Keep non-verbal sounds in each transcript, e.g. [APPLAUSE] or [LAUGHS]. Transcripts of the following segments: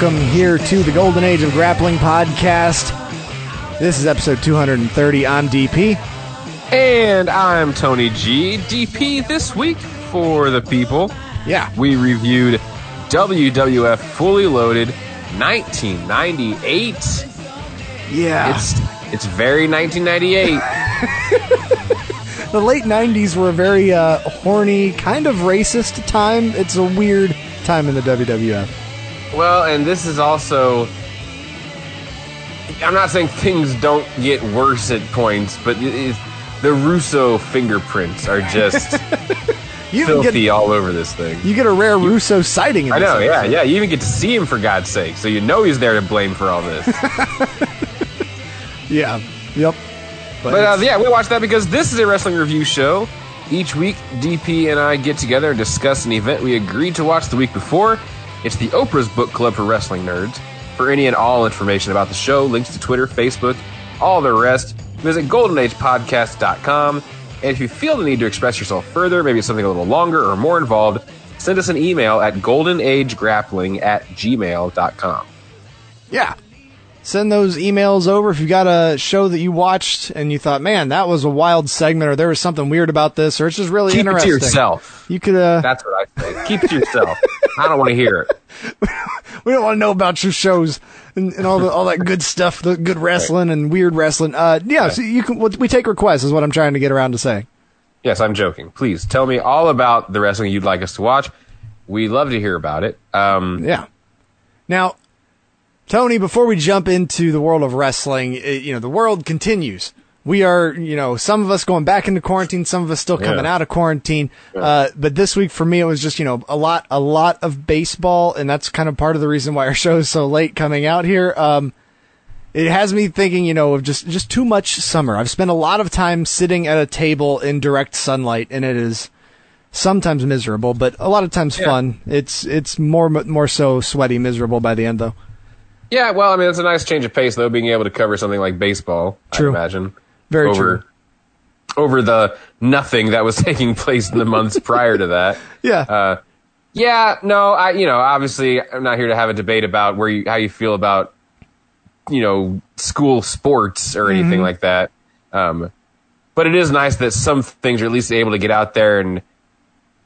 welcome here to the Golden Age of Grappling podcast. This is episode 230. I'm DP. And I'm Tony G. DP this week for the people. Yeah. We reviewed WWF Fully Loaded 1998. Yeah. It's it's very 1998. [LAUGHS] the late 90s were a very uh, horny, kind of racist time. It's a weird time in the WWF. Well, and this is also I'm not saying things don't get worse at points, but the Russo fingerprints are just [LAUGHS] You filthy get, all over this thing. you get a rare Russo sighting in I this know, yeah, episode. yeah. You even get to see him for God's sake, so you know he's there to blame for all this. [LAUGHS] Yeah. Yep. But uh, yeah, we watch that because this is a wrestling review show. Each week, DP and I get together and discuss an event we agreed to watch the week before. It's the Oprah's Book Club for Wrestling Nerds. For any and all information about the show, links to Twitter, Facebook, all the rest, visit goldenagepodcast.com. And if you feel the need to express yourself further, maybe something a little longer or more involved, send us an email at goldenagegrappling at gmail.com. Yeah. Send those emails over if you've got a show that you watched and you thought, man, that was a wild segment or there was something weird about this or it's just really interesting. Keep it to yourself. You could, uh, That's what I say. Keep it to yourself. I don't want to hear it. [LAUGHS] we don't want to know about your shows and, and all the, all that good stuff, the good wrestling and weird wrestling. Uh, yeah, so you can, we take requests is what I'm trying to get around to saying. Yes, I'm joking. Please tell me all about the wrestling you'd like us to watch. We love to hear about it. Um, Yeah. Now, Tony, before we jump into the world of wrestling, it, you know, the world continues. We are, you know, some of us going back into quarantine, some of us still coming Yeah. out of quarantine. Uh, but this week for me, it was just, you know, a lot, a lot of baseball. And that's kind of part of the reason why our [LAUGHS] show is so late coming out here. Um, it has me thinking, you know, of just, just too much summer. I've spent a lot of time sitting at a table in direct sunlight and it is sometimes miserable, but a lot of times Yeah. fun. It's, it's more, more so sweaty, miserable by the end though. Yeah, well, I mean, it's a nice change of pace, though, being able to cover something like baseball. True. I imagine Very over true. over the nothing that was [LAUGHS] taking place in the months prior to that. [LAUGHS] Yeah. Uh, yeah, no, I, you know, obviously, I'm not here to have a debate about where you, how you feel about, you know, school sports or anything Mm-hmm. like that. Um, but it is nice that some things are at least able to get out there and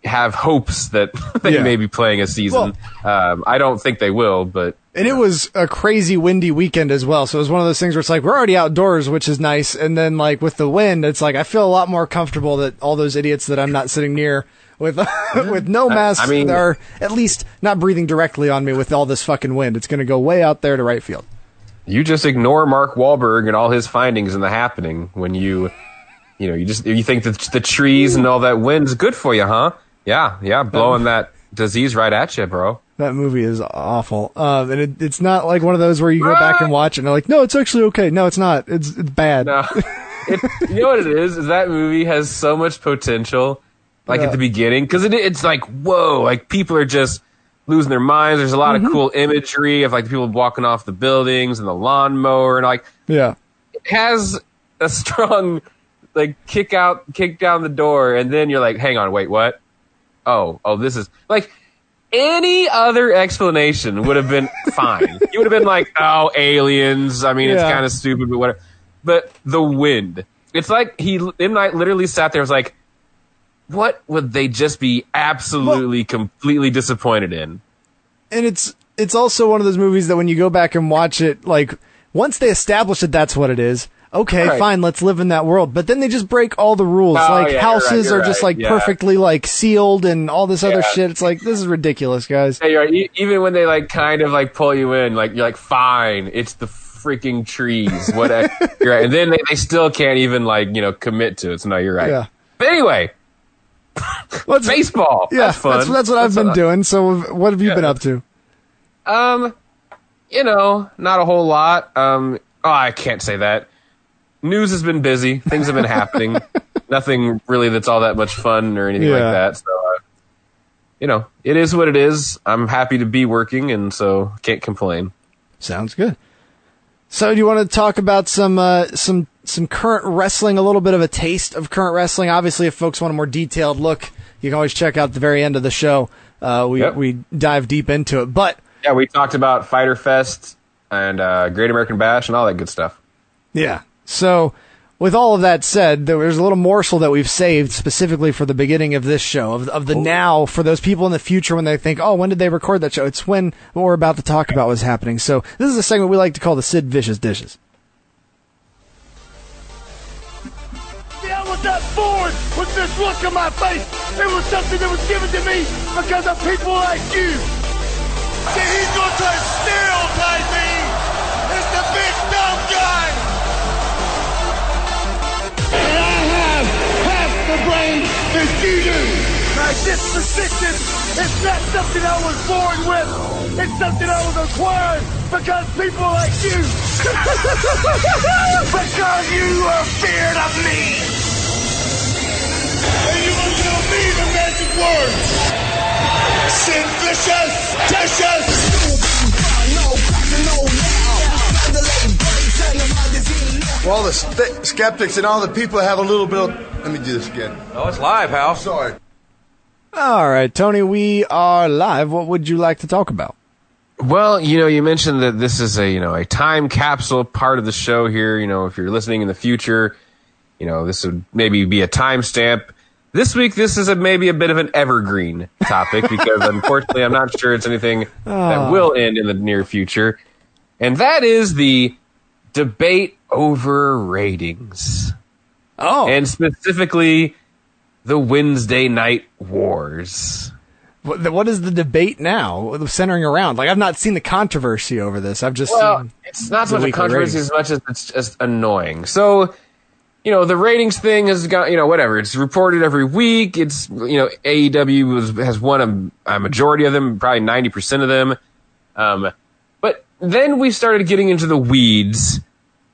have hopes that [LAUGHS] they Yeah. may be playing a season. um, I don't think they will, but and it was a crazy windy weekend as well. So it was one of those things where it's like, we're already outdoors, which is nice. And then like with the wind, it's like, I feel a lot more comfortable that all those idiots that I'm not sitting near with, [LAUGHS] with no masks I mean- are at least not breathing directly on me with all this fucking wind. It's going to go way out there to right field. you just ignore Mark Wahlberg and all his findings in the happening when you, you know, you just you think that the trees and all that wind's good for you, huh? Yeah, yeah, blowing that disease right at you, bro. That movie is awful. Um, and it, it's not like one of those where you go back and watch it and they're like, no, it's actually okay. No, it's not. It's, it's bad. No, [LAUGHS] it, you know what it is? Is that movie has so much potential, like Yeah. at the beginning, because it, it's like whoa, like people are just losing their minds. There's a lot Mm-hmm. of cool imagery of like the people walking off the buildings and the lawnmower, and like Yeah. it has a [LAUGHS] strong like kick out, kick down the door, and then you're like, hang on, wait, what? Oh, oh, this is like any other explanation would have been [LAUGHS] fine. you would have been like, oh, aliens. I mean, it's kind of stupid, but whatever. But the wind. It's like he M Night literally sat there. and Was like, what would they just be absolutely, completely disappointed in? and it's it's also one of those movies that when you go back and watch it, like once they establish that that's what it is, okay, Right. fine, let's live in that world. But then they just break all the rules. Oh, like yeah, you're houses right, you're are just like yeah. perfectly like sealed and all this other shit. It's like this is ridiculous, guys. Yeah, you're right. Even when they like kind of like pull you in, like you're like, fine, it's the freaking trees. What? [LAUGHS] you're right. And then they, they still can't even like you know commit to it. So no, you're right. Yeah. But anyway, What's [LAUGHS] baseball. Yeah, that's fun. that's that's what I've been doing. So what have you Yeah. been up to? Um, you know, not a whole lot. Um, oh, I can't say that. News has been busy. Things have been happening. [LAUGHS] Nothing really that's all that much fun or anything Yeah. like that. So, uh, you know, it is what it is. I'm happy to be working, and so can't complain. Sounds good. So, do you want to talk about some uh, some some current wrestling? A little bit of a taste of current wrestling. Obviously, if folks want a more detailed look, you can always check out the very end of the show. Uh, we Yep. we dive deep into it. But Yeah, we talked about Fighter Fest and uh, Great American Bash and all that good stuff. Yeah. So, with all of that said, there's a little morsel that we've saved specifically for the beginning of this show, of, of the oh. now, for those people in the future when they think, oh, when did they record that show? It's when what we're about to talk about was happening. So, this is a segment we like to call the Sid Vicious Dishes. See, I was not born with this look on my face. It was something that was given to me because of people like you. See, he's going to try to stereotype me as the big dumb guy. Brain that you do. Now, this persistence is not something I was born with. It's something I was acquired because people like you. [LAUGHS] because you are feared of me. And you will tell me the magic words. Sid Vicious, Vicious. Well, the st- skeptics and all the people that have a little bit of. Let me do this again. Oh, it's live, Hal. Sorry. All right, Tony, we are live. What would you like to talk about? Well, you know, you mentioned that this is a you know a time capsule part of the show here. You know, if you're listening in the future, you know this would maybe be a timestamp. This week, this is a, maybe a bit of an evergreen topic because [LAUGHS] unfortunately, I'm not sure it's anything that ah. will end in the near future, and that is the debate over ratings, Oh, and specifically the Wednesday night wars. what, what is the debate now centering around? Like, I've not seen the controversy over this. I've just Well, seen. it's not so much a controversy ratings. as much as it's just annoying. So, you know, the ratings thing has got, you know, whatever. It's reported every week. It's, you know, AEW was, has won a, a majority of them, probably 90% of them. Um, but then we started getting into the weeds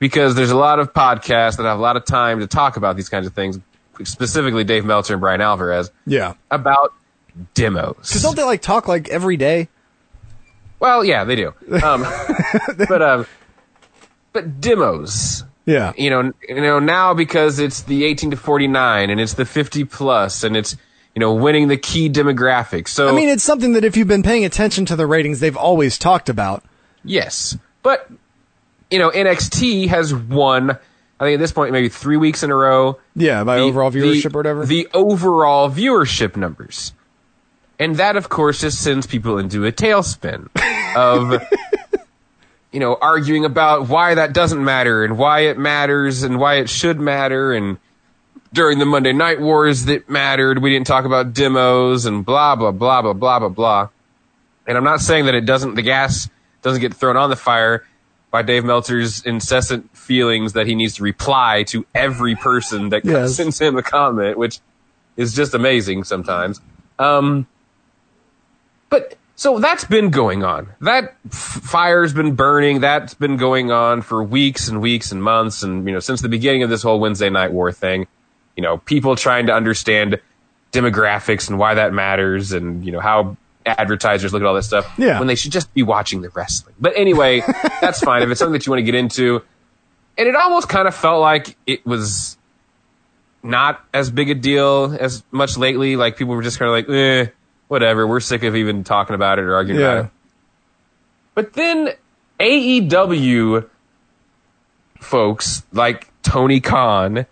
because there's a lot of podcasts that have a lot of time to talk about these kinds of things, specifically Dave Meltzer and Bryan Alvarez, Yeah. about demos. Because don't they, like, talk, like, every day? Well, yeah, they do. Um, [LAUGHS] but, um, but demos. Yeah. you know, you know now because it's the 18 to 49 and it's the 50 plus and it's you know winning the key demographic. So I mean, it's something that if you've been paying attention to the ratings, they've always talked about. yes, but you know NXT has won. I think at this point maybe three weeks in a row. Yeah, by the- overall the- viewership or whatever. The overall viewership numbers, and that of course just sends people into a tailspin of. [LAUGHS] You know, arguing about why that doesn't matter and why it matters and why it should matter and during the Monday Night Wars that mattered. We didn't talk about demos and blah blah blah blah blah blah blah. And I'm not saying that it doesn't the gas doesn't get thrown on the fire by Dave Meltzer's incessant feelings that he needs to reply to every person that Yes. [LAUGHS] sends him a comment, which is just amazing sometimes. Um, but so that's been going on. That f- fire's been burning. That's been going on for weeks and weeks and months, and you know since the beginning of this whole Wednesday Night War thing. You know, people trying to understand demographics and why that matters, and you know how advertisers look at all this stuff Yeah. when they should just be watching the wrestling. But anyway, [LAUGHS] that's fine if it's something that you want to get into. And it almost kind of felt like it was not as big a deal as much lately. Like people were just kind of like, eh, whatever. We're sick of even talking about it or arguing Yeah. about it. But then AEW folks like Tony Khan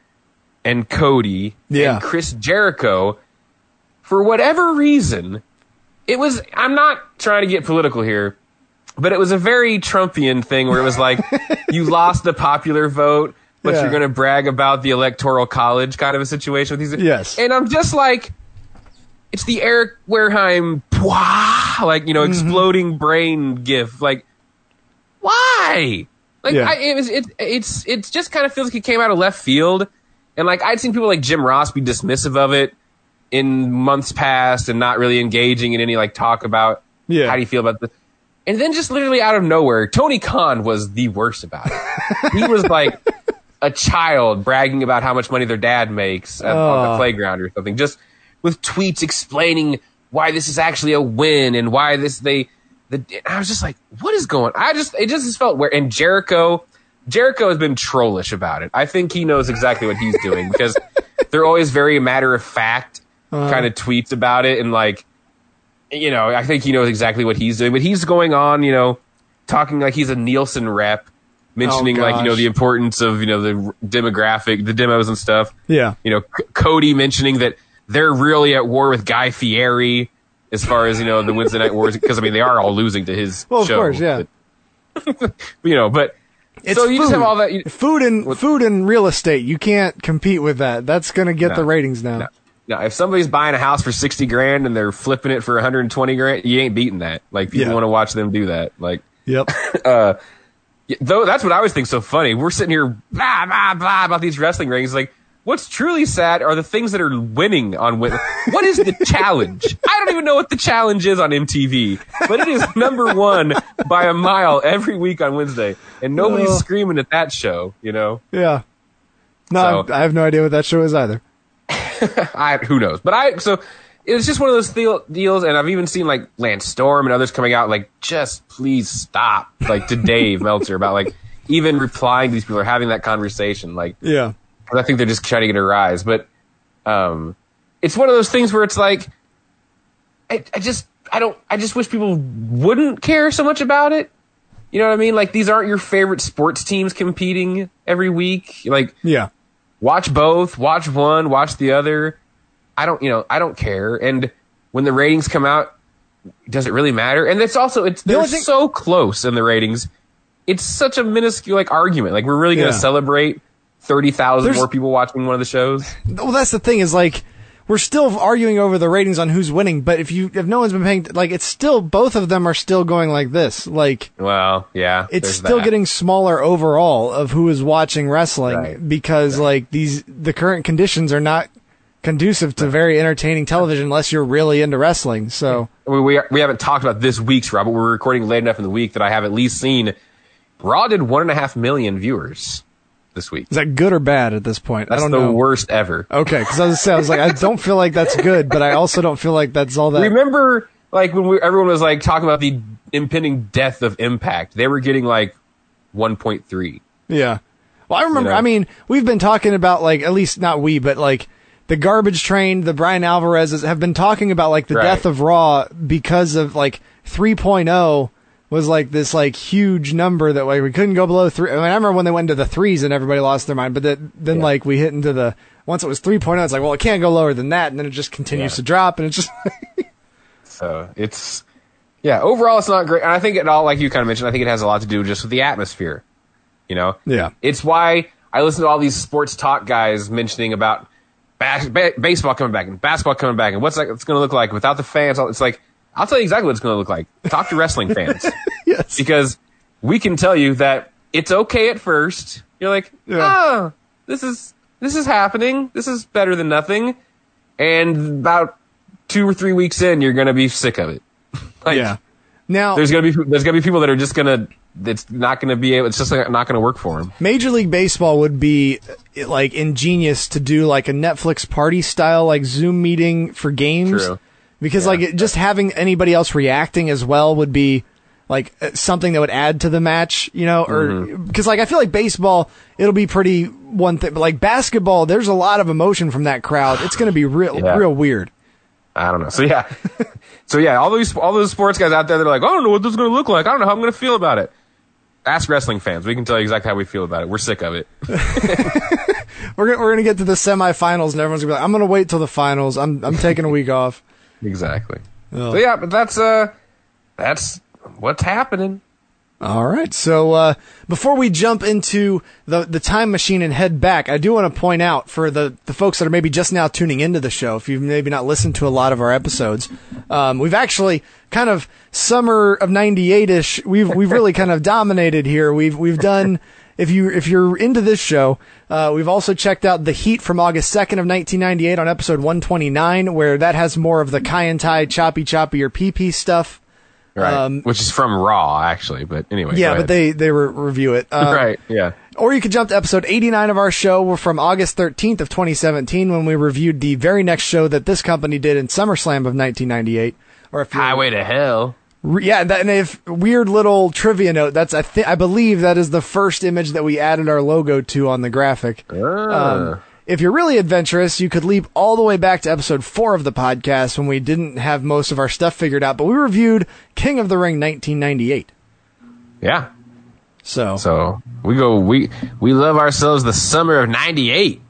and Cody Yeah. and Chris Jericho, for whatever reason, it was, I'm not trying to get political here, but it was a very Trumpian thing where it was like, [LAUGHS] you lost the popular vote, but Yeah. you're going to brag about the electoral college kind of a situation with these. Yes. And I'm just like, it's the Eric Wareheim, like, you know, Mm-hmm. exploding brain gif. Like, why? Like, Yeah. I, it was, it, it's, it's just kind of feels like it came out of left field. And like, I'd seen people like Jim Ross be dismissive of it in months past and not really engaging in any like talk about Yeah. how do you feel about this. And then just literally out of nowhere, Tony Khan was the worst about it. [LAUGHS] he was like a child bragging about how much money their dad makes at, on the Oh. playground or something, just with tweets explaining why this is actually a win and why this they. The, I was just like, what is going? I just it just felt weird. And Jericho, Jericho has been trollish about it. I think he knows exactly what he's doing because [LAUGHS] they're always very matter of fact Uh-huh. kind of tweets about it and like you know, I think he knows exactly what he's doing, but he's going on, you know, talking like he's a Nielsen rep, mentioning Oh, like you know the importance of you know the demographic, the demos and stuff. Yeah. You know, C- Cody mentioning that they're really at war with Guy Fieri as far as you know the Wednesday night wars because I mean they are all losing to his Well, of show. course, yeah. But- you know, but It's so you just food. have all that. You, food and food and real estate. You can't compete with that. That's gonna get No. the ratings now. No. Now, if somebody's buying a house for sixty grand and they're flipping it for one hundred and twenty grand, you ain't beating that. Like people Yeah. want to watch them do that. Like, Yep. [LAUGHS] Uh, yeah, though that's what I always think so funny. We're sitting here blah blah blah about these wrestling rings. Like, what's truly sad are the things that are winning on win. [LAUGHS] What is the challenge? I don't even know what the challenge is on MTV, but it is number one by a mile every week on Wednesday, and nobody's Ugh. screaming at that show. You know. yeah. No, So- I have no idea what that show is either. [LAUGHS] I who knows, but I so it's just one of those deal, deals, and I've even seen like Lance Storm and others coming out like just please stop, like to Dave Meltzer about like even replying to these people or having that conversation, like Yeah. I think they're just trying to get a rise, but um, it's one of those things where it's like I, I just I don't I just wish people wouldn't care so much about it. You know what I mean? Like these aren't your favorite sports teams competing every week. Like Yeah. Watch both, watch one, watch the other. I don't, you know, I don't care. And when the ratings come out, does it really matter? And it's also it's they're thing- so close in the ratings. It's such a minuscule like argument. Like we're really going to Yeah. celebrate thirty thousand more people watching one of the shows. Well, that's the thing is like we're still arguing over the ratings on who's winning, but if you if no one's been paying like it's still both of them are still going like this. Like Well, yeah, it's still that. getting smaller overall of who is watching wrestling Right. because like these the current conditions are not conducive to very entertaining television unless you're really into wrestling. So we, we we haven't talked about this week's Raw, but we're recording late enough in the week that I have at least seen. Raw did one and a half million viewers this week. is that good or bad at this point? That's I don't the know. worst ever. Okay, because I was say I was like I don't feel like that's good, but I also don't feel like that's all that. Remember, like when we, everyone was like talking about the impending death of Impact, they were getting like 1.3. Yeah. Well, I remember. You know? I mean, we've been talking about like at least not we, but like the garbage train, the Bryan Alvarez's have been talking about like the Right. death of Raw because of like 3.0 was like this like huge number that like we couldn't go below three. I mean, I remember when they went into the threes and everybody lost their mind, but that, then Yeah. like we hit into the once it was 3.0, it's like well it can't go lower than that, and then it just continues Yeah. to drop, and it's just [LAUGHS] So it's yeah. Overall, it's not great. And I think it all, like you kind of mentioned, I think it has a lot to do just with the atmosphere. You know, Yeah. It's why I listen to all these sports talk guys mentioning about bas- ba- baseball coming back and basketball coming back and what's that, it's going to look like without the fans. It's like I'll tell you exactly what it's going to look like. Talk to wrestling fans. [LAUGHS] yes, because we can tell you that it's okay at first. You're like, Yeah. ah, this is this is happening. This is better than nothing. And about two or three weeks in, you're gonna be sick of it. [LAUGHS] like, yeah. Now There's gonna be there's gonna be people that are just gonna it's not gonna be able. It's just not gonna work for them. Major League Baseball would be like ingenious to do like a Netflix party style like Zoom meeting for games. True. Because Yeah. like it, just having anybody else reacting as well would be like uh, something that would add to the match, you know, or Mm-hmm. because like I feel like baseball it'll be pretty one thing, but like basketball there's a lot of emotion from that crowd. It's going to be [SIGHS] real Yeah. real weird. I don't know. So yeah, so yeah, all those all those sports guys out there, they're like, I don't know what this is gonna look like. I don't know how I'm gonna feel about it. Ask wrestling fans. We can tell you exactly how we feel about it. We're sick of it. [LAUGHS] We're gonna, we're going to get to the semifinals and everyone's going to be like I'm going to wait till the finals. I'm I'm taking a week off. Exactly. Oh. So yeah, but that's uh, that's what's happening. All right. So uh, before we jump into the the time machine and head back, I do want to point out for the the folks that are maybe just now tuning into the show, if you've maybe not listened to a lot of our episodes, um, we've actually kind of summer of '98 ish. We've we've really kind of dominated here. We've we've done. If you if you're into this show, uh, we've also checked out the Heat from August second of 1998 on episode 129, where that has more of the Kai En Tai choppy choppy or PP stuff. Right. Um, Which is from Raw, actually. But anyway. Yeah, but they they re- review it. [LAUGHS] Um, right. Yeah. Or you could jump to episode 89 of our show. We're from August 13th of 2017 when we reviewed the very next show that this company did in SummerSlam of 1998. Or if Highway to Hell. Yeah, that, and if weird little trivia note, that's I think I believe that is the first image that we added our logo to on the graphic. Ah. Um, If you're really adventurous, you could leap all the way back to episode four of the podcast when we didn't have most of our stuff figured out, but we reviewed King of the Ring 1998. Yeah. So, So we go. We we love ourselves the summer of '98.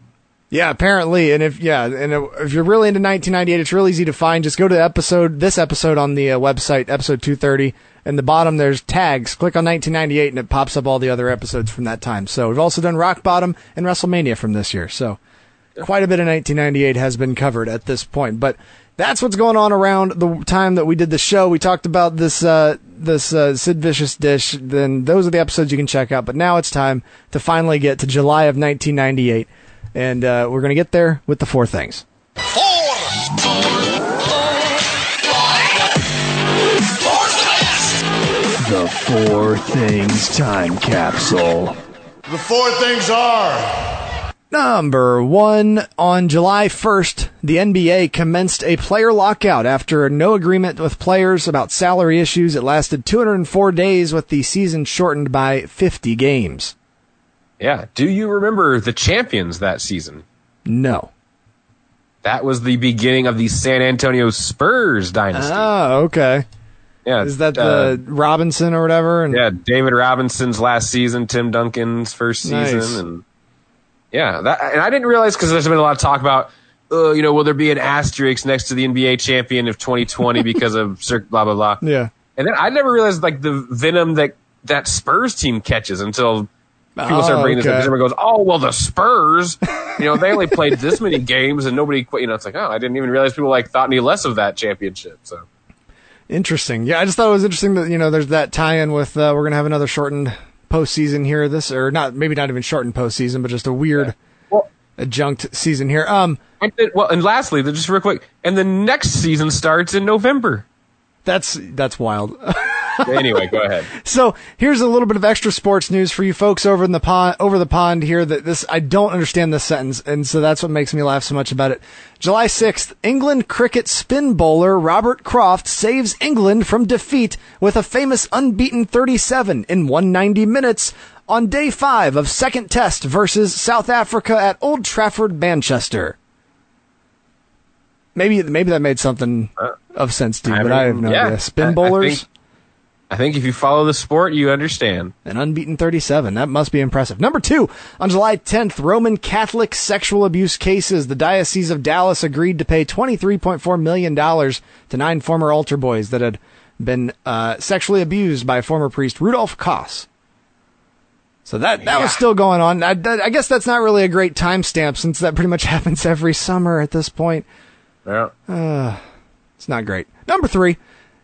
Yeah, apparently, and if yeah, and if you're really into 1998, it's real easy to find. Just go to the episode, this episode on the uh, website, episode 230. In the bottom, there's tags. Click on 1998, and it pops up all the other episodes from that time. So we've also done Rock Bottom and WrestleMania from this year. So quite a bit of 1998 has been covered at this point. But that's what's going on around the time that we did the show. We talked about this uh, this uh, Sid Vicious dish. Then those are the episodes you can check out. But now it's time to finally get to July of 1998, and uh, we're gonna get there with the four things. The four things time capsule. The four things are. Number one, on July 1st, the NBA commenced a player lockout after no agreement with players about salary issues. It lasted 204 days with the season shortened by 50 games. Yeah. Do you remember the champions that season? No. That was the beginning of the San Antonio Spurs dynasty. Oh, okay. yeah. Is that uh, the Robinson or whatever? And Yeah, David Robinson's last season, Tim Duncan's first season, Nice. and yeah, that and I didn't realize because there's been a lot of talk about, uh, you know, will there be an asterisk next to the NBA champion of 2020 because of [LAUGHS] blah blah blah, Yeah. and then I never realized like the venom that that Spurs team catches until people Oh, start bringing this up. okay. Everyone goes, oh well, the Spurs, you know, they only played this many games and nobody, quit. you know, it's like, oh, I didn't even realize people like thought any less of that championship. So Interesting. Yeah, I just thought it was interesting that, you know, there's that tie-in with, uh, we're going to have another shortened postseason here this, or not, maybe not even shortened postseason, but just a weird well. adjunct season here. Um, And then, well, and lastly, just real quick, and the next season starts in November. that's, that's wild. [LAUGHS] [LAUGHS] anyway, go ahead. So here's a little bit of extra sports news for you folks over in the pond, over the pond here. That this I don't understand this sentence, and so that's what makes me laugh so much about it. July 6th, England cricket spin bowler Robert Croft saves England from defeat with a famous unbeaten 37 in 190 minutes on day five of second test versus South Africa at Old Trafford, Manchester. Maybe maybe that made something uh, of sense to you, I but I have mean, no yeah. idea. Spin I- I bowlers. think- I think if you follow the sport, you understand. An unbeaten 37. That must be impressive. Number two, on July 10th, Roman Catholic sexual abuse cases. The Diocese of Dallas agreed to pay $23.4 million to nine former altar boys that had been uh, sexually abused by former priest Rudolph Kos. So that, that was still going on. I, that- I guess that's not really a great timestamp since that pretty much [LAUGHS] happens every summer at this point. Yeah. It's not great. Number three,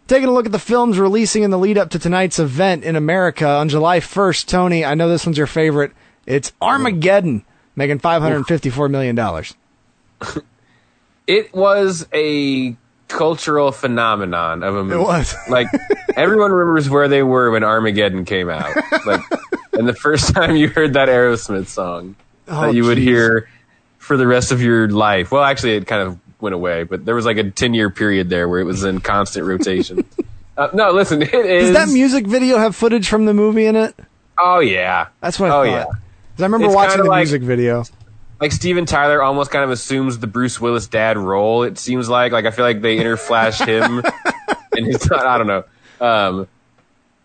taking a look at the films releasing in the lead up to tonight's event in America on July 1st. Tony, I know this one's your favorite. It's Armageddon, making $554 million. [LAUGHS] It was a cultural phenomenon of a movie. It was. [LAUGHS] like everyone remembers where they were when Armageddon came out. [LAUGHS] Like, and the first time you heard that Aerosmith song Oh, that you would hear for the rest of your life. Well, actually, it kind of went away, but there was like a ten year period there where it was in constant rotation. [LAUGHS] Uh, no, listen, it is. Does that music video have footage from the movie in it? oh yeah, That's what I oh thought. yeah. 'Cause I remember It's watching the like- music video. like Steven Tyler almost kind of assumes the Bruce Willis dad role. It seems like like I feel like they interflash [LAUGHS] him, and he's not. I don't know. Um,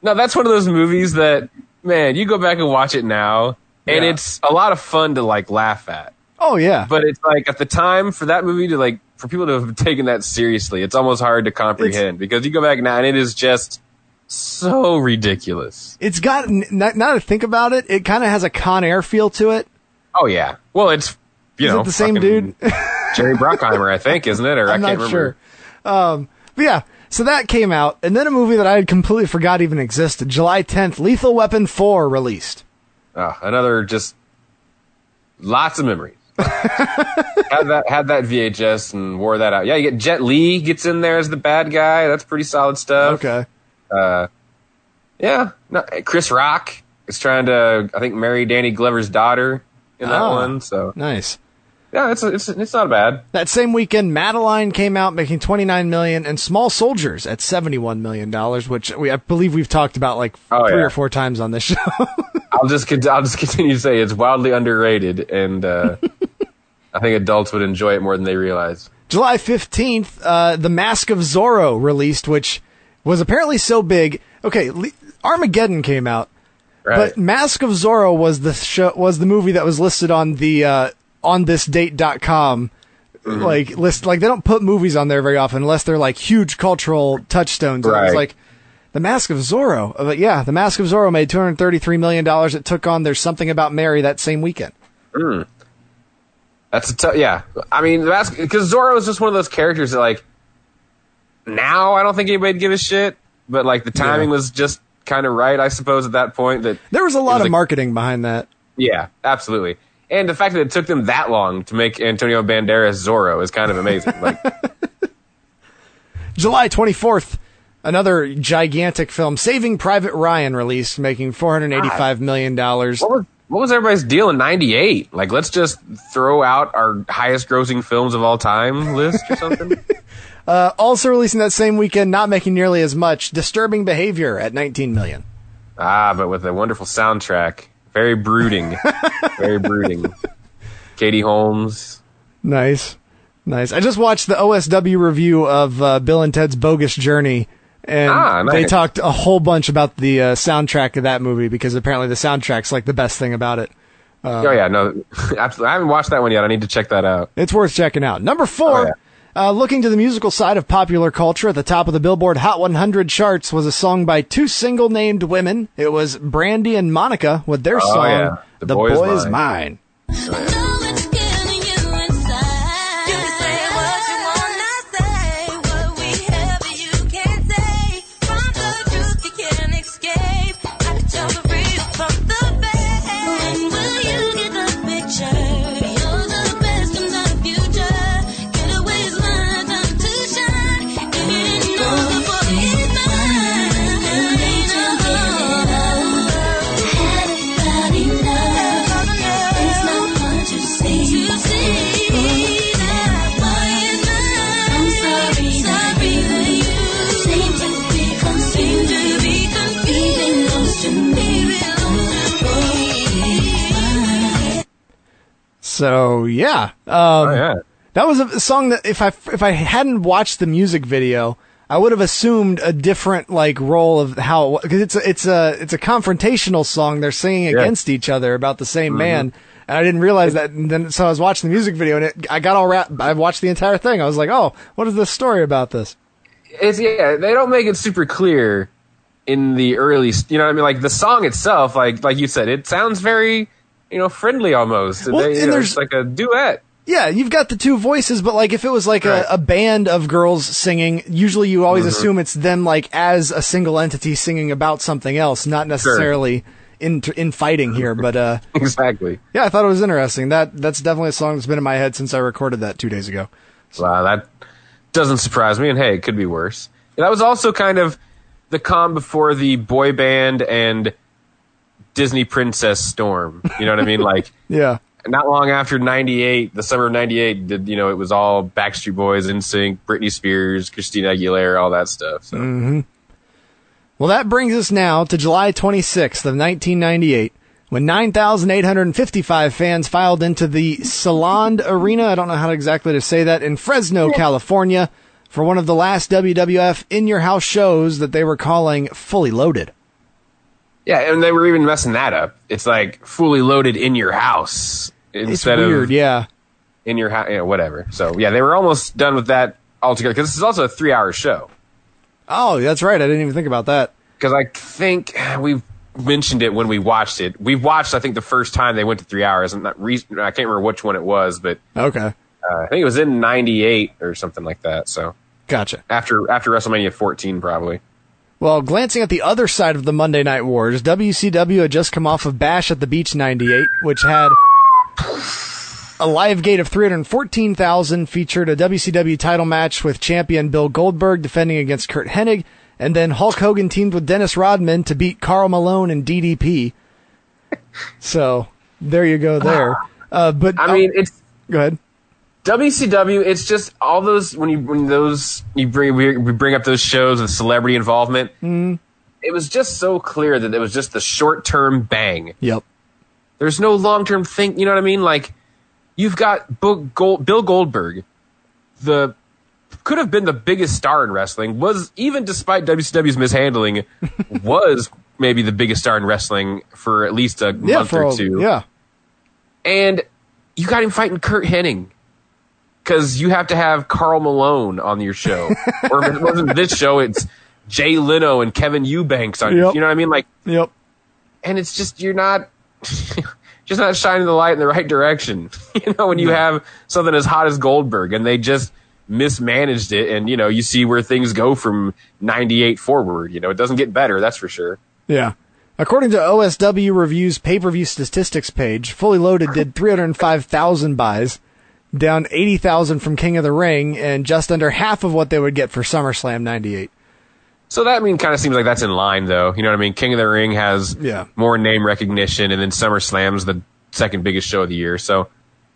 no, that's one of those movies that man, you go back and watch it now, and Yeah. it's a lot of fun to like laugh at. Oh, yeah. But it's like at the time for that movie to like for people to have [LAUGHS] taken that seriously, it's almost hard to comprehend because you go back now and it is just so ridiculous. it's got, now now to think about it, it kind of has a Con Air feel to it. Oh yeah. Well, it's you Is know it the same dude? [LAUGHS] Jerry Bruckheimer, I think, isn't it? Or I'm I can't not remember. sure. Um, but yeah, so that came out, and then a movie that I had completely forgot even existed. July 10th, Lethal Weapon 4 released. Oh, another just lots of memories. [LAUGHS] had that had that VHS and wore that out. Yeah, you get Jet Li gets in there as the bad guy. That's pretty solid stuff. Okay. Yeah. No, Chris Rock is trying to I think marry Danny Glover's daughter in that Oh. one. So Nice. yeah, it's it's it's not bad. That same weekend, Madeline came out making 29 million and Small Soldiers at 71 million dollars, which we, I believe we've talked about like Oh, three yeah. or four times on this show. [LAUGHS] I'll just I'll just continue to say it's wildly underrated and uh, [LAUGHS] I think adults would enjoy it more than they realize. July 15th, uh, The Mask of Zorro released, which was apparently so big. Okay, Le- Armageddon came out, Right. but Mask of Zorro was the show, was the movie that was listed on the uh, on this date.com Mm-hmm. like list like they don't put movies on there very often unless they're like huge cultural touchstones. And It was like The Mask of Zorro. Uh, But yeah, The Mask of Zorro made 233 million dollars. It took on There's Something About Mary that same weekend. That's a tough. Yeah, I mean, that's because Zorro is just one of those characters that, like, now I don't think anybody'd give a shit, but like the timing Yeah. was just kind of right, I suppose, at that point. That There was a lot was of marketing behind that. yeah, absolutely. And the fact that it took them that long to make Antonio Banderas Zorro is kind of amazing. Like, [LAUGHS] July 24th, another gigantic film, Saving Private Ryan, released, making 485 million dollars. what was what was everybody's deal in '98? Like, let's just throw out our highest-grossing films of all time list or something. [LAUGHS] Uh, also releasing that same weekend, not making nearly as much, Disturbing Behavior at 19 million. ah, but with a wonderful soundtrack, very brooding, [LAUGHS] very brooding. Katie Holmes. Nice, nice. I just watched the OSW review of uh, Bill and Ted's Bogus Journey, and Ah, nice. they talked a whole bunch about the uh, soundtrack of that movie because apparently the soundtrack's like the best thing about it. oh yeah, no, [LAUGHS] absolutely. I haven't watched that one yet. I need to check that out. It's worth checking out. Number four, Oh, yeah. uh, looking to the musical side of popular culture, at the top of the Billboard Hot 100 charts was a song by two single named women. It was Brandy and Monica with their Oh, song, yeah. The, The Boy, Boy is Is Mine. Know it's So yeah, um, Oh yeah. that was a song that if I if I hadn't watched the music video, I would have assumed a different like role of how because it's a, it's a it's a confrontational song. They're singing Yeah. against each other about the same man, and I didn't realize that. And then so I was watching the music video, and it, I got all wrapped. I watched the entire thing. I was like, oh, what is this story about this? It's yeah. They don't make it super clear in the early. You know what I mean? Like the song itself, like like you said, it sounds very you know friendly almost. Well, They- and know, there's- it's like a duet. Yeah, you've got the two voices, but like if it was like Right. a, a band of girls singing, usually you always assume it's them like as a single entity singing about something else, not necessarily in in fighting here. But uh, [LAUGHS] Exactly. yeah, I thought it was interesting. That that's definitely a song that's been in my head since I recorded that two days ago. Wow, that doesn't surprise me. And hey, it could be worse. That was also kind of the calm before the boy band and Disney princess storm. You know what I mean? Like [LAUGHS] Yeah, not long after '98, the summer of '98, did you know it was all Backstreet Boys, NSYNC, Britney Spears, Christina Aguilera, all that stuff. So mm-hmm. Well, that brings us now to July 26th of 1998, when 9,855 fans filed into the Selland Arena. I don't know how exactly to say that in Fresno, California, for one of the last WWF in your house shows that they were calling Fully Loaded. Yeah, and they were even messing that up. It's like fully loaded in your house It's instead weird, of yeah. in your house, you know, whatever. So yeah, they were almost done with that altogether because this is also a three-hour show. Oh, that's right. I didn't even think about that. because I think we mentioned it when we watched it. We watched, I think, the first time they went to three hours. I'm not re- I can't remember which one it was, but Okay, uh, I think it was in '98 or something like that. So gotcha. after after WrestleMania 14, probably. Well, glancing at the other side of the Monday Night Wars, WCW had just come off of Bash at the Beach 98, which had a live gate of 314,000, featured a WCW title match with champion Bill Goldberg defending against Curt Hennig, and then Hulk Hogan teamed with Dennis Rodman to beat Karl Malone and DDP. [LAUGHS] So, there you go there. Uh, but I mean, it's go ahead. WCW. It's just all those when you when those you bring we, we bring up those shows with celebrity involvement. Mm-hmm. It was just so clear that it was just the short term bang. Yep. There's no long term think. You know what I mean? Like you've got Bill, Gold, Bill Goldberg, the could have been the biggest star in wrestling. Was even despite WCW's mishandling, [LAUGHS] was maybe the biggest star in wrestling for at least a Yeah, month or a- two. yeah. and you got him fighting Curt Hennig because you have to have Karl Malone on your show, [LAUGHS] or if it wasn't this show, it's Jay Leno and Kevin Eubanks on. Yep. You know what I mean? Like, Yep. and it's just you're not. [LAUGHS] Just not shining the light in the right direction. [LAUGHS] You know, when you have something as hot as Goldberg and they just mismanaged it and, you know, you see where things go from 98 forward. You know, it doesn't get better, that's for sure. Yeah. According to OSW Review's pay-per-view statistics page, Fully Loaded did 305,000 buys, down 80,000 from King of the Ring, and just under half of what they would get for SummerSlam 98. So that I mean kind of seems like that's in line though. You know what I mean? King of the Ring has Yeah. more name recognition and then SummerSlam's the second biggest show of the year. So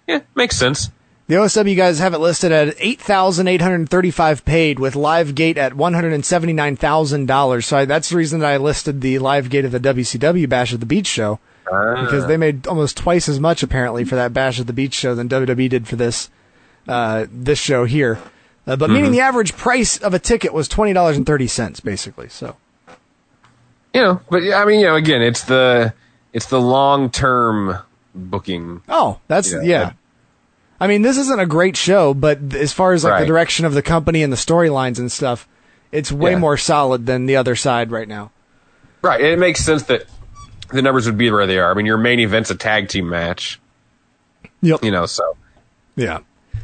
yeah, makes sense. The OSW guys have it listed at 8,835 paid with live gate at $179,000. So I, that's the reason that I listed the live gate of the WCW Bash at the Beach show. Because they made almost twice as much apparently for that Bash at the Beach show than WWE did for this uh, this show here. Uh, but meaning the average price of a ticket was twenty dollars and thirty cents, basically. So You know, but I mean, you know, again, it's the it's the long term booking. oh, that's Yeah, yeah. that- I mean, this isn't a great show, but as far as like the direction of the company and the storylines and stuff, it's way Yeah. more solid than the other side right now. Right. and It makes sense that the numbers would be where they are. I mean, your main event's a tag team match, Yep. you know, so Yeah.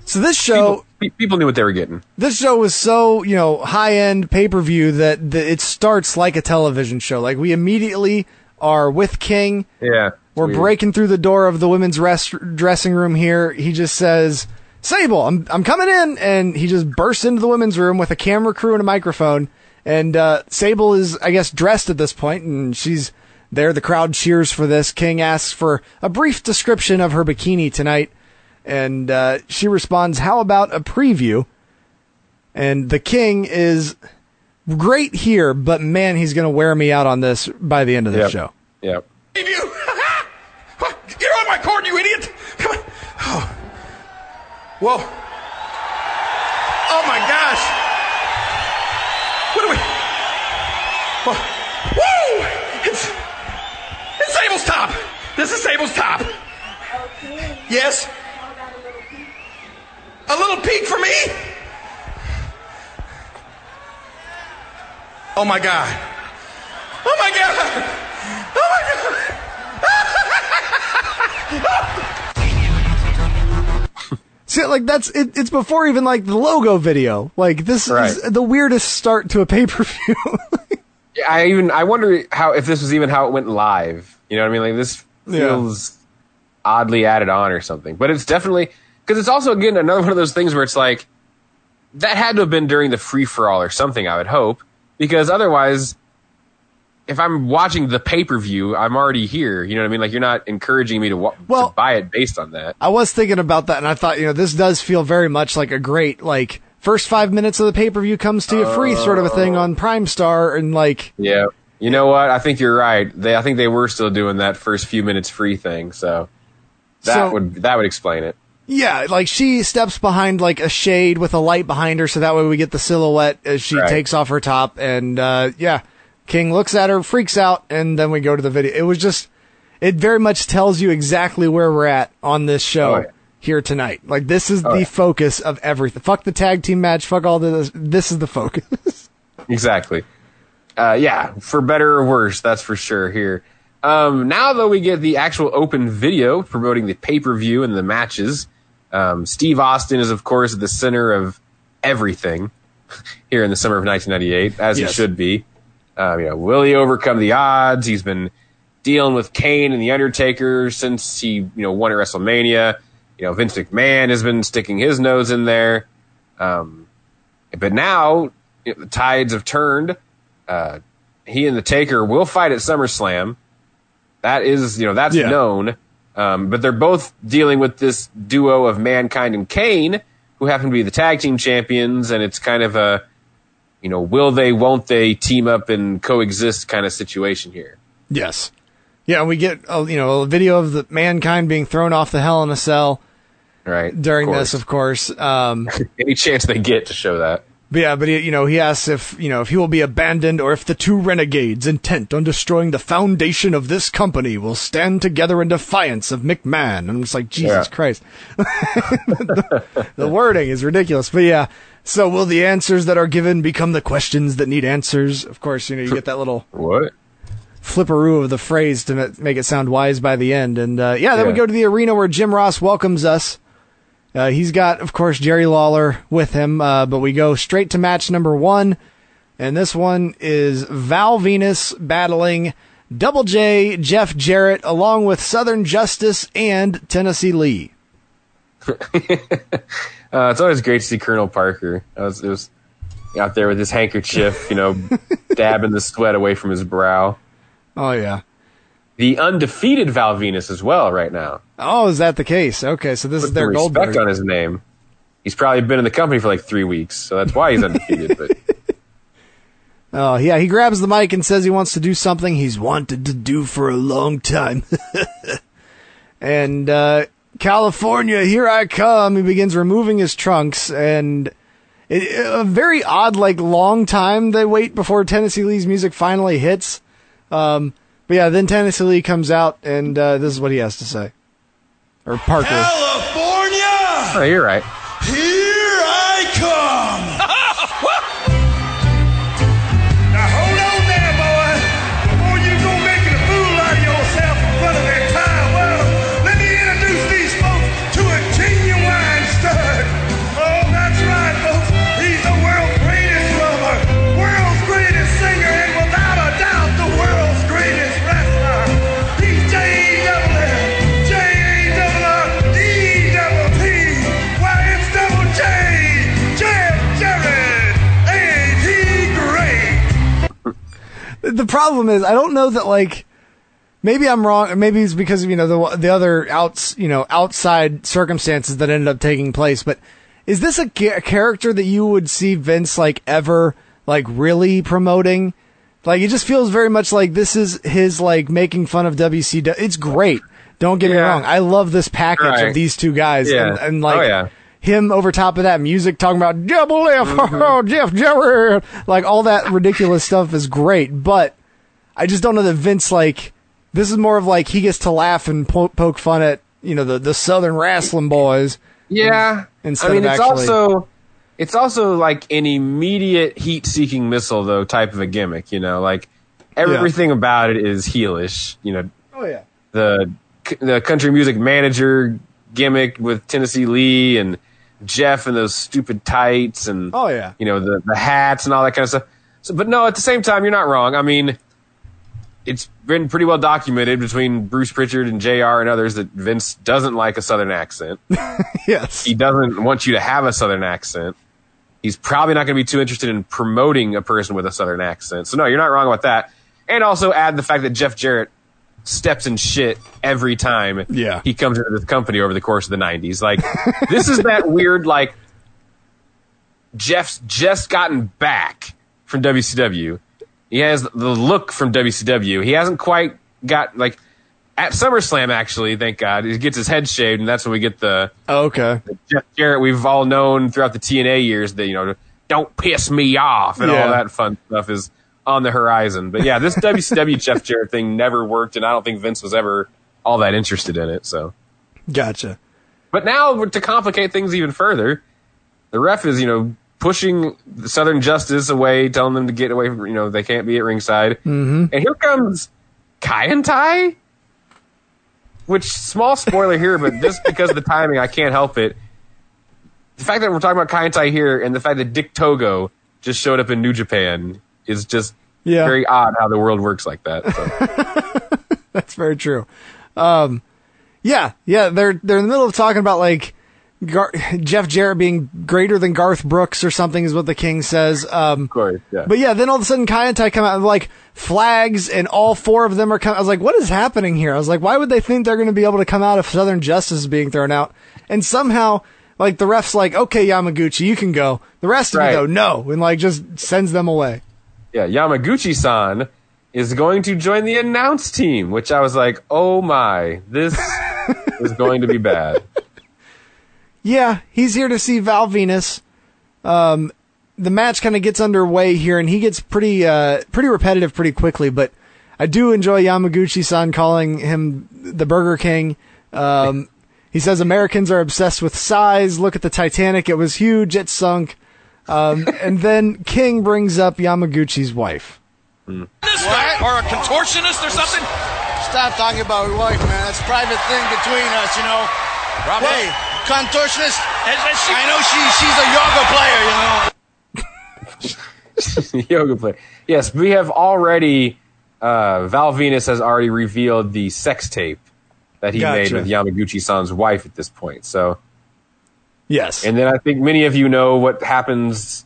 So this show, people, people knew what they were getting. this show was so you know high end pay per view that the, it starts like a television show. Like we immediately are with King. Yeah. We're Weird. breaking through the door of the women's rest- dressing room here. He just says, "Sable, I'm I'm coming in," and he just bursts into the women's room with a camera crew and a microphone. And uh, Sable is, I guess, dressed at this point, and she's there. The crowd cheers for this. King asks for a brief description of her bikini tonight, and uh, she responds, "How about a preview?" And the King is great here, but man, he's going to wear me out on this by the end of the Yep. show. Yep. you! [LAUGHS] Get on my cord, you idiot! Come on. Oh. Whoa. Oh my gosh! What are we? Oh. Woo! It's, it's Sable's top! This is Sable's top! Yes? A little peek for me? Oh my god. Oh my god! Oh my god! [LAUGHS] See, like that's it, it's before even like the logo video. Like this is the weirdest start to a pay per view. [LAUGHS] I even I wonder how if this was even how it went live. You know what I mean? Like this Yeah. feels oddly added on or something. But it's definitely because it's also again another one of those things where it's like that had to have been during the free for all or something. I would hope because otherwise, if I'm watching the pay per view, I'm already here. You know what I mean? Like you're not encouraging me to, wa- Well- to buy it based on that. I was thinking about that, and I thought, you know, this does feel very much like a great like first five minutes of the pay per view comes to you free sort of a thing on Prime Star, and like Yeah. You know what? I think you're right. They I think they were still doing that first few minutes free thing. So that So- would that would explain it. yeah, like she steps behind like a shade with a light behind her, so that way we get the silhouette as she Right. takes off her top, and uh, yeah, King looks at her, freaks out, and then we go to the video. It was just, it very much tells you exactly where we're at on this show. Oh, yeah. Here tonight, like this is Oh, the yeah. focus of everything. Fuck the tag team match. Fuck all this. This is the focus. [LAUGHS] Exactly. Uh, yeah, for better or worse, that's for sure here. Um, now, though, we get the actual open video promoting the pay per view and the matches. Um, Steve Austin is, of course, at the center of everything [LAUGHS] here in the summer of 1998, as Yes. he should be. Um, you know, will he overcome the odds? He's been dealing with Kane and the Undertaker since he, you know, won at WrestleMania. You know, Vince McMahon has been sticking his nose in there. Um, but now you know, the tides have turned. Uh, he and the Taker will fight at SummerSlam. That is, you know, that's Yeah. known. Um, but they're both dealing with this duo of Mankind and Kane, who happen to be the tag team champions, and it's kind of a, you know, will they, won't they team up and coexist kind of situation here. Yes. Yeah, and we get uh, you know a video of the mankind being thrown off the Hell in a Cell, right? during of this, of course. Um, [LAUGHS] Any chance they get to show that. But yeah, but he, you know, he asks if you know if he will be abandoned or if the two renegades intent on destroying the foundation of this company will stand together in defiance of McMahon. And I'm just like, Jesus Yeah. Christ, the, [LAUGHS] the wording is ridiculous. But yeah, so will the answers that are given become the questions that need answers? Of course, you know, you get that little What? flipperoo of the phrase to make it sound wise by the end. And uh, yeah, then we go to the arena where Jim Ross welcomes us. Uh, he's got, of course, Jerry Lawler with him, uh, but we go straight to match number one. And this one is Val Venis battling Double J, Jeff Jarrett, along with Southern Justice and Tennessee Lee. [LAUGHS] Uh, it's always great to see Colonel Parker. I was, it was out there with his handkerchief, you know, [LAUGHS] dabbing the sweat away from his brow. Oh, yeah. The undefeated Val Venis as well right now. Oh, is that the case? Okay, so this Put is their gold respect on his name. He's probably been in the company for like three weeks, so that's why he's undefeated. but [LAUGHS] Oh, yeah, he grabs the mic and says he wants to do something he's wanted to do for a long time. [LAUGHS] and, uh, California, here I come. He begins removing his trunks and it, a very odd, like, long time they wait before Tennessee Lee's music finally hits. Um, but yeah, then Tennessee Lee comes out and, uh, this is what he has to say. Or Parker. California! oh, you're right. Here the problem is I don't know that like maybe I'm wrong. Maybe it's because of you know the the other outs you know outside circumstances that ended up taking place. But is this a, ca- a character that you would see Vince like ever like really promoting? Like it just feels very much like this is his like making fun of WCW. It's great. Don't get me wrong. I love this package Right. of these two guys Yeah. and, and like Oh, yeah. Him over top of that music talking about double F, [LAUGHS] mm-hmm. oh, Jeff Jarrett, like all that ridiculous stuff is great, but I just don't know that Vince like this is more of like he gets to laugh and po- poke fun at you know the the Southern wrestling boys. Yeah. Instead I mean, of it's actually- also it's also like an immediate heat-seeking missile, though, type of a gimmick. You know, like everything about it is heelish. You know, Oh yeah, the the country music manager gimmick with Tennessee Lee and Jeff and those stupid tights and oh yeah, you know the the hats and all that kind of stuff. So, but no, at the same time, you're not wrong. I mean, it's been pretty well documented between Bruce Prichard and Jr. and others that Vince doesn't like a Southern accent. [LAUGHS] yes, he doesn't want you to have a Southern accent. He's probably not going to be too interested in promoting a person with a Southern accent. So no, you're not wrong about that. And also add the fact that Jeff Jarrett steps in shit every time Yeah. he comes into the company over the course of the 90s. Like, this is that [LAUGHS] weird, like, Jeff's just gotten back from WCW. He has the look from WCW. He hasn't quite got, like, at SummerSlam, actually, thank God, he gets his head shaved, and that's when we get the Oh, okay, Jeff Jarrett we've all known throughout the TNA years that, you know, don't piss me off and Yeah. all that fun stuff is on the horizon. But yeah, this WCW [LAUGHS] Jeff Jarrett thing never worked, and I don't think Vince was ever all that interested in it. So, gotcha. but now to complicate things even further, the ref is, you know, pushing the Southern Justice away, telling them to get away from, you know, they can't be at ringside. Mm-hmm. And here comes Kai En Tai. Which small spoiler here, but just because of the timing, I can't help it. The fact that we're talking about Kai En Tai here, and the fact that Dick Togo just showed up in New Japan is just Yeah. very odd how the world works like that. So. [LAUGHS] That's very true. Um, yeah, yeah, they're they're in the middle of talking about like Gar- Jeff Jarrett being greater than Garth Brooks or something is what the King says. Um, of course, yeah. But yeah, then all of a sudden Kai En Tai come out with like flags and all four of them are coming. I was like, what is happening here? I was like, why would they think they're going to be able to come out if Southern Justice is being thrown out? And somehow, like the ref's like, okay, Yamaguchi, you can go. The rest of Right. you though, no. And like just sends them away. Yeah, Yamaguchi-san is going to join the announce team, which I was like, oh my, this [LAUGHS] is going to be bad. Yeah, he's here to see Val Venis. Um, the match kind of gets underway here, and he gets pretty uh, pretty repetitive pretty quickly. But I do enjoy Yamaguchi-san calling him the Burger King. Um, he says Americans are obsessed with size. Look at the Titanic; it was huge, it sunk. Um, and then King brings up Yamaguchi's wife. This guy, or a contortionist or something? Stop talking about your wife, man. That's a private thing between us, you know. Rob, Hey, contortionist. has, has she, I know she she's a yoga player, you know. [LAUGHS] yoga play. Yes, we have already. Uh, Val Venis has already revealed the sex tape that he made with Yamaguchi-san's wife at this point. So, Yes. and then I think many of you know what happens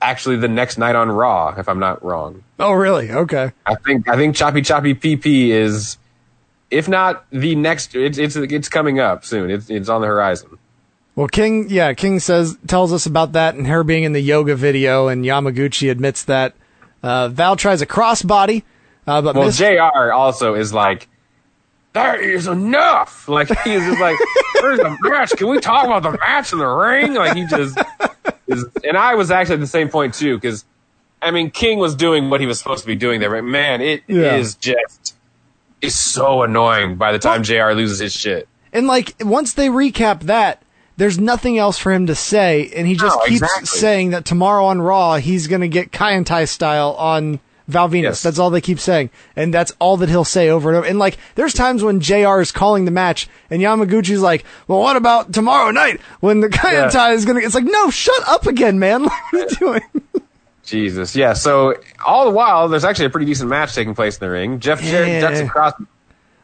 actually the next night on Raw, if I'm not wrong. oh, really? Okay. I think I think Choppy Choppy PP is, if not the next, it's it's it's coming up soon. It's it's on the horizon. Well, King, yeah, King says tells us about that and her being in the yoga video, and Yamaguchi admits that. Uh, Val tries a crossbody, uh, but Well, Jr. also is like, that is enough. Like he is just like, where's the match? Can we talk about the match in the ring? Like he just is, and I was actually at the same point too because. I mean, King was doing what he was supposed to be doing there, but man, it is Yeah. just is so annoying by the time Jr. loses his shit. and like once they recap that, there's nothing else for him to say, and he just No, keeps exactly. saying that tomorrow on Raw he's gonna get Kaientai style on Val Venis. Yes. That's all they keep saying, and that's all that he'll say over and over. And like, there's times when Jr. is calling the match, and Yamaguchi's like, "Well, what about tomorrow night when the Kaientai is gonna?" It's like, no, shut up again, man. [LAUGHS] What are you doing? Jesus, yeah. So all the while, there's actually a pretty decent match taking place in the ring. Jeff Jarrett Yeah. ducks across.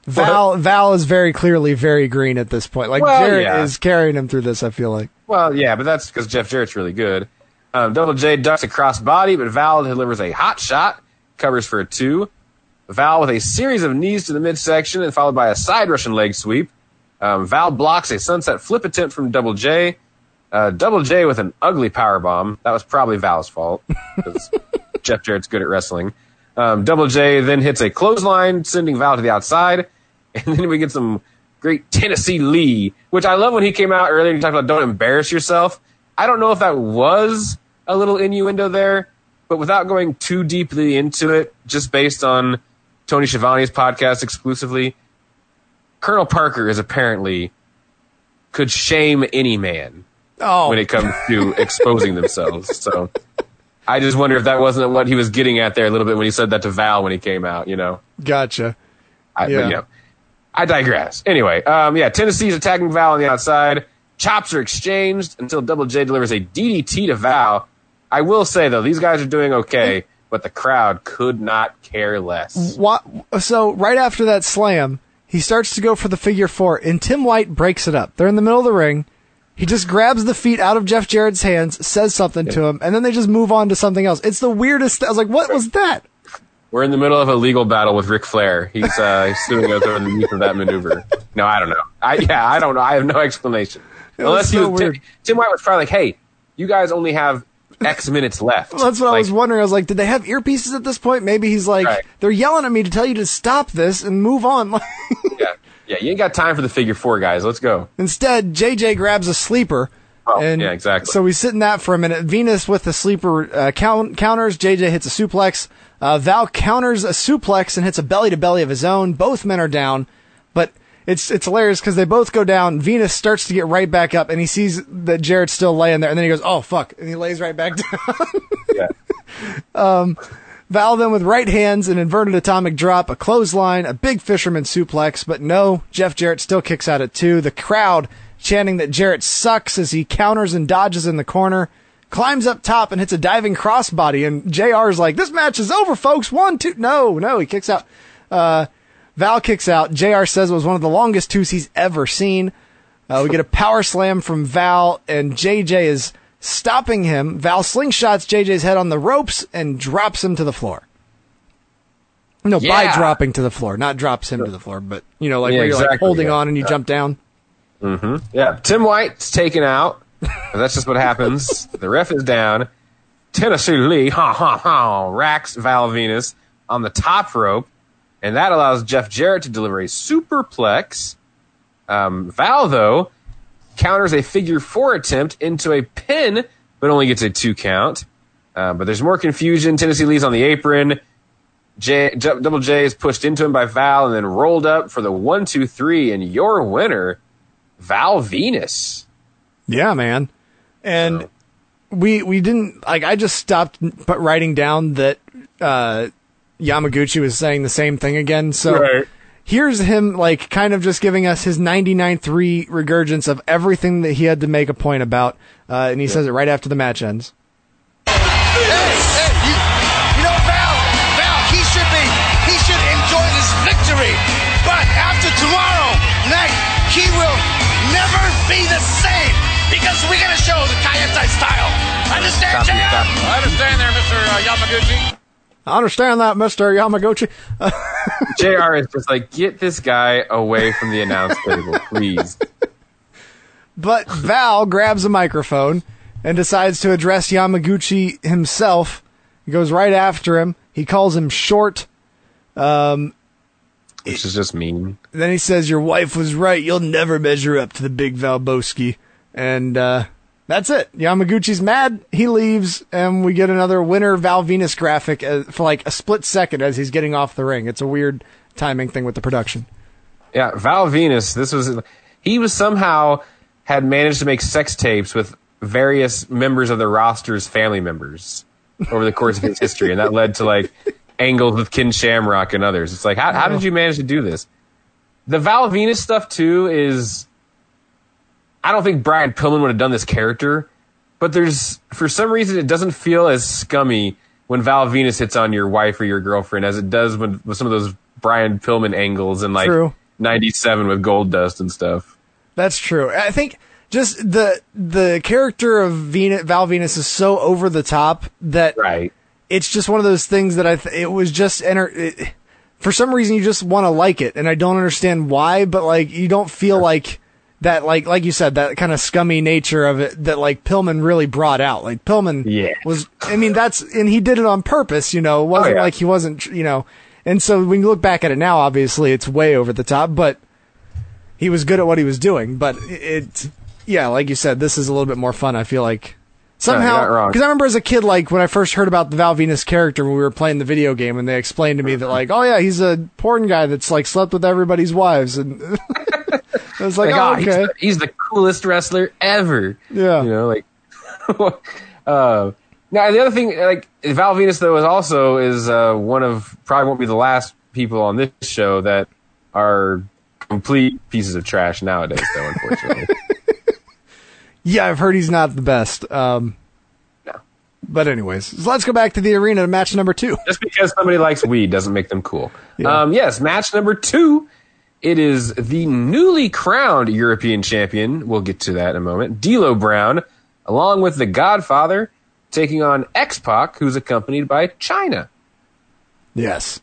Val Val is very clearly very green at this point. Like Well, Jarrett yeah. is carrying him through this. I feel like. Well, yeah, but that's because Jeff Jarrett's really good. Um, Double J ducks across body, but Val delivers a hot shot, covers for a two. Val with a series of knees to the midsection and followed by a side Russian leg sweep. Um, Val blocks a sunset flip attempt from Double J. Uh, Double J with an ugly power bomb. That was probably Val's fault because [LAUGHS] Jeff Jarrett's good at wrestling. Um, Double J then hits a clothesline, sending Val to the outside, [LAUGHS] and then we get some great Tennessee Lee, which I love when he came out earlier and he talked about don't embarrass yourself. I don't know if that was a little innuendo there, but without going too deeply into it, just based on Tony Schiavone's podcast exclusively, Colonel Parker is apparently could shame any man Oh, when it comes to [LAUGHS] exposing themselves. So I just wonder if that wasn't what he was getting at there a little bit when he said that to Val when he came out, you know. gotcha. I, Yeah. but, you know, I digress. Anyway, um, yeah, Tennessee's attacking Val on the outside. Chops are exchanged until Double J delivers a DDT to Val. I will say though, these guys are doing okay, but the crowd could not care less. What? So right after that slam, he starts to go for the figure four, and Tim White breaks it up. They're in the middle of the ring. He just grabs the feet out of Jeff Jarrett's hands, says something to him, and then they just move on to something else. It's the weirdest. I was like, "What was that?" We're in the middle of a legal battle with Ric Flair. He's uh, he's suing us over the use of that maneuver. No, I don't know. I yeah, I don't know. I have no explanation. was Unless he so was weird. Tim, Tim White was probably like, "Hey, you guys only have X minutes left." Well, that's what I was wondering. I was like, "Did they have earpieces at this point?" Maybe he's like, Right. "They're yelling at me to tell you to stop this and move on." [LAUGHS] Yeah, yeah. You ain't got time for the figure four, guys. Let's go. Instead, JJ grabs a sleeper. Oh, and yeah, exactly. So we sit in that for a minute. Venis with the sleeper uh, count, counters. JJ hits a suplex. Uh, Val counters a suplex and hits a belly to belly of his own. Both men are down, it's it's hilarious because they both go down. Venis starts to get right back up, and he sees that Jarrett's still laying there, and then he goes, "Oh fuck!" and he lays right back [LAUGHS] down. Yeah. Val then with right hands, an inverted atomic drop, a clothesline, a big fisherman suplex, but no, Jeff Jarrett still kicks out at two. The crowd chanting that Jarrett sucks as he counters and dodges in the corner, climbs up top and hits a diving crossbody, and JR is like, this match is over, folks. One, two. No, no, he kicks out. Uh, Val kicks out. JR says it was one of the longest twos he's ever seen. Uh, we get a power slam from Val, and JJ is stopping him. Val slingshots JJ's head on the ropes and drops him to the floor. No, by dropping to the floor, not drops him to the floor, but you know, like Yeah, where you're like holding yeah. on and you jump down. Mm-hmm. Yeah, Tim White's taken out. That's just what happens. [LAUGHS] the ref is down. Tennessee Lee, ha ha ha, racks Val Venis on the top rope, and that allows Jeff Jarrett to deliver a superplex. Um, Val, though, counters a figure four attempt into a pin, but only gets a two count. Uh, but there's more confusion. Tennessee leaves on the apron. J, J, Double J is pushed into him by Val and then rolled up for the one, two, three, and your winner, Val Venis. Yeah, man. And we we didn't like. I just stopped writing down that uh, Yamaguchi was saying the same thing again. So Right. here's him like kind of just giving us his 99-3 regurgence of everything that he had to make a point about, uh, and he says it right after the match ends. Hey, hey, you, you know, Val, Val, he should be, he should enjoy this victory. But after tomorrow night, he will never be the same because we're gonna show the Kaientai style. Understand, Stop it, JR? stop. I understand there, Mr. Uh, Yamaguchi. I understand that, Mister Yamaguchi. [LAUGHS] JR is just like, get this guy away from the announce table, please. [LAUGHS] But Val grabs a microphone and decides to address Yamaguchi himself. He goes right after him. He calls him short. Which is just mean. Then he says, "Your wife was right. You'll never measure up to the big Valbowski." And uh, that's it. Yamaguchi's mad. He leaves, and we get another winner Val Venis graphic uh, for like a split second as he's getting off the ring. It's a weird timing thing with the production. Yeah, Val Venis, this was, he was somehow had managed to make sex tapes with various members of the roster's family members over the course of his history. And that led to like angles with Ken Shamrock and others. It's like, how, how did you manage to do this? The Val Venis stuff too is, I don't think Brian Pillman would have done this character, but there's, for some reason, it doesn't feel as scummy when Val Venis hits on your wife or your girlfriend as it does when, with some of those Brian Pillman angles and like True. 97 with gold dust and stuff. That's true. I think just the the character of Venis, Val Venis is so over the top that Right. it's just one of those things that I th- it was just enter it, for some reason you just want to like it and I don't understand why but like you don't feel like that like like you said that kind of scummy nature of it that like Pillman really brought out. Like Pillman Yeah. was I mean that's and he did it on purpose you know. It wasn't Oh, yeah. like he wasn't you know. And so when you look back at it now obviously it's way over the top but he was good at what he was doing. But it yeah like you said this is a little bit more fun I feel like. Somehow because I remember as a kid, like when I first heard about the Val Venis character when we were playing the video game, and they explained to me that like, oh yeah, he's a porn guy that's like slept with everybody's wives, and [LAUGHS] was like, Like, oh, oh, he's, the, he's the coolest wrestler ever. Yeah. You know, like, [LAUGHS] uh, now the other thing, like, Val Venis though is also is, uh, one of, probably won't be the last people on this show that are complete pieces of trash nowadays though, unfortunately. [LAUGHS] yeah, I've heard he's not the best. Um, No. but anyways, so let's go back to the arena to match number two. Just because somebody likes weed doesn't make them cool. Um, yes, match number two. It is the newly crowned European champion. We'll get to that in a moment. D'Lo Brown, along with the Godfather, taking on X Pac, who's accompanied by Chyna. Yes,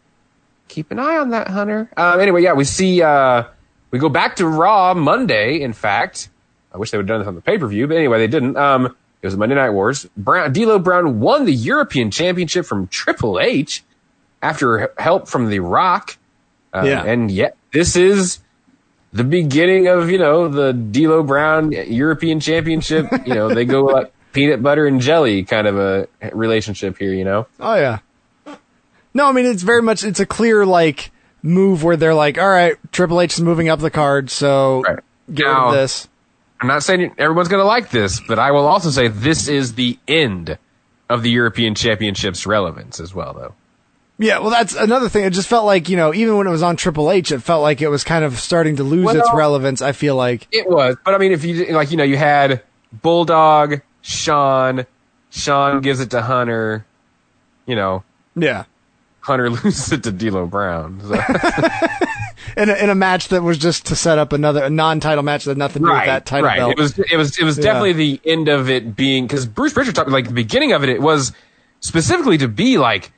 Keep an eye on that, Hunter. Um, anyway, yeah, we see. Uh, we go back to Raw Monday. In fact, I wish they would have done this on the pay per view, but anyway, they didn't. Um, it was Monday Night Wars. Brown, D'Lo Brown won the European Championship from Triple H after help from The Rock. Uh, Yeah. and yet this is the beginning of you know the D'Lo Brown European Championship. [LAUGHS] you know, they go like peanut butter and jelly kind of a relationship here. You know. oh yeah. No, I mean it's very much it's a clear like move where they're like, all right, Triple H is moving up the card, so Right. get rid of this. I'm not saying everyone's going to like this, but I will also say this is the end of the European Championship's relevance as well, though. Yeah, well, that's another thing. It just felt like you know, even when it was on Triple H, it felt like it was kind of starting to lose Well, its relevance. I feel like. It was, but I mean, if you like, you know, you had Bulldog, Sean, Sean gives it to Hunter, you know, Yeah. Hunter [LAUGHS] loses it to D'Lo Brown. So. [LAUGHS] In a, in a match that was just to set up another a non-title match that had nothing to do with that title right. belt. It was it was it was Yeah. definitely the end of it being because Bruce Prichard talked like the beginning of it. It was specifically to be like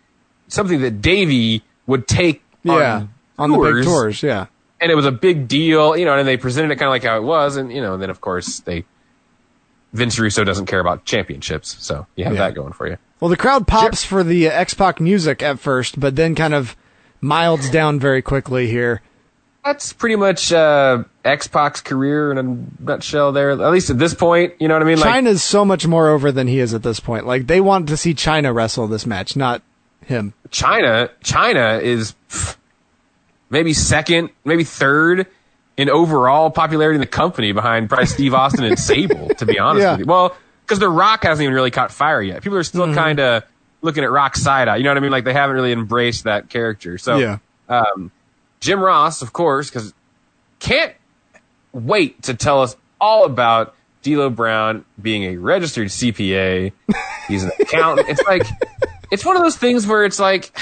something that Davey would take yeah, on, on the big tours. Yeah. and it was a big deal, you know. And they presented it kind of like how it was, and you know, and then of course they Vince Russo doesn't care about championships, so you have Yeah. that going for you. Well, the crowd pops for the uh, X Pac music at first, but then kind of milds down very quickly here. That's pretty much uh, X Pac's career in a nutshell. There, at least at this point, you know what I mean? Like, Chyna's so much more over than he is at this point. Like they want to see Chyna wrestle this match, not him. Chyna, Chyna is maybe second, maybe third in overall popularity in the company behind probably Steve Austin and Sable, to be honest Yeah. with you. Well, because The Rock hasn't even really caught fire yet. People are still Mm-hmm. kind of looking at Rock's side eye. You know what I mean? Like they haven't really embraced that character. So, Yeah. um, Jim Ross, of course, because can't wait to tell us all about D'Lo Brown being a registered CPA. He's an accountant. it's like, it's one of those things where it's like,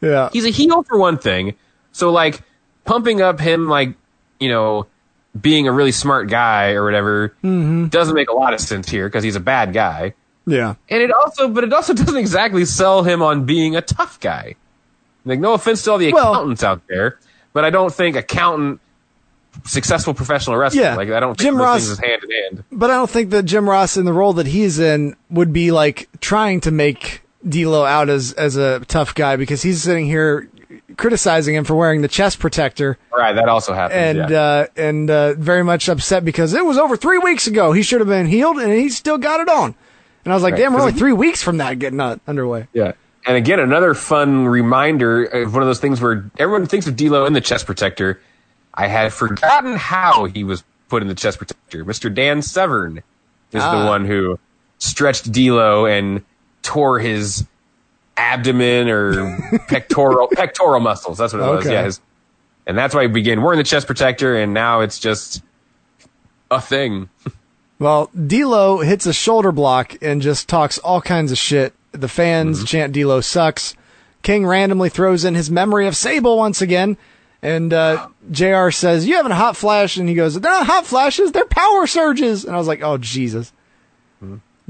Yeah. he's a heel for one thing. So like pumping up him like, you know, being a really smart guy or whatever mm-hmm. doesn't make a lot of sense here because he's a bad guy. Yeah. And it also, but it also [LAUGHS] doesn't exactly sell him on being a tough guy. Like, no offense to all the Well- accountants out there, but I don't think accountant, successful professional wrestler. Yeah. Like, I don't think Jim Ross- is hand in hand. But I don't think that Jim Ross in the role that he's in would be like trying to make D'Lo out as as a tough guy because he's sitting here criticizing him for wearing the chest protector Right, that also happens. and yeah. uh, and uh, very much upset because it was over three weeks ago. He should have been healed and he still got it on. And I was like, Right, damn, we're only three weeks from that getting uh, underway. Yeah. And again, another fun reminder of one of those things where everyone thinks of D'Lo in the chest protector. I had forgotten how he was put in the chest protector. Mr. Dan Severn is Ah. the one who stretched D'Lo and tore his abdomen or [LAUGHS] pectoral pectoral muscles. That's what it was. Okay. Yeah. His, and that's why he began wearing the chest protector, and now it's just a thing. Well, D'Lo hits a shoulder block and just talks all kinds of shit. The fans Mm-hmm. chant D'Lo sucks. King randomly throws in his memory of Sable once again. And uh, JR says, You having a hot flash? And he goes, They're not hot flashes, they're power surges. And I was like, Oh, Jesus.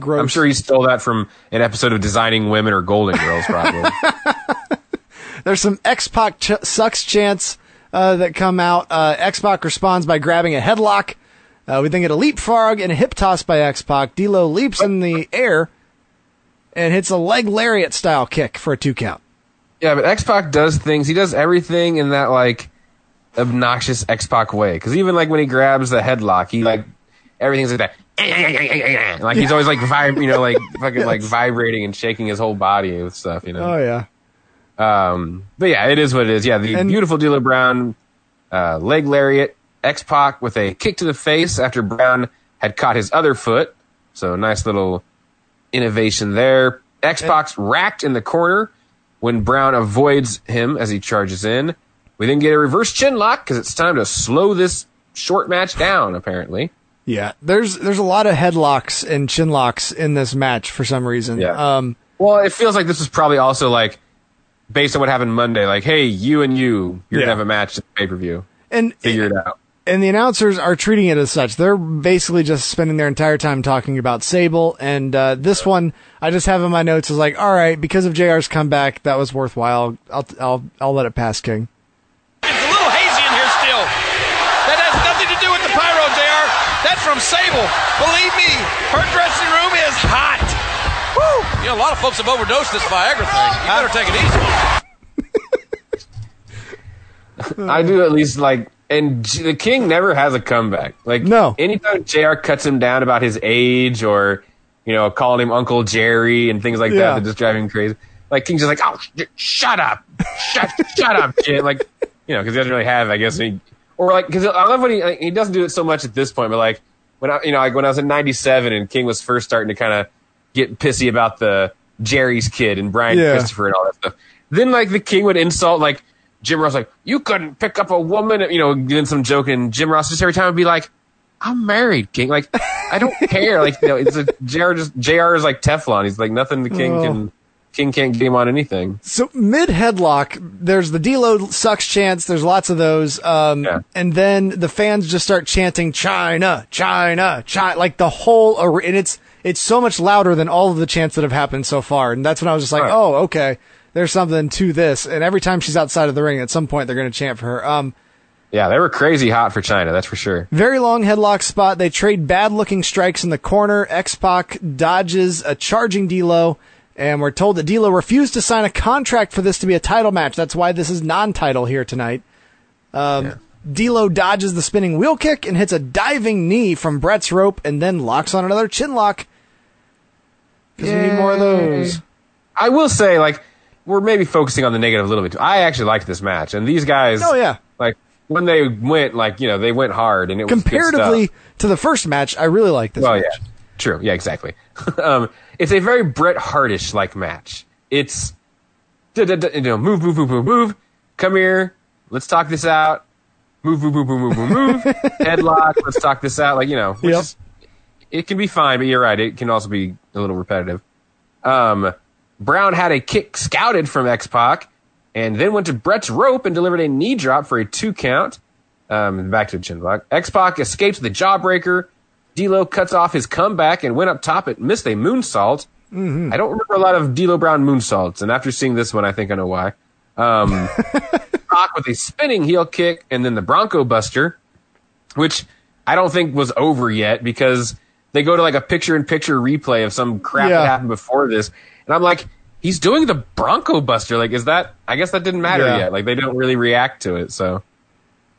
Gross. I'm sure he stole that from an episode of Designing Women or Golden Girls, probably. [LAUGHS] There's some X Pac ch- sucks chants uh, that come out. Uh, X Pac responds by grabbing a headlock. Uh, we then get a leapfrog and a hip toss by X Pac. D'Lo leaps in the air and hits a leg lariat style kick for a two count. Yeah, but X Pac does things. He does everything in that like obnoxious X Pac way. Because even like when he grabs the headlock, he like everything's like that. [LAUGHS] Like he's always like vib, you know, like fucking like vibrating and shaking his whole body with stuff. You know. Oh yeah. Um, but yeah, it is what it is. Yeah, the And- beautiful D'Lo Brown uh, leg lariat, X Pac with a kick to the face after Brown had caught his other foot. So nice little innovation there. Xbox Pac's racked in the corner when Brown avoids him as he charges in. We then get a reverse chin lock because it's time to slow this short match down. Apparently, Yeah. There's there's a lot of headlocks and chin locks in this match for some reason. Yeah. Um well, it feels like this is probably also like based on what happened Monday. Like, hey, you and you, you're Yeah. gonna have a match at pay per view. and Figure it out. and the announcers are treating it as such. They're basically just spending their entire time talking about Sable. And uh, this one, I just have in my notes is like, all right, because of Jr's comeback, that was worthwhile. I'll I'll I'll let it pass, King. It's a little hazy in here still. That has nothing to do with the pyro, JR. That's from Sable. Believe me, her dressing room is hot. Woo! You know, a lot of folks have overdosed this Viagra thing. You better take it easy. I do at least like, and J- the King never has a comeback. Like, No. anytime Jr. cuts him down about his age or, you know, calling him Uncle Jerry and things like Yeah. that that just drive him crazy. Like King's just like, oh, sh- shut up, shut, shut up, kid. Like, you know, because he doesn't really have, I guess, any, or like, because I love when he like, he doesn't do it so much at this point, but like when I, you know, like when I was in '97 and King was first starting to kind of get pissy about the Jerry's kid and Brian Yeah. Christopher and all that stuff. Then like the King would insult like Jim Ross, like you couldn't pick up a woman, you know, doing some joke And Jim Ross just every time would be like, "I'm married, King. Like I don't [LAUGHS] care. Like you know, it's a Jr. Just Jr. is like Teflon. He's like nothing. The King Oh. can King can't get him on anything. So mid headlock, there's the D'Lo sucks chants. There's lots of those, um, Yeah. and then the fans just start chanting Chyna, Chyna, Chyna, like the whole, ar- and it's it's so much louder than all of the chants that have happened so far. And that's when I was just like, Right. oh, okay, there's something to this. And every time she's outside of the ring, at some point they're going to chant for her. Um, Yeah, they were crazy hot for Chyna. That's for sure. very long headlock spot. They trade bad looking strikes in the corner. X Pac dodges a charging D'Lo, and we're told that D'Lo refused to sign a contract for this to be a title match. That's why this is non title here tonight. Um, D'Lo dodges the spinning wheel kick and hits a diving knee from Brett's rope, and then locks on another chin lock. Because we need more of those. I will say, like, we're maybe focusing on the negative a little bit. I actually liked this match, and these guys. Oh, yeah. Like when they went, like you know, they went hard, and it was Comparatively to the first match, I really like this Well, match. yeah, true, yeah, exactly. [LAUGHS] um, it's a very Bret Hartish like match. It's you know, move, move, move, move, move. Come here, let's talk this out. Move, move, move, move, move, move, move. [LAUGHS] Headlock, let's talk this out. Like you know, which Yep. is, it can be fine, but you're right, it can also be a little repetitive. Um, Brown had a kick scouted from X Pac, and then went to Brett's rope and delivered a knee drop for a two count. Um, back to the chin block. X Pac escapes the jawbreaker. D'Lo cuts off his comeback and went up top and missed a moonsault. I don't remember a lot of D'Lo Brown moonsaults, and after seeing this one, I think I know why. Um, [LAUGHS] Pac with a spinning heel kick and then the Bronco Buster, which I don't think was over yet because they go to like a picture-in-picture replay of some crap Yeah. that happened before this, and I'm like, he's doing the Bronco Buster. Like, is that? I guess that didn't matter Yeah. yet. Like, they don't really react to it. So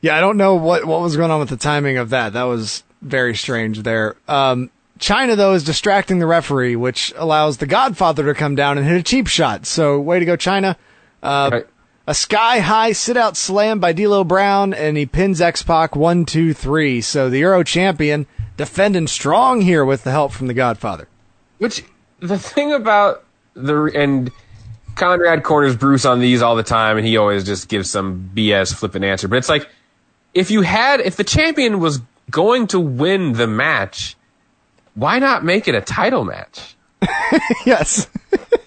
Yeah, I don't know what what was going on with the timing of that. That was very strange there. Um, Chyna though is distracting the referee, which allows the Godfather to come down and hit a cheap shot. So way to go, Chyna. Uh, Right. A sky high sit out slam by D'Lo Brown, and he pins X Pac one, two, three. So the Euro champion defending strong here with the help from the Godfather. Which the thing about the and Conrad corners Bruce on these all the time, and he always just gives some BS flippant answer. But it's like if you had if the champion was going to win the match, why not make it a title match? [LAUGHS] yes,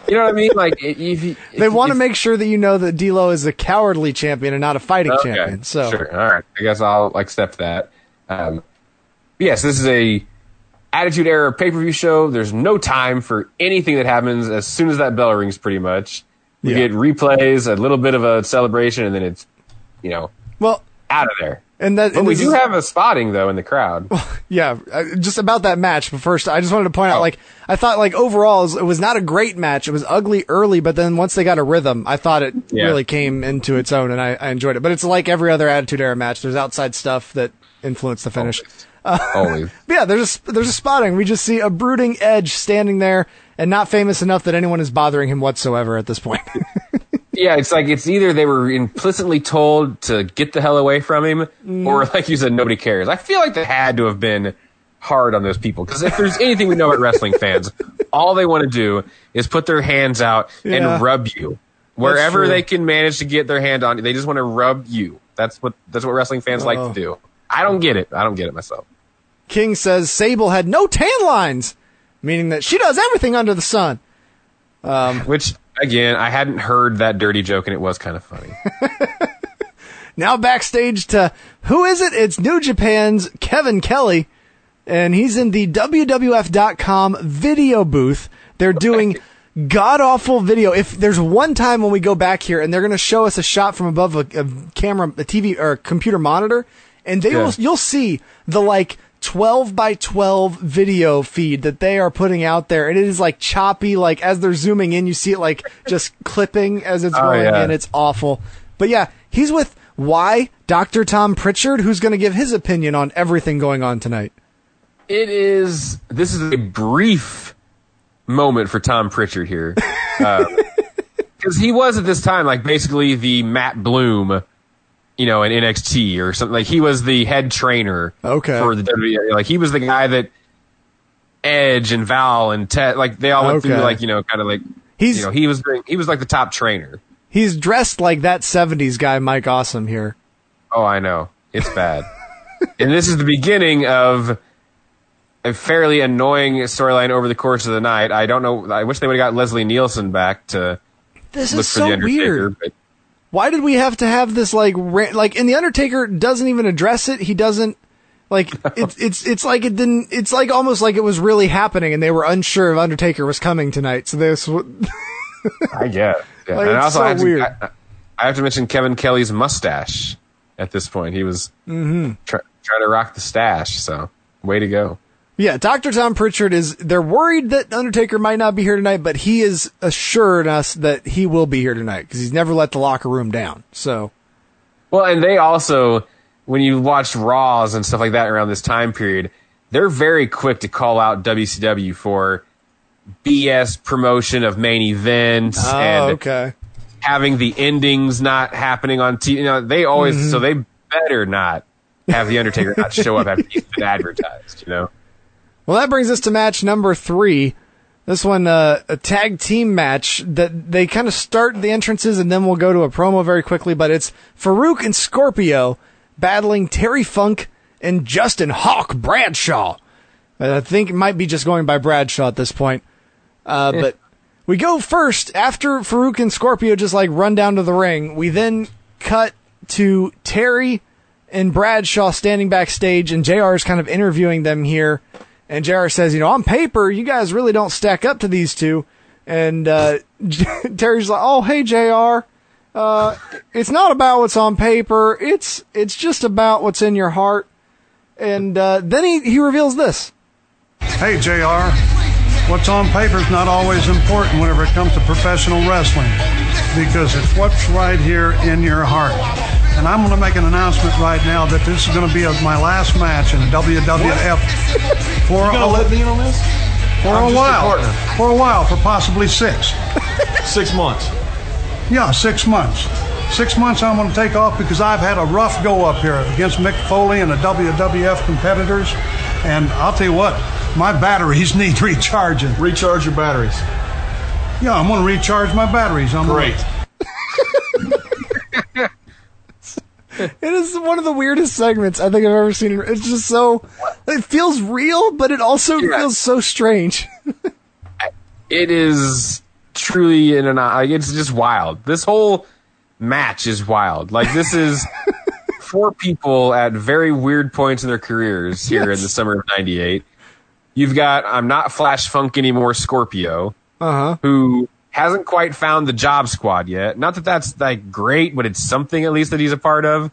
You know what I mean? Like if, if they want to make sure that you know that D'Lo is a cowardly champion and not a fighting Okay, champion. So sure, all right. I guess I'll accept that. Um, yes, this is a Attitude Era pay per view show. There's no time for anything that happens as soon as that bell rings. Pretty much, we Yeah. get replays, a little bit of a celebration, and then it's you know well, out of there. And that But and we do is- have a spotting though in the crowd. [LAUGHS] Yeah, uh, just about that match. But first, I just wanted to point out, Oh. like, I thought, like, overall, it was- it was not a great match. It was ugly early, but then once they got a rhythm, I thought it Yeah. really came into its own, and I, I enjoyed it. But it's like every other Attitude Era match. There's outside stuff that influenced the finish. Always. But [LAUGHS] yeah, there's a, there's a spotting. We just see a brooding Edge standing there and not famous enough that anyone is bothering him whatsoever at this point. [LAUGHS] Yeah, it's like it's either they were implicitly told to get the hell away from him, Mm. or like you said, nobody cares. I feel like they had to have been hard on those people because if there's [LAUGHS] anything we know about wrestling fans, all they want to do is put their hands out Yeah. and rub you wherever they can manage to get their hand on. you. They just want to rub you. That's what that's what wrestling fans like Oh. to do. I don't get it. I don't get it myself. King says Sable had no tan lines, meaning that she does everything under the sun. Which again, I hadn't heard that dirty joke, and it was kind of funny. [LAUGHS] Now backstage to who is it? It's New Japan's Kevin Kelly, and he's in the WWF.com video booth. They're doing god awful video. If there's one time when we go back here and they're going to show us a shot from above a, a camera, a TV or a computer monitor, and they Yeah. will, you'll see the like 12 by 12 video feed that they are putting out there, and it is like choppy. Like as they're zooming in, you see it like just [LAUGHS] clipping as it's Oh, going yeah. in. It's awful. But yeah, he's with why Dr. Tom Prichard, who's going to give his opinion on everything going on tonight. It is. This is a brief moment for Tom Prichard here, uh, [LAUGHS] because he was at this time like basically the Matt Bloom, you know, in NXT or something. Like he was the head trainer. Okay. For the WWE. Like he was the guy that Edge and Val and Ted, like they all went through like you know, kind of like He's you know, he was he was like the top trainer. he's dressed like that 70s guy Mike Awesome here. Oh, I know. It's bad. [LAUGHS] and this is the beginning of a fairly annoying storyline over the course of the night. I don't know. I wish they would have got Leslie Nielsen back to This look is for the so Undertaker. weird. But Why did we have to have this like ra- like and the Undertaker doesn't even address it. He doesn't like [LAUGHS] it's it's it's like it didn't it's like almost like it was really happening and they were unsure if Undertaker was coming tonight. So this I guess. Yeah. [LAUGHS] Like, and also, so I, have weird. To, I, I have to mention Kevin Kelly's mustache at this point. He was Mm-hmm. try, trying to rock the stash. So, way to go. Yeah, Dr. Tom Prichard is, they're worried that Undertaker might not be here tonight, but he is assured us that he will be here tonight because he's never let the locker room down. So, Well, and they also when you watch Raws and stuff like that around this time period, they're very quick to call out WCW for BS promotion of main events Oh, and okay. having the endings not happening on TV. You know, they always Mm-hmm. so they better not have the Undertaker not show up after he's been advertised. You know, Well, that brings us to match number three. This one, uh, a tag team match that they kind of start the entrances and then we'll go to a promo very quickly, but it's Farouk and Scorpio battling Terry Funk and Justin Hawk Bradshaw. Uh, I think it might be just going by Bradshaw at this point. Uh, but we go first after Farouk and Scorpio just like run down to the ring. We then cut to Terry and Bradshaw standing backstage, and JR is kind of interviewing them here. And JR says, you know, on paper, you guys really don't stack up to these two. And uh, [LAUGHS] Terry's like, oh, hey, JR. Uh, it's not about what's on paper. It's it's just about what's in your heart. And uh, then he, he reveals this. Hey, JR, what's on paper is not always important whenever it comes to professional wrestling because it's what's right here in your heart. And I'm going to make an announcement right now that this is going to be my last match in the WWF for You gonna a, let me in on this? for I'm a while. For a while, for possibly six. [LAUGHS] Six months. Yeah, six months. Six months I'm going to take off because I've had a rough go up here against Mick Foley and the WWF competitors. And I'll tell you what, my batteries [LAUGHS] need recharging. Recharge your batteries. Yeah, I'm going to recharge my batteries. I'm gonna- Great. [LAUGHS] It is one of the weirdest segments I think I've ever seen. It's just so, it feels real, but it also Yeah. feels so strange. [LAUGHS] it is truly in an like it's just wild. This whole match is wild. Like this is [LAUGHS] four people at very weird points in their careers here in the summer of '98. You've got I'm not Flash Funk anymore, Scorpio, Uh-huh. who hasn't quite found the job squad yet. Not that that's like great, but it's something at least that he's a part of.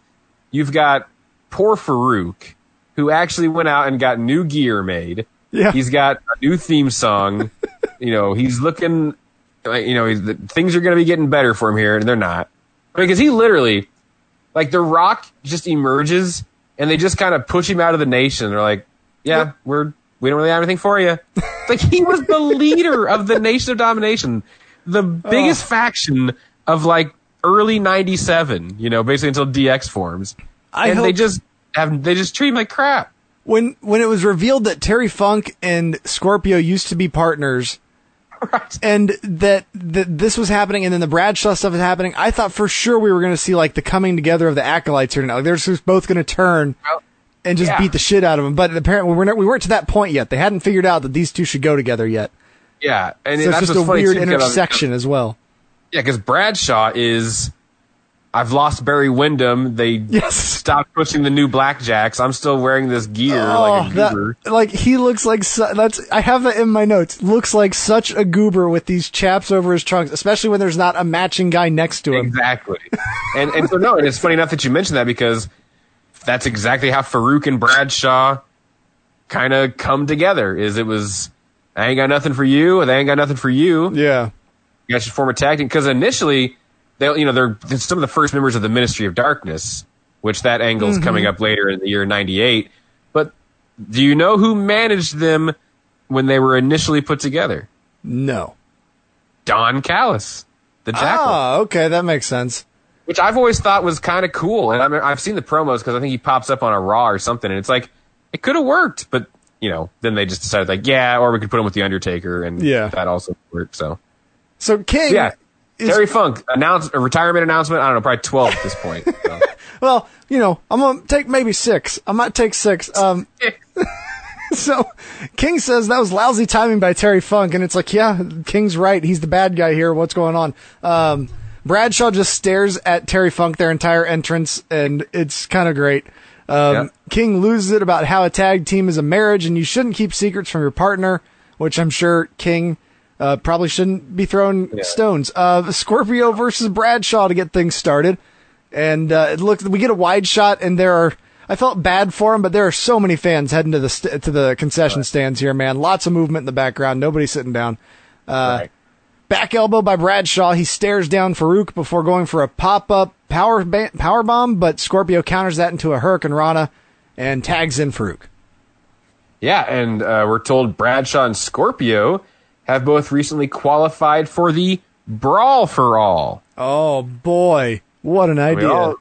You've got poor Farouk, who actually went out and got new gear made. Yeah. He's got a new theme song. [LAUGHS] you know, he's looking like you know, he's, the, things are going to be getting better for him here, and they're not because he literally, like, The Rock just emerges, and they just kind of push him out of the nation. They're like, "Yeah, we're we don't really have anything for you." Like he was the leader of the Nation of Domination, the biggest faction of like early '97. You know, basically until DX forms, I and they just have they just treat him like crap. when when it was revealed that Terry Funk and Scorpio used to be partners, [LAUGHS] Right. and that that this was happening, and then the Bradshaw stuff is happening, I thought for sure we were going to see like the coming together of the acolytes here now. Like they're just both going to turn and just yeah. beat the shit out of them. But apparently we weren't we weren't to that point yet. They hadn't figured out that these two should go together yet. Yeah, and So it's that's just a weird intersection as well. Yeah, because Bradshaw is. I've lost Barry Windham. They Yes. stopped pushing the new blackjacks. I'm still wearing this gear Oh, like a goober. that, like he looks like su- that's. I have that in my notes. Looks like such a goober with these chaps over his trunks, especially when there's not a matching guy next to him. Exactly. and and so no, and it's funny enough that you mentioned that because that's exactly how Farouk and Bradshaw kind of come together. Is it was I ain't got nothing for you, and they ain't got nothing for you. Yeah. You guys should form a tag team because initially they you know they're, they're some of the first members of the Ministry of Darkness, which that angle's coming up later in the year '98. But do you know who managed them when they were initially put together? No. Don Callis, the Jackal. Ah, okay, that makes sense. which I've always thought was kind of cool. And I mean, I've seen the promos because I think he pops up on a Raw or something, and it's like it could have worked, but you know, then they just decided like, yeah, or we could put him with the Undertaker, and Yeah. that also worked. So So King, yeah, is- Terry Funk announced a retirement announcement. I don't know, probably twelve at this point. So. [LAUGHS] well, you know, I'm gonna take maybe six. I might take six. Um, [LAUGHS] so King says that was lousy timing by Terry Funk, and it's like, yeah, King's right. He's the bad guy here. What's going on? Um, Bradshaw just stares at Terry Funk their entire entrance, and it's kind of great. Um, Yeah. King loses it about how a tag team is a marriage, and you shouldn't keep secrets from your partner, which I'm sure King uh, probably shouldn't be throwing stones. Uh, Scorpio versus Bradshaw to get things started, and uh, it looked we get a wide shot, and there are. I felt bad for him, but there are so many fans heading to the st- to the concession stands here, man. Lots of movement in the background. Nobody sitting down. Uh, Right. Back elbow by Bradshaw. He stares down Farouk before going for a pop up power ba- power bomb, but Scorpio counters that into a Hurricane Rana and tags in Farouk. Yeah, and uh, we're told Bradshaw and Scorpio have both recently qualified for the Brawl for All. Oh boy, what an We idea! all,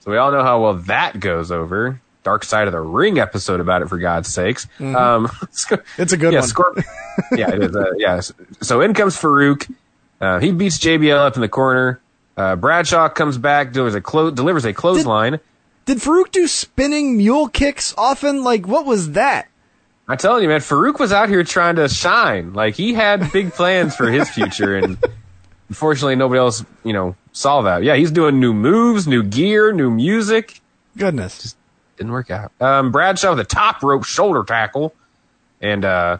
so we all know how well that goes over. Dark Side of the Ring episode about it, for God's sakes. Um, [LAUGHS] It's a good yeah, one. Scorp- [LAUGHS] yeah, it is. Uh, yeah. So in comes Farouk. Uh, he beats JBL up in the corner. Uh, Bradshaw comes back, delivers a clo- delivers a clothesline. Did Farouk do spinning mule kicks often? Like, what was that? I'm telling you, man, Farouk was out here trying to shine. Like he had big plans for his future, and unfortunately, nobody else, you know, saw that. Yeah, he's doing new moves, new gear, new music. Goodness. Didn't work out. Um, Bradshaw with a top rope shoulder tackle, and uh,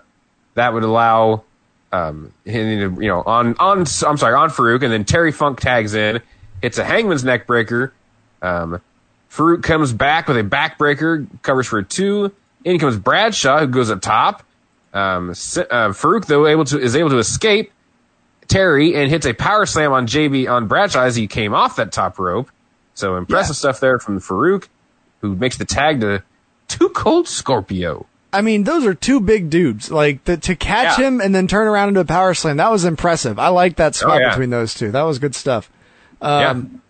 that would allow um, him to, you know, on on I'm sorry, on Farouk, and then Terry Funk tags in, hits a Hangman's neck breaker. Um, Farouk comes back with a backbreaker, covers for a two. In comes Bradshaw, who goes up top. Um, uh, Farouk though able to is able to escape Terry and hits a power slam on JB on Bradshaw as he came off that top rope. So impressive Yeah. stuff there from Farouk, who makes the tag to Too Cold Scorpio. I mean, those are two big dudes. Like the, to catch Yeah. him and then turn around into a power slam. That was impressive. I like that spot Oh, yeah. between those two. That was good stuff. Um,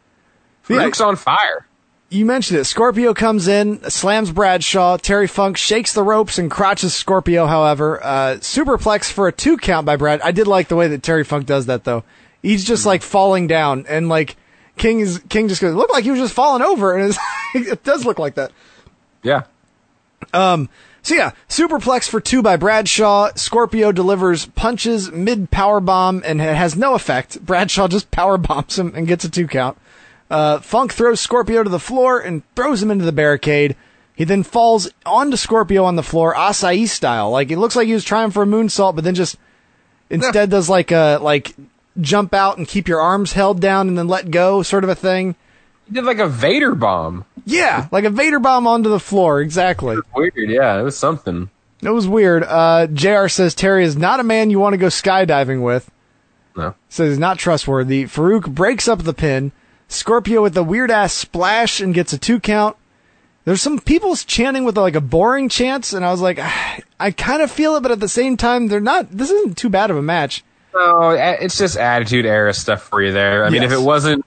yeah. Farouk's on fire. You mentioned it. Scorpio comes in, slams Bradshaw. Terry Funk shakes the ropes and crotches Scorpio. However, uh, superplex for a two count by Brad. I did like the way that Terry Funk does that though. He's just like falling down and like King is King just goes looked like he was just falling over and [LAUGHS] it does look like that. Yeah, So yeah, superplex for two by Bradshaw. Scorpio delivers punches mid power bomb and it has no effect. Bradshaw just power bombs him and gets a two count. Uh, Funk throws Scorpio to the floor and throws him into the barricade. He then falls onto Scorpio on the floor, Asai style. Like it looks like he was trying for a moonsault, but then just instead does like a like jump out and keep your arms held down and then let go, sort of a thing. he did like a Vader bomb. Yeah, like a Vader bomb onto the floor. Exactly. Weird. Yeah, it was something. It was weird. Uh, JR says Terry is not a man you want to go skydiving with. No. Says he's not trustworthy. Farouk breaks up the pin. Scorpio with a weird ass splash and gets a two count. There's some people chanting with like a boring chants, and I was like, [SIGHS] I kind of feel it, but at the same time, they're not. This isn't too bad of a match. No, it's just attitude era stuff for you there. I mean, if it wasn't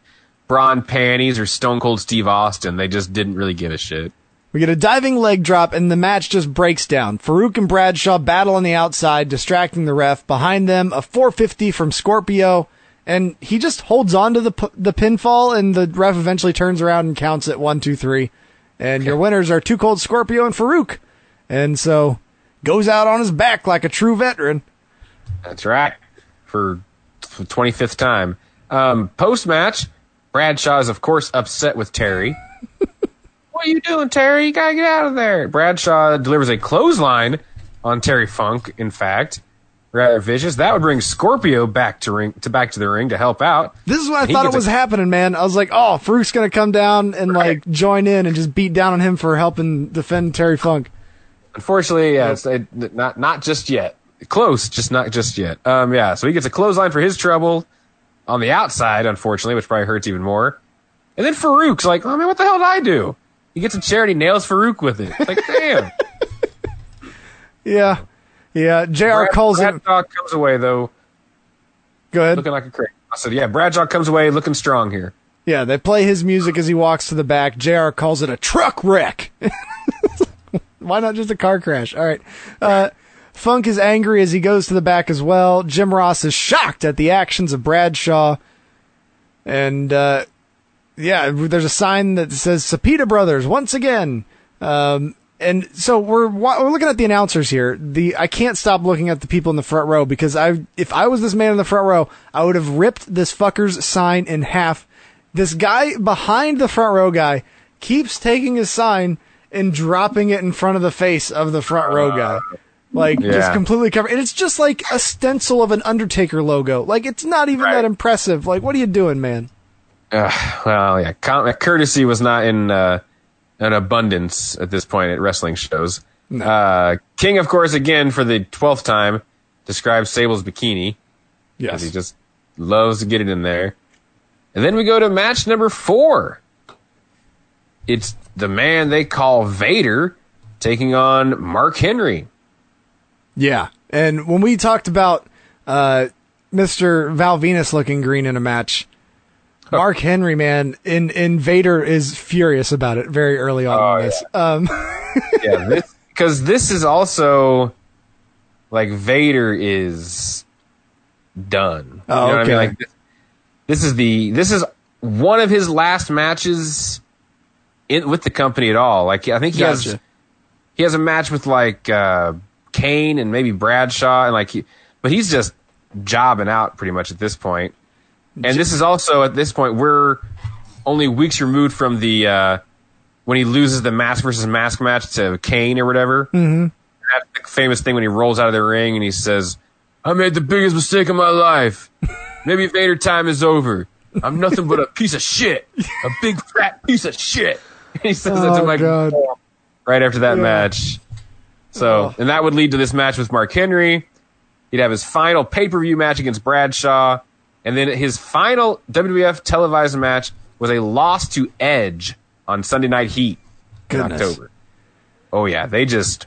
Braun Panties or Stone Cold Steve Austin, they just didn't really give a shit. We get a diving leg drop, and the match just breaks down. Farouk and Bradshaw battle on the outside, distracting the ref. Behind them, a 450 from Scorpio, and he just holds on to the p- the pinfall, and the ref eventually turns around and counts it one, two, three. And your winners are Too Cold Scorpio and Farouk. And so goes out on his back like a true veteran. That's right. For the 25th time. Um, Post match, Bradshaw is, of course, upset with Terry. [LAUGHS] what are you doing, Terry? You gotta get out of there. Bradshaw delivers a clothesline on Terry Funk, in fact. Rather vicious. That would bring Scorpio back to ring to back to the ring to help out. This is what I thought it gets a- was happening, man. I was like, oh, Farouk's gonna come down and like join in and just beat down on him for helping defend Terry Funk. Unfortunately, yeah, not not just yet. Close, just not just yet. Um, yeah. So he gets a clothesline for his trouble on the outside, unfortunately, which probably hurts even more. And then Farouk's like, oh man, what the hell did I do? He gets a chair and he nails Farouk with it. It's like, [LAUGHS] damn. Yeah. Yeah. JR Brad- calls him. Bradshaw comes away though, Good. looking like a crazy. I said, yeah, Bradshaw comes away looking strong here. Yeah, they play his music as he walks to the back. JR calls it a truck wreck. [LAUGHS] Why not just a car crash? All right. Uh, Funk is angry as he goes to the back as well. Jim Ross is shocked at the actions of Bradshaw. And, uh, yeah, there's a sign that says Sapita Brothers once again. Um, and so we're we're looking at the announcers here. The I can't stop looking at the people in the front row because I if I was this man in the front row, I would have ripped this fucker's sign in half. This guy behind the front row guy keeps taking his sign and dropping it in front of the face of the front row guy. Like just completely covered. And it's just like a stencil of an Undertaker logo. Like it's not even Right. that impressive. Like what are you doing, man? Uh, well, yeah, com- courtesy was not in uh, an abundance at this point at wrestling shows. Uh, King, of course, again for the twelfth time, describes Sable's bikini. Yes. He just loves to get it in there. And then we go to match number four. It's the man they call Vader taking on Mark Henry. Yeah. And when we talked about uh, Mr. Val Venis looking green in a match, Mark Henry, man, in Invader is furious about it very early on Oh, in this. Um, [LAUGHS] yeah, this because this is also like Vader is done. Oh, you know what I okay. mean? Like this, this is the this is one of his last matches in with the company at all. Like I think he has he has a match with like uh Kane and maybe Bradshaw and like he, but he's just jobbing out pretty much at this point. And this is also at this point we're only weeks removed from the uh when he loses the mask versus mask match to Kane or whatever. Mm-hmm. That's the famous thing when he rolls out of the ring and he says, "I made the biggest mistake of my life. [LAUGHS] Maybe Vader time is over. I'm nothing but a piece of shit, a big fat piece of shit." [LAUGHS] he says that to Oh, Mike God. right after that Yeah. match. So, Oh. and that would lead to this match with Mark Henry. He'd have his final pay per view match against Bradshaw, and then his final WWF televised match was a loss to Edge on Sunday Night Heat Goodness. in October. Oh yeah, they just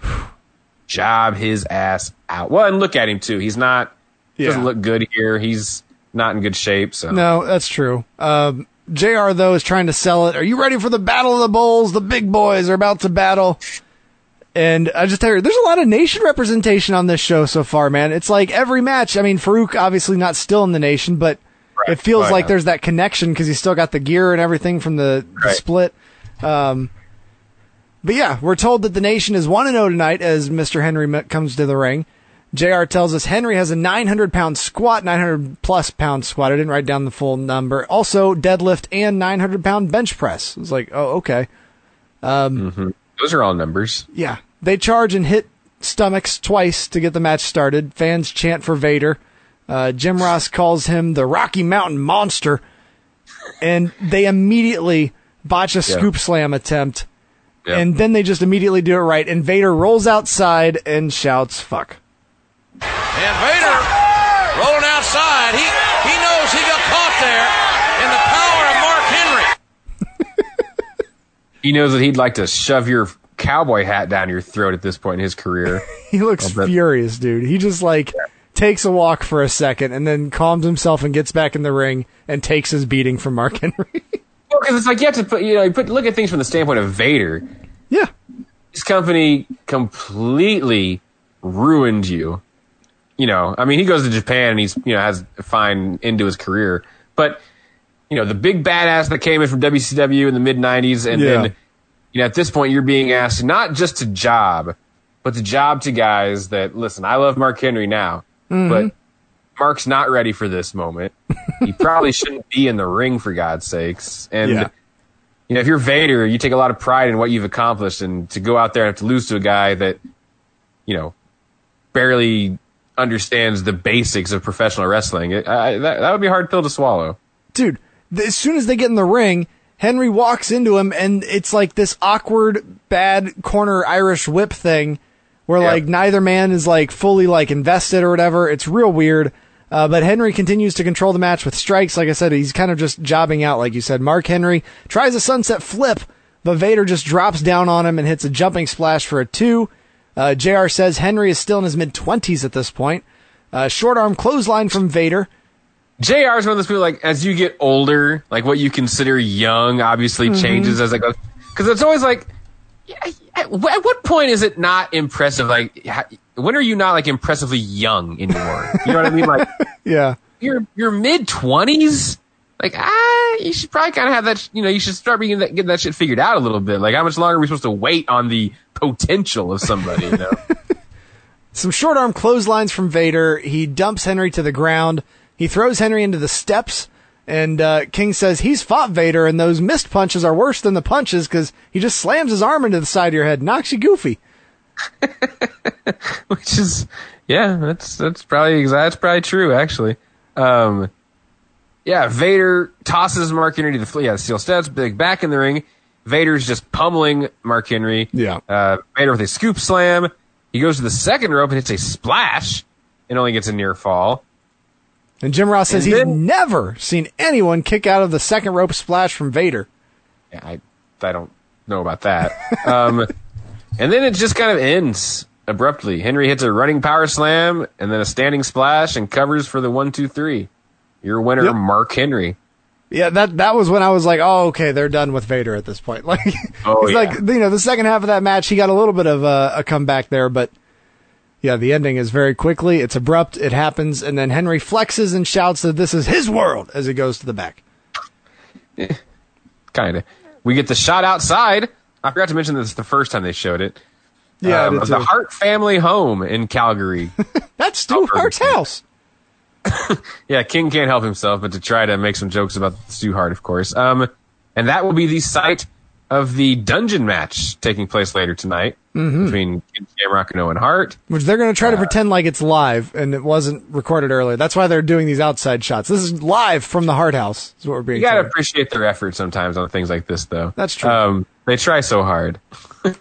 job his ass out. Well, and look at him too. He's not Yeah. doesn't look good here. He's not in good shape. So no, that's true. Um, JR, though, is trying to sell it. Are you ready for the Battle of the Bulls? The big boys are about to battle. And I just tell you, there's a lot of nation representation on this show so far, man. It's like every match. I mean, Farouk obviously not still in the nation, but it feels Oh, like yeah. there's that connection because he's still got the gear and everything from the, the split. Um, but yeah, we're told that the nation is 1 0 tonight as Mr. Henry comes to the ring. JR tells us Henry has a 900 pound squat, 900 plus pound squat. I didn't write down the full number. Also, deadlift and 900 pound bench press. It's like, oh, okay. Those are all numbers. Yeah. They charge and hit stomachs twice to get the match started. Fans chant for Vader. Uh, Jim Ross [LAUGHS] calls him the Rocky Mountain Monster. And they immediately botch a scoop slam attempt. Yeah. And then they just immediately do it right. And Vader rolls outside and shouts, fuck. And Vader rolling outside. He he knows he got caught there in the power of Mark Henry. He knows that he'd like to shove your cowboy hat down your throat at this point in his career. [LAUGHS] He looks furious, dude. He just like takes a walk for a second and then calms himself and gets back in the ring and takes his beating from Mark Henry. [LAUGHS] Well, because it's like you have to put, you know, you put look at things from the standpoint of Vader. yeah. his company completely ruined you. You know, I mean, he goes to Japan and he's, you know, has a fine into his career, but you know, the big badass that came in from WCW in the mid '90s, and Yeah. then, you know, at this point, you're being asked not just to job, but to job to guys that listen. I love Mark Henry now, mm-hmm. but Mark's not ready for this moment. he probably [LAUGHS] shouldn't be in the ring for God's sakes. And Yeah. you know, if you're Vader, you take a lot of pride in what you've accomplished, and to go out there and have to lose to a guy that, you know, barely understands the basics of professional wrestling, it, I, that that would be a hard pill to swallow. dude, as soon as they get in the ring, Henry walks into him, and it's like this awkward, bad corner Irish whip thing, where Yeah. like neither man is like fully like invested or whatever. It's real weird. Uh, but Henry continues to control the match with strikes. Like I said, he's kind of just jobbing out, like you said. Mark Henry tries a sunset flip, but Vader just drops down on him and hits a jumping splash for a two. Uh, JR says Henry is still in his mid 20s at this point. Uh, short arm clothesline from Vader. JR is one of those people like as you get older, like what you consider young obviously changes as it goes. Because it's always like, yeah, at what point is it not impressive? Like, when are you not like impressively young anymore? You know what I mean? Like, [LAUGHS] Yeah. You're, you're mid twenties, like ah, you should probably kind of have that. You know, you should start being that, getting that shit figured out a little bit. Like, how much longer are we supposed to wait on the potential of somebody? You know? [LAUGHS] Some short arm clotheslines from Vader. He dumps Henry to the ground. He throws Henry into the steps. And uh, King says he's fought Vader, and those missed punches are worse than the punches because he just slams his arm into the side of your head, knocks you goofy. [LAUGHS] which is yeah, that's that's probably that's probably true actually. Um, yeah, Vader tosses Mark Henry to the floor. Yeah, steel steps, big back in the ring. Vader's just pummeling Mark Henry. Yeah. Uh, Vader with a scoop slam. He goes to the second rope and hits a splash and only gets a near fall. And Jim Ross says And he's then- never seen anyone kick out of the second rope splash from Vader. Yeah, I I don't know about that. [LAUGHS] um, and then it just kind of ends abruptly. Henry hits a running power slam and then a standing splash and covers for the one two three. Your winner, Yep. Mark Henry. Yeah, that that was when I was like, oh, okay, they're done with Vader at this point. [LAUGHS] Like, Oh, it's yeah. like you know, the second half of that match, he got a little bit of a, a comeback there, but yeah, the ending is very quickly. It's abrupt. It happens, and then Henry flexes and shouts that this is his world as he goes to the back. Kind of. We get the shot outside. I forgot to mention this the first time they showed it. Yeah, um, of the. Hart family home in Calgary. [LAUGHS] That's Stu Hart's house. [LAUGHS] yeah, King can't help himself but to try to make some jokes about Stu Hart, of course. Um, and that will be the site of the dungeon match taking place later tonight Mm-hmm. between Shamrock and Owen Hart. Which they're going to try to pretend like it's live and it wasn't recorded earlier. That's why they're doing these outside shots. This is live from the Hart House. Is what we're being You gotta appreciate their effort sometimes on things like this, though. That's true. Um, they try so hard. [LAUGHS] Yeah,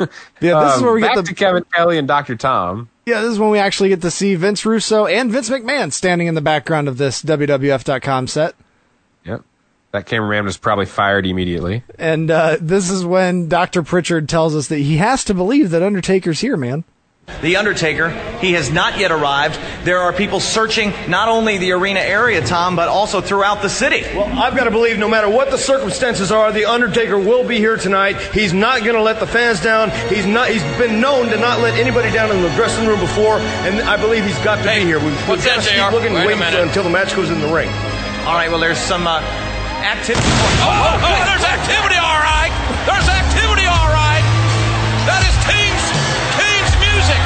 this is Um, where we back get the to Kevin Kelly and Dr. Tom. Yeah, this is when we actually get to see Vince Russo and Vince McMahon standing in the background of this WWF.com set. Yep. That cameraman was probably fired immediately. And uh, this is when Dr. Prichard tells us that he has to believe that Undertaker's here, man. The Undertaker, he has not yet arrived. There are people searching not only the arena area, Tom, but also throughout the city. Well, I've got to believe no matter what the circumstances are, the Undertaker will be here tonight. He's not going to let the fans down. He's not. He's been known to not let anybody down in the dressing room before, and I believe he's got to be here. We've, what's we've got to keep looking and Wait a waiting minute. until the match goes in the ring. All right, well, there's some uh, activity. Oh, oh, oh, there's activity, all right. There's activity, all right. That is King's King's music.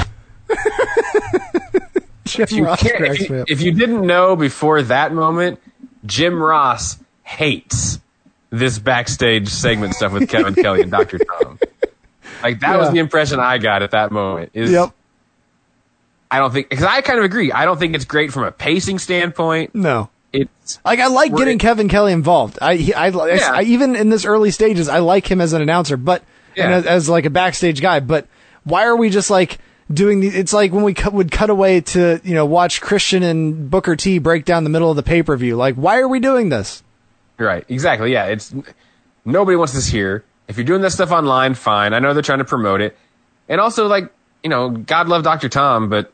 [LAUGHS] Jim If you, Ross can't- if, you, if you didn't know before that moment, Jim Ross hates this backstage segment stuff with Kevin [LAUGHS] Kelly and Dr. Tom. Like that was the impression I got at that moment. Is Yep. I don't think because I kind of agree. I don't think it's great from a pacing standpoint. No. It's Like I like getting Kevin Kelly involved. I, he, I, I- Yeah. I- even in this early stages, I like him as an announcer, but and Yeah. as, as like a backstage guy. But why are we just like doing the? It's like when we cut, would cut away to you know watch Christian and Booker T break down the middle of the pay per view. Like why are we doing this? Right, exactly. Yeah, it's nobody wants this here. If you're doing this stuff online, fine. I know they're trying to promote it, and also like you know, God love Dr. Tom, but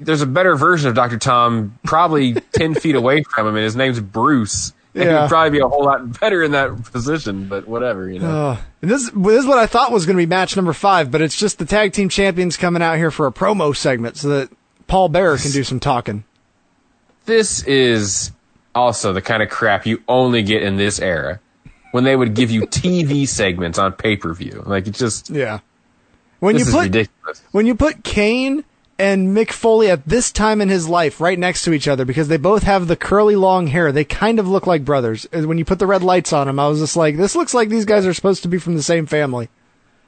there's a better version of Dr. Tom probably [LAUGHS] ten feet away from him, and his name's Bruce. And He'd probably be a whole lot better in that position, but whatever, you know. Uh, and this, this is what I thought was going to be match number five, but it's just the tag team champions coming out here for a promo segment so that Paul Bearer can do some talking. this is also the kind of crap you only get in this era when they would give you TV segments on pay per view. Like it just Yeah. When this you is put ridiculous. when you put Kane and Mick Foley at this time in his life right next to each other because they both have the curly long hair, they kind of look like brothers. And When you put the red lights on them, I was just like, this looks like these guys are supposed to be from the same family.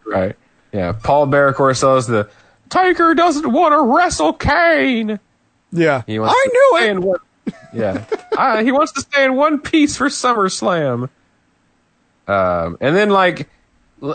Right. Yeah. Paul Bearer, of course, says the Tiger doesn't want to wrestle Kane. Yeah, He wants I to knew it. one- yeah. [LAUGHS] Uh, he wants to stay in one piece for SummerSlam. Um, and then like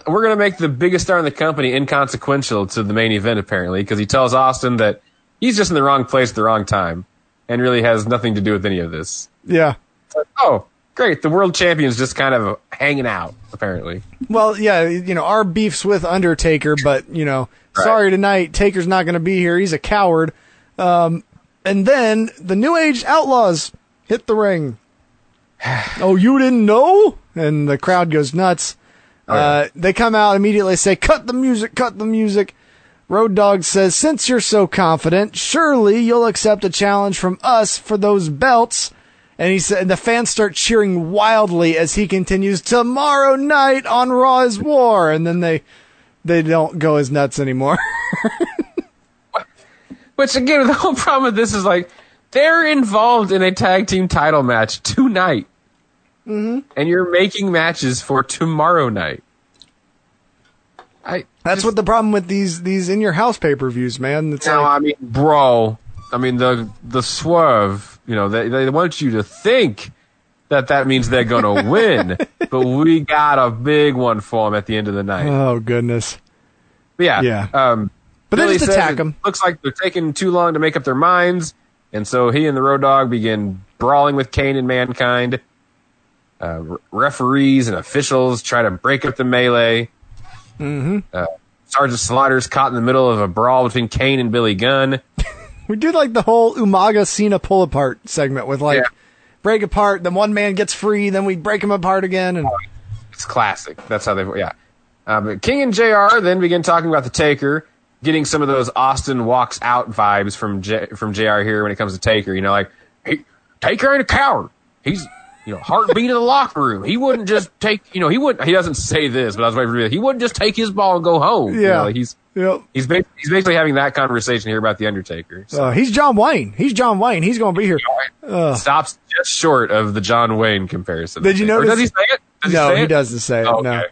we're gonna make the biggest star in the company inconsequential to the main event apparently because he tells Austin that he's just in the wrong place at the wrong time and really has nothing to do with any of this. Yeah. Like, oh, great! The world champion's just kind of hanging out apparently. Well, yeah, you know, our beef's with Undertaker, but, you know, Right. sorry tonight, Taker's not going to be here. He's a coward. Um, and then the New Age Outlaws hit the ring. [SIGHS] oh, you didn't know? And the crowd goes nuts. Uh, they come out immediately, say, cut the music, cut the music. Road Dog says, since you're so confident, surely you'll accept a challenge from us for those belts. And he said, and the fans start cheering wildly as he continues, tomorrow night on Raw is War. And then they, they don't go as nuts anymore. [LAUGHS] Which again, [LAUGHS] the whole problem with this is like they're involved in a tag team title match tonight, mm-hmm. and you're making matches for tomorrow night. I That's what the problem with these, these in your house pay per views, man. It's no, like, I mean, bro. I mean the the swerve. You know, they they want you to think that that means they're gonna [LAUGHS] win, but we got a big one for them at the end of the night. oh goodness. But yeah, Yeah. Um, But they Billy just attack it 'em. Looks like they're taking too long to make up their minds. And so he and the Road Dog begin brawling with Kane and Mankind. Uh, re- referees and officials try to break up the melee. Mm-hmm. Uh, Sergeant Slaughter's caught in the middle of a brawl between Kane and Billy Gunn. [LAUGHS] We do like the whole Umaga Cena pull apart segment with like Yeah. break apart, then one man gets free, then we break him apart again, and It's classic. That's how they, yeah. Uh, but King and JR then begin talking about the Taker, getting some of those Austin walks out vibes from J, from JR here when it comes to Taker. You know, like, he, Taker ain't a coward. He's, you know, heartbeat of the locker room. He wouldn't just take, you know, he wouldn't, he doesn't say this, but I was waiting for you. He wouldn't just take his ball and go home. You Yeah. know, he's, Yep. he's, ba- he's basically having that conversation here about the Undertaker. So uh, he's John Wayne. He's John Wayne. He's going to be here. Ugh. stops just short of the John Wayne comparison. Did you Or notice? does he say it? Does no, say he doesn't say it. Oh, No. okay.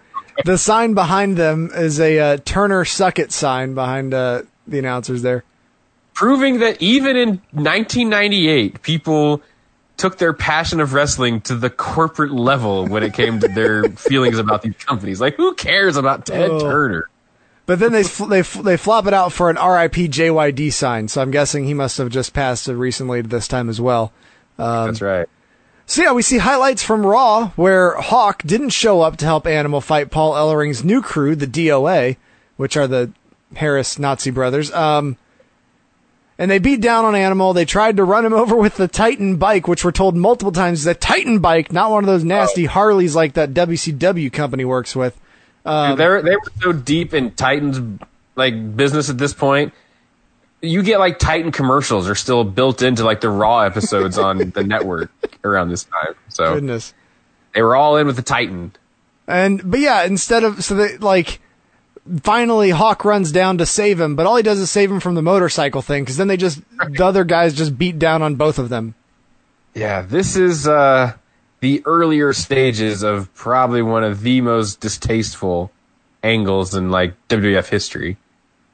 The sign behind them is a uh, Turner Suck It sign behind uh, the announcers there. proving that even in 1998, people took their passion of wrestling to the corporate level when it came to their [LAUGHS] feelings about these companies. Like, who cares about Ted Oh. Turner? But then they fl- they fl- they flop it out for an RIP JYD sign. So I'm guessing he must have just passed recently this time as well. Um, That's right. So yeah, we see highlights from Raw where Hawk didn't show up to help Animal fight Paul Ellering's new crew, the DOA, which are the Harris Nazi brothers. Um, and they beat down on Animal. They tried to run him [LAUGHS] over with the Titan bike, which we're told multiple times is a Titan bike, not one of those nasty Harleys like that WCW company works with. Um, they're, they were so deep in Titan's like business at this point. You get like Titan commercials are still built into like the Raw episodes on [LAUGHS] the network around this time. So Goodness. they were all in with the Titan. And but yeah, instead of so they like finally Hawk runs down to save him, but all he does is save him from the motorcycle thing because then they just the other guys just beat down on both of them. Yeah, this is uh, the earlier stages of probably one of the most distasteful angles in like WWF history,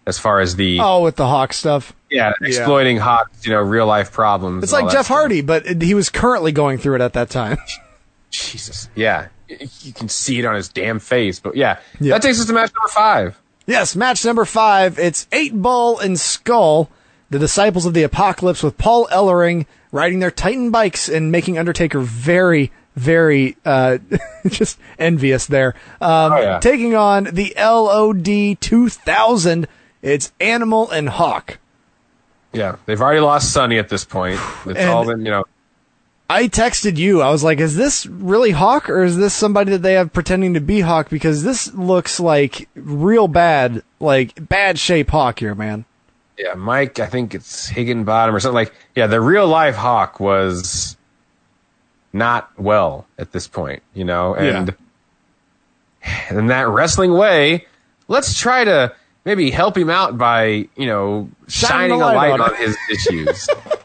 as far as the Oh, with the Hawk stuff. yeah exploiting Hawk's you know real life problems. It's like that Jeff stuff. Hardy, but he was currently going through it at that time. [LAUGHS] Jesus, yeah, Y- you can see it on his damn face. But yeah, Yeah. that takes us to match number five. yes, match number five. It's Eight Ball and Skull, the disciples of the Apocalypse, with Paul Ellering riding their Titan bikes and making Undertaker very, very uh, [LAUGHS] just envious there. Um, Oh, yeah. Taking on the LOD 2000. It's Animal and Hawk. Yeah, they've already lost Sonny at this point. It's And- all been you know. I texted you. I was like, "Is this really Hawk, or is this somebody that they have pretending to be Hawk?" Because this looks like real bad, like bad shape Hawk here, man. Yeah, Mike, I think it's Higginbottom or something like. Yeah, the real life Hawk was not well at this point, you know, and in that wrestling way, let's try to maybe help him out by you know Shine shining a light light on on, his issues. [LAUGHS]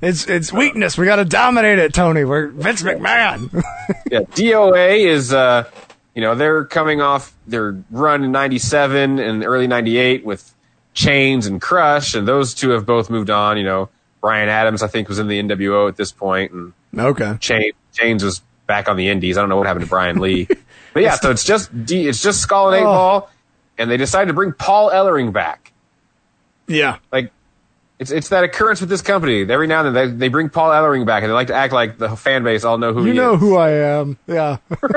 It's it's weakness. We got to dominate it, Tony. We're Vince McMahon. [LAUGHS] yeah, DOA is uh, you know, they're coming off their run in '97 and early '98 with Chainz and Crush, and those two have both moved on. You know, Brian Adams, I think, was in the NWO at this point, and okay. Chain, Chainz was back on the Indies. I don't know what happened to Brian Lee, [LAUGHS] but yeah, so it's just D, it's just Skull and Eight Oh. Ball, and they decided to bring Paul Ellering back. Yeah. Like, it's it's that occurrence with this company. Every now and then they, they bring Paul Ellering back, and they like to act like the fan base all know who You know is. who I am. Yeah. [LAUGHS]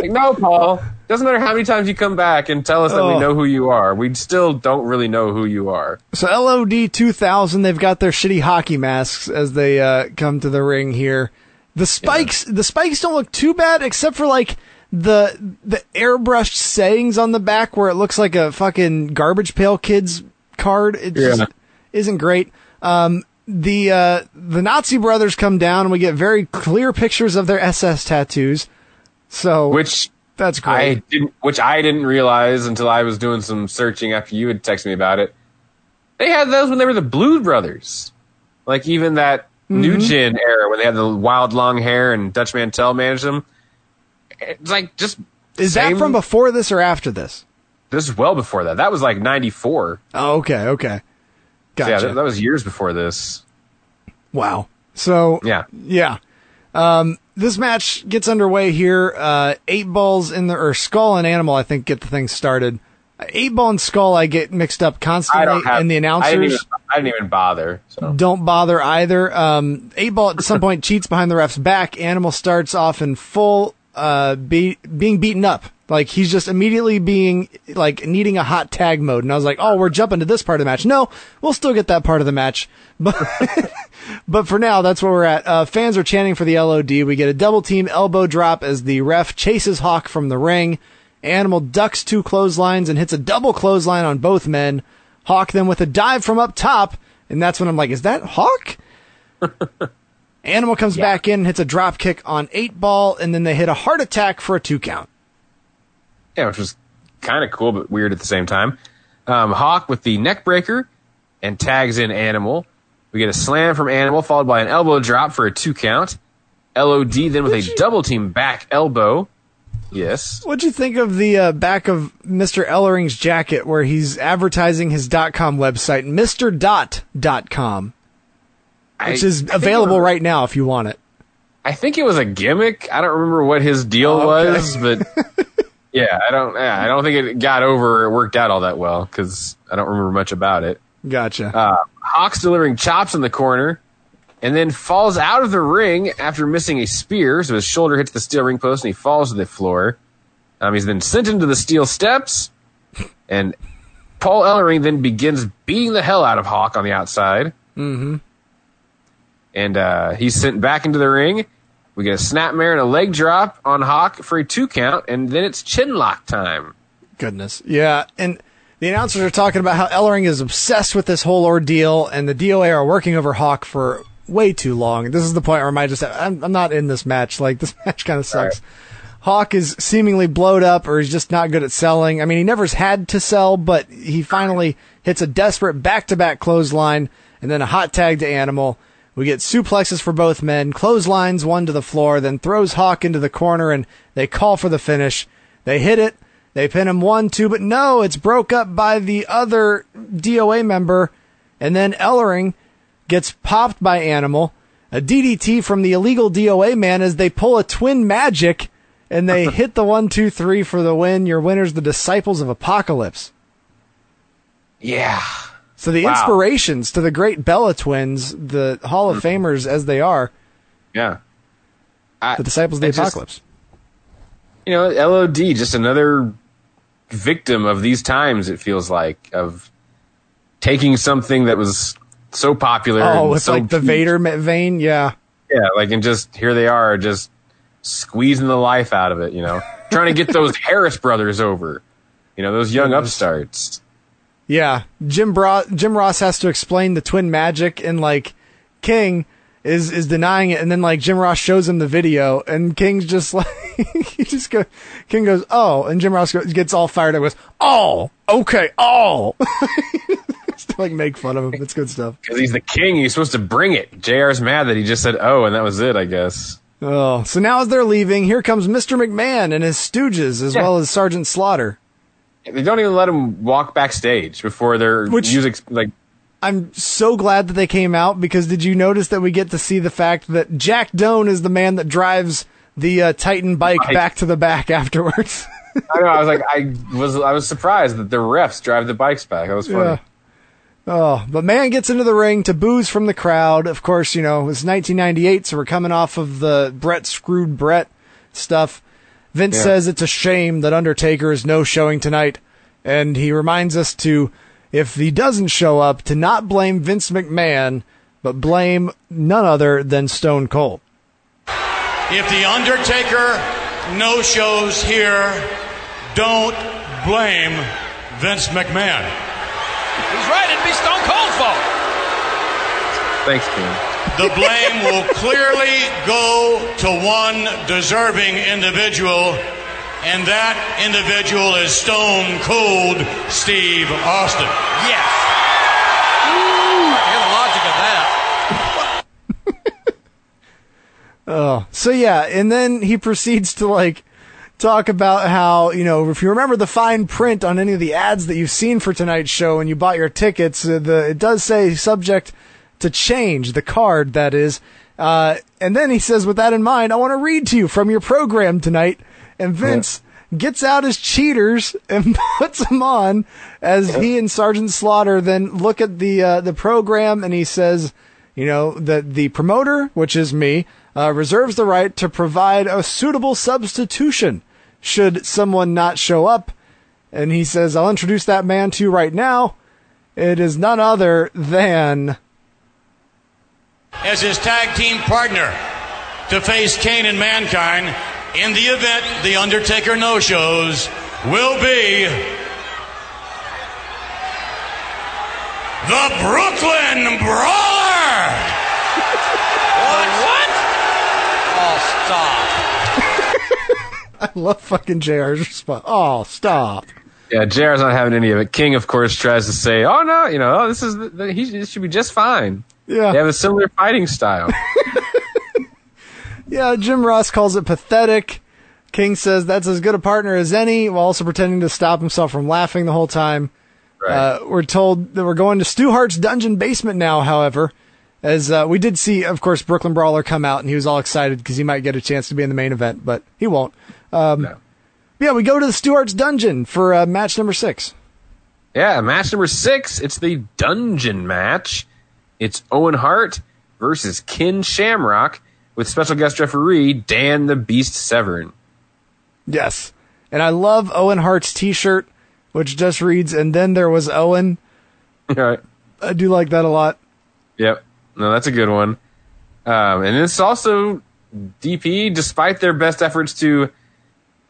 Like, no, Paul. Doesn't matter how many times you come back and tell us that Oh. we know who you are. We still don't really know who you are. So LOD 2000, they've got their shitty hockey masks as they uh, come to the ring here. The spikes, the spikes don't look too bad, except for like the the airbrushed sayings on the back where it looks like a fucking garbage pail kids card. It just Yeah. Isn't great. Um, the uh, the Nazi brothers come down, and we get very clear pictures of their SS tattoos. So Which that's great. I didn't, which I didn't realize until I was doing some searching after you had texted me about it. They had those when they were the Blu Brothers, like even that New Mm-hmm. Gen era when they had the wild long hair and Dutch Mantell managed them. It's like just Is same- that from before this or after this? This is well before that. That was like '94. Oh, okay, okay, gotcha. Yeah, that, that was years before this. Wow. So Yeah. yeah. Um, this match gets underway here. Uh, eight balls in the or skull and animal, I think, get the thing started. Uh, Eight ball and skull, I get mixed up constantly, have. and the I didn't, announcers. even, I didn't even bother. So don't bother either. Um, eight ball at some point [LAUGHS] cheats behind the ref's back. Animal starts off in full uh, be- being beaten up. Like he's just immediately being like needing a hot tag mode, and I was like, "Oh, we're jumping to this part of the match." No, we'll still get that part of the match, [LAUGHS] but but for now, that's where we're at. Uh, fans are chanting for the LOD. We get a double team elbow drop as the ref chases Hawk from the ring. Animal ducks two clotheslines and hits a double clothesline on both men. Hawk then with a dive from up top, and that's when I'm like, "Is that Hawk?" [LAUGHS] Animal comes back in, hits a drop kick on eight ball, and then they hit a heart attack for a two count. Yeah, which was kind of cool but weird at the same time. Um, Hawk with the neck breaker and tags in Animal. We get a slam from Animal followed by an elbow drop for a two count. LOD then with a double team back elbow. Yes. What'd you think of the uh, back of Mr. Ellering's jacket where he's advertising his dot .com website, Mr. dot com which I- is I available right now if you want it. I think it was a gimmick. I don't remember what his deal Oh, okay. was, but [LAUGHS] yeah, I don't. Yeah, I don't think it got over. or worked out all that well because I don't remember much about it. Gotcha. Uh, Hawks delivering chops in the corner, and then falls out of the ring after missing a spear. So his shoulder hits the steel ring post, and he falls to the floor. Um, he's then sent into the steel steps, and Paul Ellering then begins beating the hell out of Hawk on the outside. mm-hmm. and uh, he's sent back into the ring. We get a snapmare and a leg drop on Hawk for a two count, and then it's chin lock time. Goodness. Yeah. And the announcers are talking about how Ellering is obsessed with this whole ordeal, and the DOA are working over Hawk for way too long. This is the point where I just, I'm, I'm not in this match. Like, this [LAUGHS] match kind of sucks. Hawk is seemingly blowed up, or he's just not good at selling. I mean, he never's had to sell, but he finally hits a desperate back to back clothesline, and then a hot tag to Animal. We get suplexes for both men, clotheslines one to the floor, then throws Hawk into the corner, and they call for the finish. They hit it. They pin him one, two, but no, it's broke up by the other DOA member, and then Ellering gets popped by Animal. A DDT from the illegal DOA man as they pull a twin magic, and they [LAUGHS] hit the one, two, three for the win. Your winners, the Disciples of Apocalypse. Yeah. So the Wow. inspirations to the great Bella twins, the Hall of mm-hmm. Famers as they are, Yeah. I, the Disciples of the it's just- Apocalypse. you know, LOD, just another victim of these times, it feels like, of taking something that was so popular. Oh, and with so like the huge. Vader vein, yeah. Yeah, like, and just here they are, just squeezing the life out of it, you know, [LAUGHS] trying to get those Harris brothers over, you know, those young upstarts. Yeah, Jim Bro- Jim Ross has to explain the twin magic, and like King is is denying it, and then like Jim Ross shows him the video, and King's just [LAUGHS] like he just go King goes oh, and Jim Ross goes, gets all fired up, goes oh okay oh, [LAUGHS] to, like make fun of him. It's good stuff. Because he's the king, he's supposed to bring it. JR's mad that he just said, oh, and that was it, I guess. Oh, so now as they're leaving, here comes Mr. McMahon and his stooges, as Yeah. well as Sergeant Slaughter. They don't even let him walk backstage before their Which- music, like, I'm so glad that they came out because did you notice that we get to see the fact that Jack Doan is the man that drives the uh, Titan bike Bike. back to the back [LAUGHS] afterwards? I know, I was like, I was, I was surprised that the refs drive the bikes back. That was funny. Yeah. Oh, but man gets into the ring to booze from the crowd. Of course, you know, it's 1998, so we're coming off of the Bret screwed Bret stuff. Vince Yeah. says it's a shame that Undertaker is no showing tonight, and he reminds us to, if he doesn't show up, to not blame Vince McMahon, but blame none other than Stone Cold. If The Undertaker no shows here, don't blame Vince McMahon. He's right. It'd be Stone Cold's fault. Thanks, King. The blame will clearly go to one deserving individual, and that individual is Stone Cold Steve Austin. Yes. Hear the logic of that. [LAUGHS] Oh, so yeah, and then he proceeds to like talk about how you know if you remember the fine print on any of the ads that you've seen for tonight's show and you bought your tickets, uh, the it does say subject to change the card that is. Uh, and then he says, with that in mind, I want to read to you from your program tonight. And Vince gets out his cheaters and [LAUGHS] puts them on as he and Sergeant Slaughter then look at the uh, the program and he says, you know, that the promoter, which is me, uh, reserves the right to provide a suitable substitution should someone not show up. And he says, I'll introduce that man to you right now. It is none other than as his tag team partner to face Kane and Mankind in the event The Undertaker no shows will be the Brooklyn Brawler. What? Oh, stop. [LAUGHS] I love fucking JR's response. Oh, stop. Yeah, JR's not having any of it. King, of course, tries to say, "Oh no, you know, oh, this is the, the, he this should be just fine." Yeah. They have a similar fighting style. [LAUGHS] Yeah, Jim Ross calls it pathetic. King says that's as good a partner as any, while also pretending to stop himself from laughing the whole time. Right. Uh, we're told that we're going to Stu Hart's dungeon basement now, however, as uh, we did see, of course, Brooklyn Brawler come out, and he was all excited because he might get a chance to be in the main event, but he won't. Um, No. Yeah, we go to the Stu Hart's dungeon for uh, match number six. Yeah, match number six. It's the dungeon match. It's Owen Hart versus Ken Shamrock with special guest referee Dan the Beast Severn. Yes. And I love Owen Hart's t shirt, which just reads, and then there was Owen. [LAUGHS] All right. I do like that a lot. Yep. No, that's a good one. Um, and it's also DP, despite their best efforts to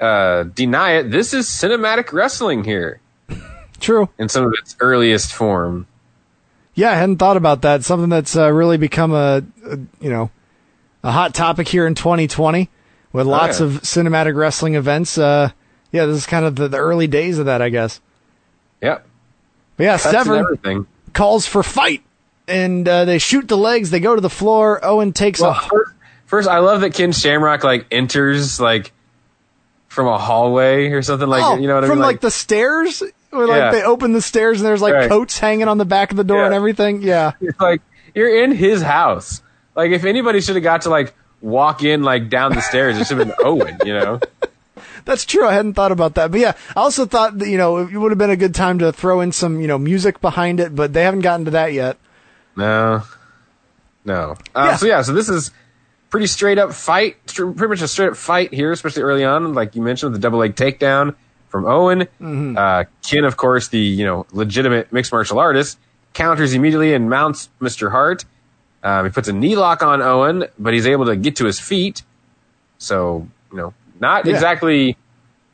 uh, deny it, this is cinematic wrestling here [LAUGHS] True. in some of its earliest form. Yeah, I hadn't thought about that. Something that's uh, really become a, a, you know, a hot topic here in 2020 with lots yeah. of cinematic wrestling events. Uh, yeah, this is kind of the, the early days of that, I guess. Yep. But yeah, That's Severn calls for fight, and uh, they shoot the legs. They go to the floor. Owen takes Well, a first, first, I love that Ken Shamrock like enters like from a hallway or something like oh, you know what I mean? from mean? like, the stairs. Where like Yeah. they open the stairs and there's like Right. coats hanging on the back of the door Yeah. and everything. Yeah, [LAUGHS] You're like you're in his house. Like if anybody should have got to like walk in like down the stairs, it should have been [LAUGHS] Owen. You know? That's true. I hadn't thought about that. But yeah, I also thought that, you know, it would have been a good time to throw in some, you know, music behind it, but they haven't gotten to that yet. No, no. Uh, Yeah. So yeah, so this is pretty straight up fight, pretty much a straight up fight here, especially early on, like you mentioned, the double leg takedown from Owen. Mm-hmm. Uh, Ken, of course, the you know legitimate mixed martial artist, counters immediately and mounts Mr. Hart. Um, he puts a knee lock on Owen, but he's able to get to his feet. So you know, not Yeah. exactly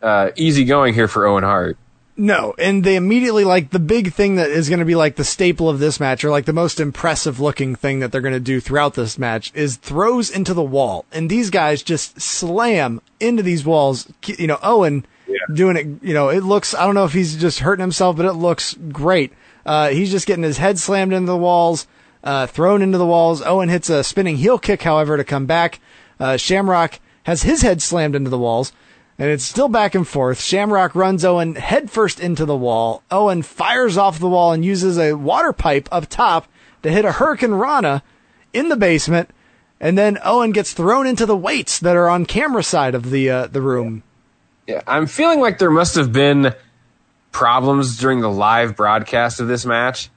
uh, easy going here for Owen Hart. No, and they immediately like the big thing that is going to be like the staple of this match, or like the most impressive looking thing that they're going to do throughout this match, is throws into the wall, and these guys just slam into these walls. You know, Owen doing it. You know, it looks. I don't know if he's just hurting himself, but it looks great. Uh, he's just getting his head slammed into the walls, uh, thrown into the walls. Owen hits a spinning heel kick, however, to come back. Uh, Shamrock has his head slammed into the walls and it's still back and forth. Shamrock runs Owen headfirst into the wall. Owen fires off the wall and uses a water pipe up top to hit a Hurricanrana in the basement. And then Owen gets thrown into the weights that are on camera side of the uh, the room. Yeah, I'm feeling like there must have been problems during the live broadcast of this match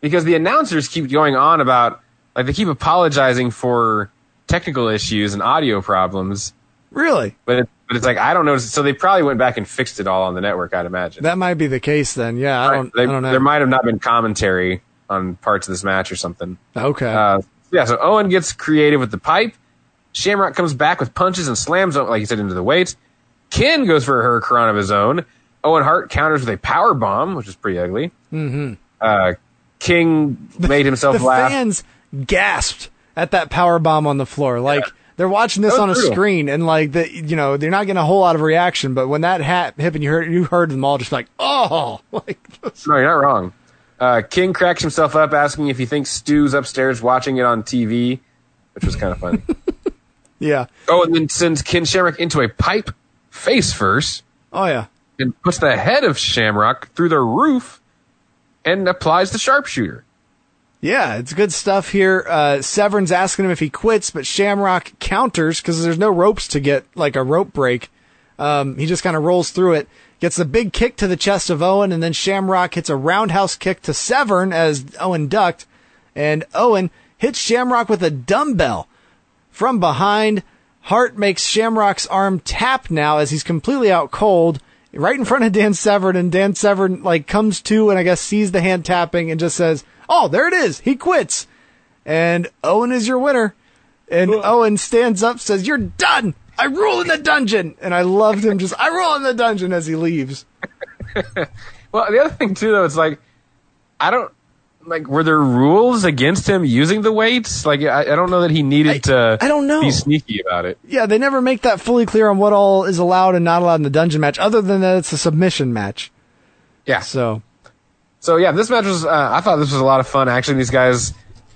because the announcers keep going on about like they keep apologizing for technical issues and audio problems, Really? but it, but it's like I don't know. So they probably went back and fixed it all on the network, I'd imagine. That might be the case then. Yeah, I don't. They- I don't know. There might have not been commentary on parts of this match or something. okay. Uh, yeah, so Owen gets creative with the pipe. Shamrock comes back with punches and slams, like you said, into the weights. Ken goes for a hurricane of his own. Owen Hart counters with a power bomb, which is pretty ugly. Mm-hmm. Uh, King made himself the laugh. fans gasped at that power bomb on the floor. Like they're watching this on a brutal. screen, and like the you know they're not getting a whole lot of reaction. But when that hat happened, you heard you heard them all just like oh [LAUGHS] like No, you're not wrong. Uh, King cracks himself up, asking if he thinks Stu's upstairs watching it on TV, which was kind of funny. [LAUGHS] yeah oh, and then sends Ken Shamrock into a pipe face first. oh yeah and puts the head of Shamrock through the roof and applies the sharpshooter. yeah it's good stuff here. Uh, Severn's asking him if he quits, but Shamrock counters because there's no ropes to get like a rope break. Um, he just kind of rolls through it, gets a big kick to the chest of Owen, and then Shamrock hits a roundhouse kick to Severn as Owen ducked, and Owen hits Shamrock with a dumbbell from behind. Hart makes Shamrock's arm tap now as he's completely out cold, right in front of Dan Severn, and Dan Severn like comes to and I guess sees the hand tapping and just says, "Oh, there it is. He quits." And Owen is your winner. And Owen stands up, says, "You're done. I rule in the dungeon." And I loved him just, "I rule in the dungeon" as he leaves. [LAUGHS] Well, the other thing too, though, it's like I don't like. Were there rules against him using the weights? Like, I, I don't know that he needed to. I don't know. Be sneaky about it. Yeah, they never make that fully clear on what all is allowed and not allowed in the dungeon match, other than that it's a submission match. Yeah. So, So yeah, this match was. Uh, I thought this was a lot of fun. Actually, these guys.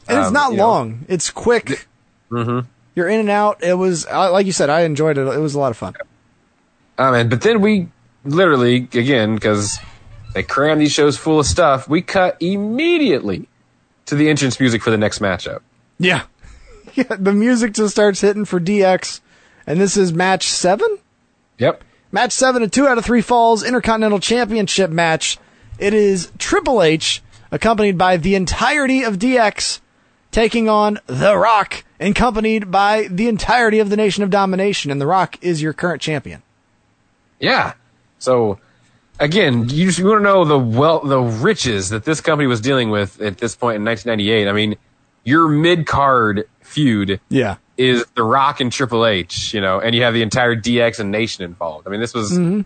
and it's um, not you know, long. It's quick. Mm-hmm. You're in and out. It was like you said. I enjoyed it. It was a lot of fun. Um, and but then we literally again because they cram these shows full of stuff. We cut immediately to the entrance music for the next matchup. Yeah. [LAUGHS] yeah. The music just starts hitting for DX, and this is match seven. Yep. Match seven, a two out of three falls Intercontinental Championship match. It is Triple H, accompanied by the entirety of DX, taking on The Rock, accompanied by the entirety of the Nation of Domination, and The Rock is your current champion. Yeah. So again, you, just, you want to know the well the riches that this company was dealing with at this point in 1998. I mean, your mid card feud Yeah. is The Rock and Triple H, you know, and you have the entire DX and Nation involved. I mean, this was mm-hmm.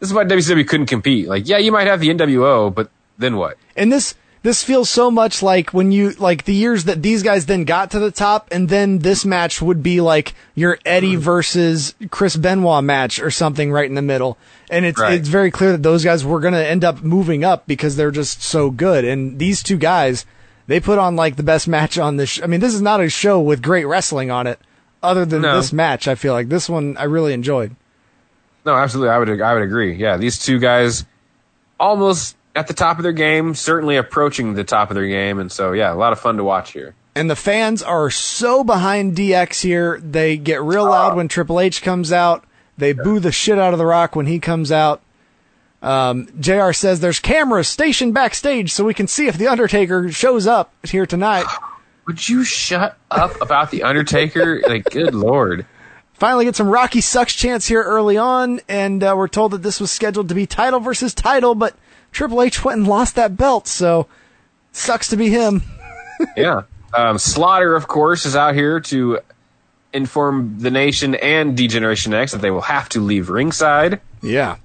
this is why WCW couldn't compete. Like, yeah, you might have the NWO, but then what? And this this feels so much like when you like the years that these guys then got to the top, and then this match would be like your Eddie mm-hmm. versus Chris Benoit match or something right in the middle. And it's Right. it's very clear that those guys were going to end up moving up because they're just so good. And these two guys, they put on like the best match on this. Sh- I mean, this is not a show with great wrestling on it, other than No. this match. I feel like this one I really enjoyed. No, absolutely. I would I would agree. Yeah, these two guys almost at the top of their game, certainly approaching the top of their game, and so yeah, a lot of fun to watch here. and the fans are so behind DX here. They get real loud when Triple H comes out. They boo the shit out of The Rock when he comes out. Um, JR says there's cameras stationed backstage so we can see if The Undertaker shows up here tonight. [SIGHS] Would you shut up about the Undertaker? like, good lord. Finally get some Rocky Sucks chants here early on, and uh, we're told that this was scheduled to be title versus title, but Triple H went and lost that belt, so sucks to be him. [LAUGHS] yeah. Um, Slaughter, of course, is out here to inform the nation and Degeneration X that they will have to leave ringside. Yeah.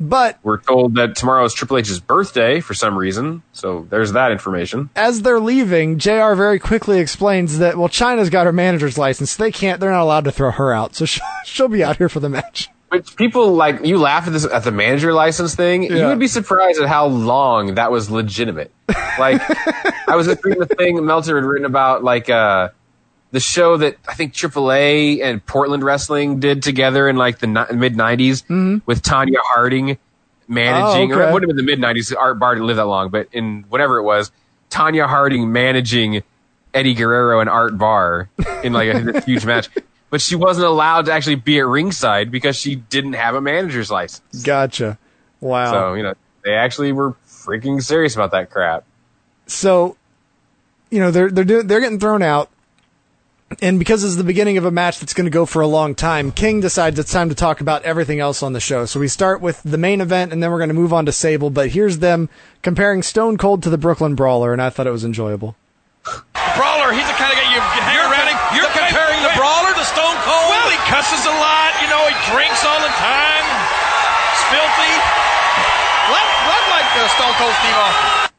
But We're told that tomorrow is Triple H's birthday for some reason, so there's that information. as they're leaving, JR very quickly explains that, well, Chyna's got her manager's license. They can't, they're not allowed to throw her out. So she'll, [LAUGHS] she'll be out here for the match. Which people like you laugh at this at the manager license thing. You would be surprised at how long that was legitimate. Like [LAUGHS] I was just reading the thing Meltzer had written about like uh the show that I think AAA and Portland Wrestling did together in like the ni- mid '90s with Tonya Harding managing, Mm-hmm. Oh, or okay. it would have been the mid '90s. Art Barr didn't live that long, but in whatever it was, Tonya Harding managing Eddie Guerrero and Art Barr in like a [LAUGHS] huge match. But she wasn't allowed to actually be at ringside because she didn't have a manager's license. Gotcha. Wow. So, you know, they actually were freaking serious about that crap. so you know they're they're doing they're getting thrown out and because it's the beginning of a match that's going to go for a long time king decides it's time to talk about everything else on the show so we start with the main event and then we're going to move on to sable but here's them comparing stone cold to the brooklyn brawler and i thought it was enjoyable Brawler, he's the kind of guy you hang You're around him. You're Wait, comparing the wait. brawler to Stone Cold? Well, he cusses a lot. You know, he drinks all the time. He's filthy. Love, love like uh, Stone Cold Steve Austin.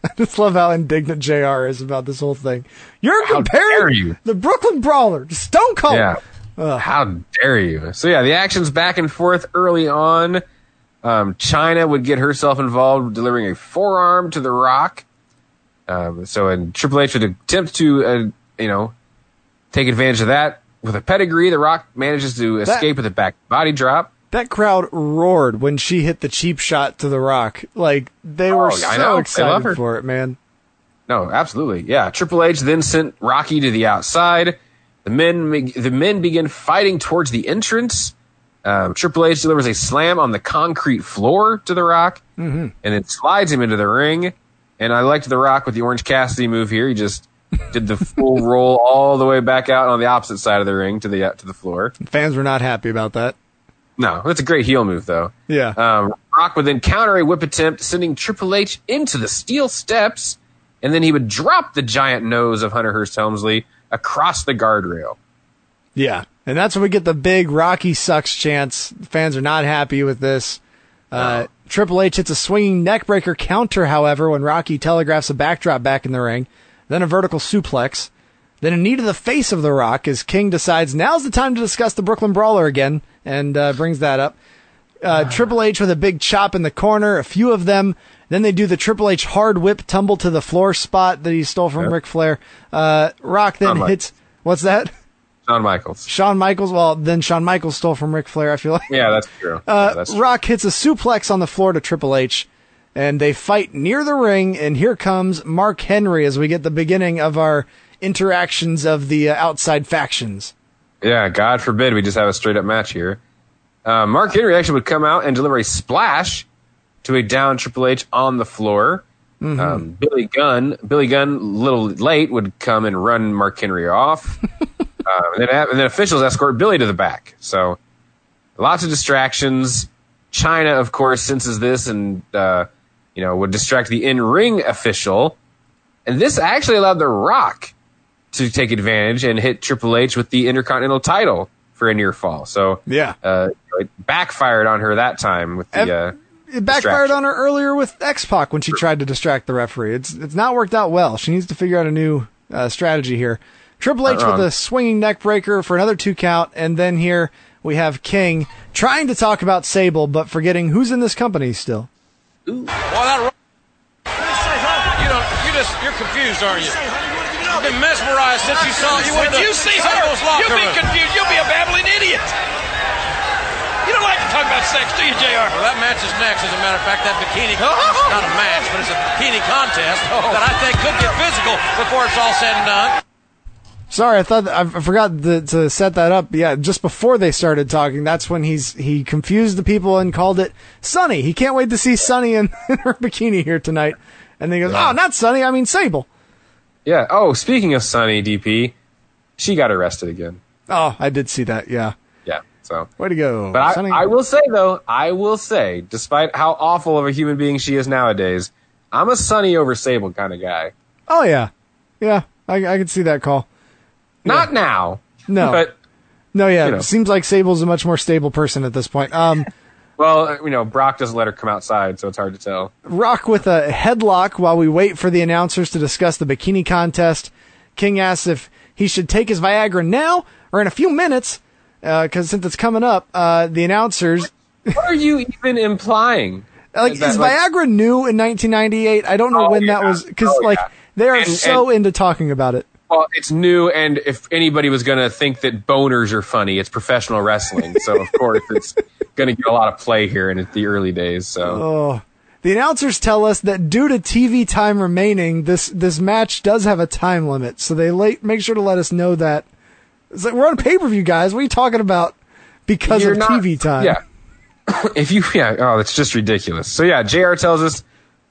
[LAUGHS] i just love how indignant jr is about this whole thing you're How comparing you. the brooklyn brawler to stone cold Yeah. How dare you? So yeah, the action's back and forth early on. Um, Chyna would get herself involved, delivering a forearm to the Rock. Um, so and Triple H would attempt to, uh, you know, take advantage of that with a pedigree. The Rock manages to escape with a back body drop. that crowd roared when she hit the cheap shot to the rock like they were Oh, so know. They love excited for it man No, absolutely. Yeah. Triple H then sent Rocky to the outside. The men the men begin fighting towards the entrance. Um, Triple H delivers a slam on the concrete floor to The Rock, and then slides him into the ring. And I liked The Rock with the Orange Cassidy move here. He just did the full [LAUGHS] roll all the way back out on the opposite side of the ring to the uh, to the floor. Fans were not happy about that. No, that's a great heel move though. Yeah. Um, Rock would then counter a whip attempt, sending Triple H into the steel steps, and then he would drop the giant nose of Hunter Hearst Helmsley across the guardrail. Yeah. And that's when we get the big Rocky sucks chance. Fans are not happy with this. Uh, Triple H hits a swinging neckbreaker counter, however, when Rocky telegraphs a backdrop back in the ring, then a vertical suplex, then a knee to the face of The Rock as King decides now's the time to discuss the Brooklyn Brawler again and uh, brings that up. Uh, Triple H with a big chop in the corner, a few of them. Then they do the Triple H hard whip tumble to the floor spot that he stole from Yep. Ric Flair. Uh, Rock then Shawn Michaels. hits, what's that? Shawn Michaels. Shawn Michaels. Well, then Shawn Michaels stole from Ric Flair. I feel like. Yeah, that's true. Uh, yeah, that's true. Rock hits a suplex on the floor to Triple H, and they fight near the ring. And here comes Mark Henry as we get the beginning of our interactions of the uh, outside factions. Yeah, God forbid we just have a straight up match here. Uh, Mark Henry actually would come out and deliver a splash to a down Triple H on the floor. Mm-hmm. Um, Billy Gunn, Billy Gunn, a little late, would come and run Mark Henry off. uh, [LAUGHS] and, then, and then officials escort Billy to the back. So lots of distractions. Chyna, of course, senses this and uh, you know would distract the in ring official. And this actually allowed The Rock to take advantage and hit Triple H with the Intercontinental title for a near fall. So Yeah. uh, it backfired on her that time with the. Uh, It backfired on her earlier with X Pac when she tried to distract the referee. It's it's not worked out well. She needs to figure out a new uh, strategy here. Triple H with a swinging neck breaker for another two count, and then here we have King trying to talk about Sable, but forgetting who's in this company still. Boy, that. You don't. You just. You're confused, aren't you? You've been mesmerized since you saw. You When you see her, you'll be confused. You'll be a babbling idiot. You don't like to talk about sex, do you, JR? Well, that match is next. As a matter of fact, that bikini, oh, it's not a match, but it's a bikini contest that I think could get physical before it's all said and done. Sorry, I thought I forgot the, to set that up. Yeah, just before they started talking, that's when he's he confused the people and called it Sunny. He can't wait to see Sunny in, [LAUGHS] in her bikini here tonight. And then he goes, "Oh, not Sunny. I mean Sable." yeah. Oh, speaking of Sunny DP, she got arrested again. Oh, I did see that. Yeah, Yeah. So. way to go, But Sunny. I, I will say though, I will say, despite how awful of a human being she is nowadays, I'm a Sunny over Sable kind of guy. oh yeah, yeah. I I can see that call. Not now, No, but no, yeah. you know. Seems like Sable's a much more stable person at this point. Um, well, you know, Brock doesn't let her come outside, so it's hard to tell. Rock with a headlock while we wait for the announcers to discuss the bikini contest. King asks if he should take his Viagra now or in a few minutes, because since it's coming up, uh, the announcers. What are you even implying? [LAUGHS] Like, Is that, is like- Viagra new in 1998? I don't know Oh, when that was, because, Oh, like, yeah. they are And- so and- into talking about it. Well, it's new, and if anybody was going to think that boners are funny, it's professional wrestling. So of [LAUGHS] course it's going to get a lot of play here in the early days. So Oh. The announcers tell us that due to TV time remaining, this this match does have a time limit. So they late, make sure to let us know that. It's like, we're on pay per view, guys. What are you talking about? Because You're of not- TV time. Yeah. [COUGHS] if you, yeah, oh, that's just ridiculous. So yeah, JR tells us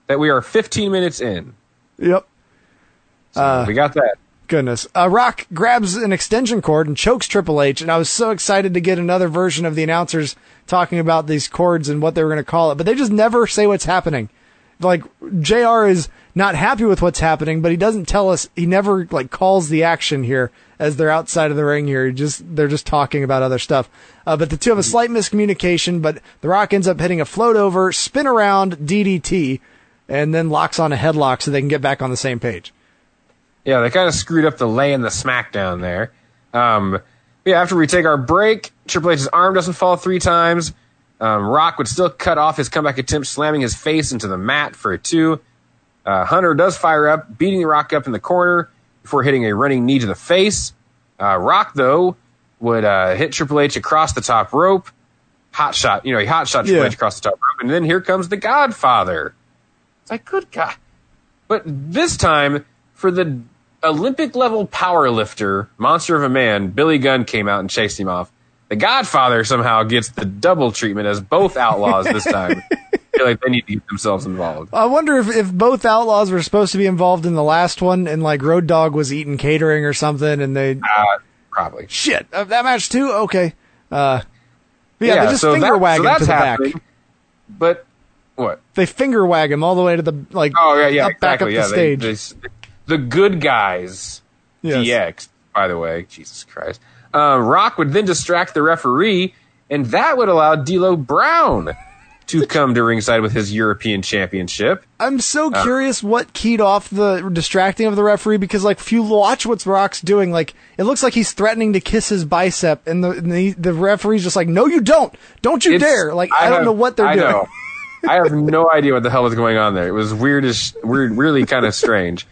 that we are 15 minutes in. Yep. So uh, we got that. Goodness. Uh, Rock grabs an extension cord and chokes Triple H, and I was so excited to get another version of the announcers talking about these cords and what they were going to call it, but they just never say what's happening. Like JR is not happy with what's happening, but he doesn't tell us. He never like calls the action here as they're outside of the ring here. He just they're just talking about other stuff. Uh, but the two have a slight miscommunication. But the Rock ends up hitting a float over, spin around DDT, and then locks on a headlock so they can get back on the same page. Yeah, they kind of screwed up the lay and the smackdown there. Um, yeah, after we take our break, Triple H's arm doesn't fall three times. Um, Rock would still cut off his comeback attempt, slamming his face into the mat for a two. Uh, Hunter does fire up, beating Rock up in the corner before hitting a running knee to the face. Uh, Rock, though, would uh, hit Triple H across the top rope. Hot shot, you know, he hot shot Triple Yeah. H across the top rope, and then here comes the Godfather. It's like, good God. But this time, for the Olympic level power lifter, monster of a man, Billy Gunn came out and chased him off. The Godfather somehow gets the double treatment as both outlaws this [LAUGHS] time. Feel like they need to get themselves involved. I wonder if, if both outlaws were supposed to be involved in the last one, and like Road Dog was eating catering or something, and they Uh, probably. shit uh, that match too. Okay, uh, but yeah, they just so finger that- wag so him to the happening. back. But what? They finger wag him all the way to the like. Oh yeah, yeah, up, back up exactly. the yeah, stage. They, they, the good guys, Yes. DX. By the way, Jesus Christ. Uh, Rock would then distract the referee, and that would allow D'Lo Brown to [LAUGHS] come to ringside with his European Championship. I'm so Uh, curious what keyed off the distracting of the referee because, like, if you watch what Rock's doing, like, it looks like he's threatening to kiss his bicep, and the and the, the referee's just like, "No, you don't! Don't you dare!" Like, I, don't have- know what they're I doing. I have no [LAUGHS] idea what the hell was going on there. It was weird as weird, really kind of strange.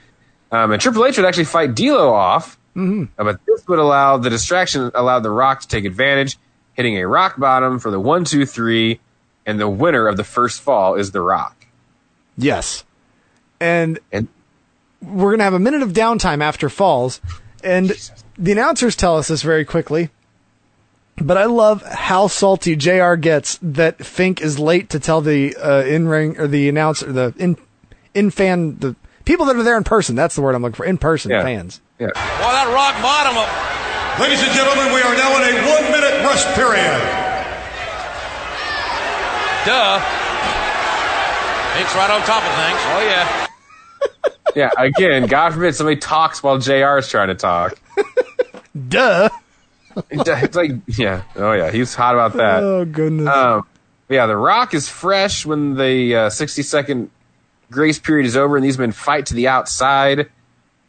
Um, and Triple H would actually fight D'Lo off, Mm-hmm. uh, but this would allow the distraction allowed the Rock to take advantage, hitting a rock bottom for the one, two, three, and the winner of the first fall is the Rock. Yes, and And we're gonna have a minute of downtime after falls, and the announcers tell us this very quickly. But I love how salty Jr. gets that Fink is late to tell the uh, in ring or the announcer, the in in fan, the people that are there in person. That's the word I'm looking for. In person Yeah. fans. yeah, Boy, that rock bottom up. Ladies and gentlemen, we are now in a one minute rest period. Duh. It's right on top of things. Oh, yeah. [LAUGHS] yeah. Again, God forbid somebody talks while Jr. is trying to talk. [LAUGHS] Duh. It's like, yeah, oh yeah, he's hot about that. Oh goodness. Um, yeah, The Rock is fresh when the uh, 60 second grace period is over and these men fight to the outside.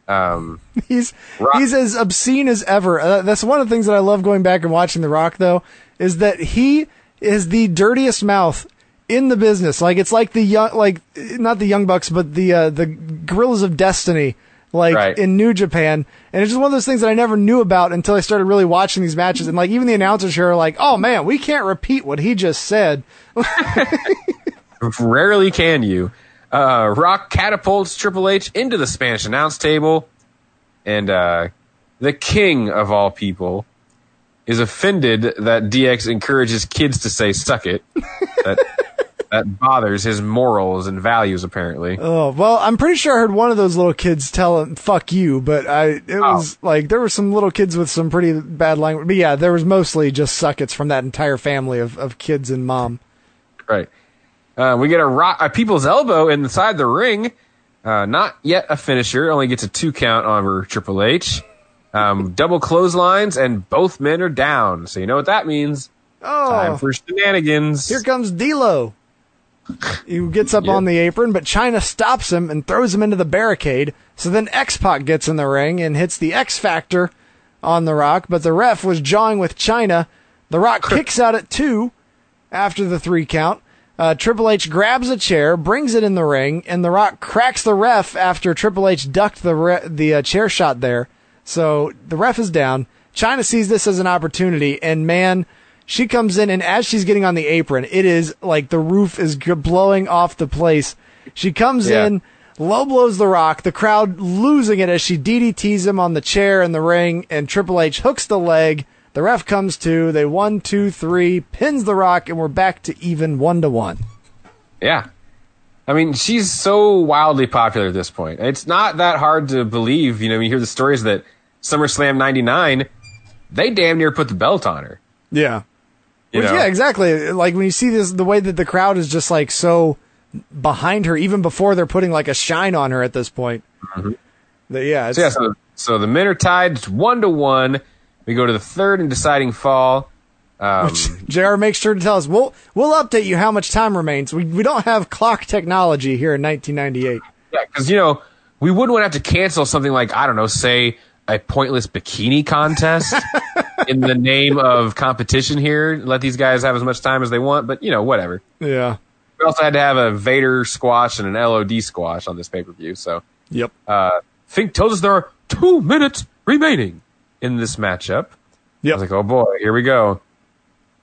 Um, [LAUGHS] he's Rock- he's as obscene as ever. Uh, that's one of the things that I love going back and watching The Rock though is that he is the dirtiest mouth in the business. Like it's like the young like not the Young Bucks but the uh, the Guerrillas of Destiny like Right. in New Japan. And it's just one of those things that I never knew about until I started really watching these matches and like even the announcers here are like, "Oh man, we can't repeat what he just said." [LAUGHS] [LAUGHS] rarely can you. Uh, Rock catapults Triple H into the Spanish announce table, and uh, the king of all people is offended that DX encourages kids to say "suck it." [LAUGHS] that that bothers his morals and values, apparently. Oh well, I'm pretty sure I heard one of those little kids tell him "fuck you," but I it Oh. was like there were some little kids with some pretty bad language. But yeah, there was mostly just suckets from that entire family of, of kids and mom. Right. Uh, we get a, rock, a people's elbow inside the ring. Uh, not yet a finisher. Only gets a two count over Triple H. Um, double clotheslines, and both men are down. So you know what that means. Oh, Time for shenanigans. here comes D'Lo. He gets up Yeah. on the apron, but Chyna stops him and throws him into the barricade. So then X Pac gets in the ring and hits the X Factor on The Rock, but the ref was jawing with Chyna. The Rock [LAUGHS] kicks out at two after the three count. Uh, Triple H grabs a chair, brings it in the ring, and The Rock cracks the ref after Triple H ducked the re- the uh, chair shot there. So the ref is down. Chyna sees this as an opportunity, and man, she comes in, and as she's getting on the apron, it is like the roof is g- blowing off the place. She comes Yeah. in, low blows the rock, the crowd losing it as she DDTs him on the chair in the ring, and Triple H hooks the leg. The ref comes to, they one, two, three, pins the rock, and we're back to even one to one. Yeah. I mean, she's so wildly popular at this point. It's not that hard to believe. You know, you hear the stories that SummerSlam 99, they damn near put the belt on her. Yeah. Which, yeah, exactly. Like when you see this, the way that the crowd is just like so behind her, even before they're putting like a shine on her at this point. The- yeah, it's, Mm-hmm. So, yeah, so, so the men are tied. One to one. We go to the third and deciding fall. Um, JR makes sure to tell us we'll we'll update you how much time remains. We we don't have clock technology here in 1998. yeah, because, you know, we wouldn't want to have to cancel something like, I don't know, say a pointless bikini contest [LAUGHS] in the name of competition here. Let these guys have as much time as they want, but, you know, whatever. Yeah. We also had to have a Vader squash and an LOD squash on this pay per view. So, Yep. uh, Fink tells us there are two minutes remaining in this matchup. I was like, oh boy, here we go.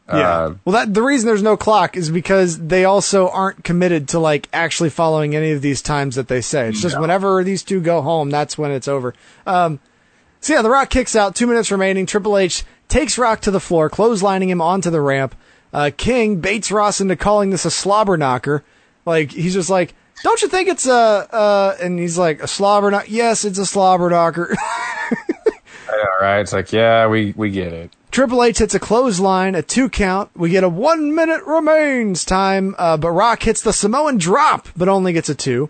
Yeah. Uh, well, that the reason there's no clock is because they also aren't committed to like actually following any of these times that they say. It's just whenever these two go home, that's when it's over. Um, so yeah, The Rock kicks out. Two minutes remaining. Triple H takes Rock to the floor, clotheslining him onto the ramp. Uh, King baits Ross into calling this a slobber knocker. Like he's just like, "Don't you think it's a?" Uh, and he's like, "A slobber knocker? Yes, it's a slobber knocker." [LAUGHS] All right, it's like, yeah, we we get it. Triple H hits a clothesline, a two count. We get a one minute remains time, uh, but Rock hits the Samoan drop, but only gets a two.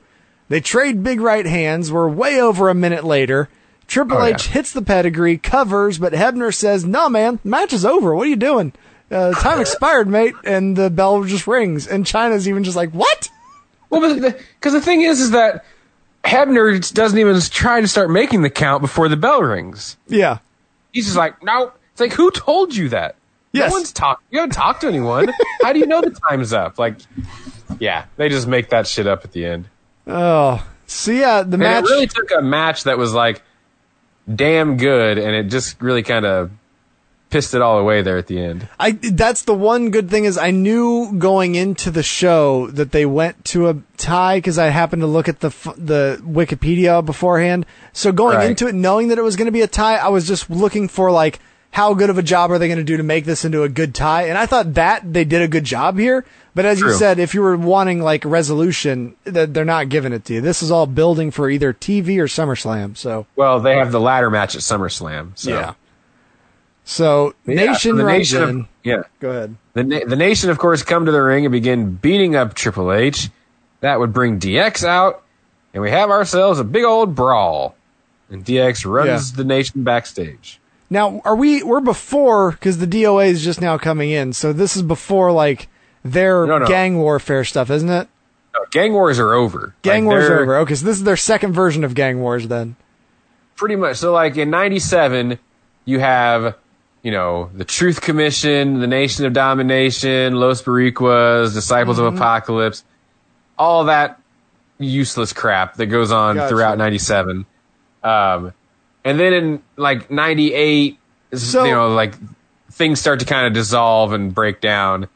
They trade big right hands. We're way over a minute later. Triple Oh, H yeah. hits the pedigree, covers, but Hebner says, "No, man, match is over. What are you doing? Uh, time expired, mate." And the bell just rings, and Chyna's even just like, "What?" Well, but because the, thing is, is that Hebner doesn't even try to start making the count before the bell rings. Yeah, He's just like, no. It's like, who told you that? Yes. No one's talked. You haven't talked to anyone. How do you know the time's up? Like, yeah, they just make that shit up at the end. Oh, so yeah, uh, the And match. it really took a match that was like damn good, and it just really kind of pissed it all away there at the end. I that's the one good thing is I knew going into the show that they went to a tie because I happened to look at the the Wikipedia beforehand. So going Right. into it, knowing that it was going to be a tie, I was just looking for like how good of a job are they going to do to make this into a good tie, and I thought that they did a good job here. But as you said, if you were wanting like resolution, th- they're not giving it to you. This is all building for either TV or SummerSlam. So Well, they have the ladder match at SummerSlam. So. yeah. So yeah, nation the nation of- yeah. Go ahead. The, the nation, of course, come to the ring and begin beating up Triple H. That would bring DX out, and we have ourselves a big old brawl. And DX runs Yeah. the nation backstage. Now, are we? We're before because the DOA is just now coming in, so this is before like their No, no. gang warfare stuff, isn't it? No, gang wars are over. Gang Like, wars are over. Okay, so this is their second version of gang wars. Then Pretty much. So, like in '97, you have, you know, the Truth Commission, the Nation of Domination, Los Boricuas, Disciples Mm-hmm. of Apocalypse, all that useless crap that goes on Gotcha. throughout '97. Um, and then in like '98, So- you know, like things start to kind of dissolve and break down.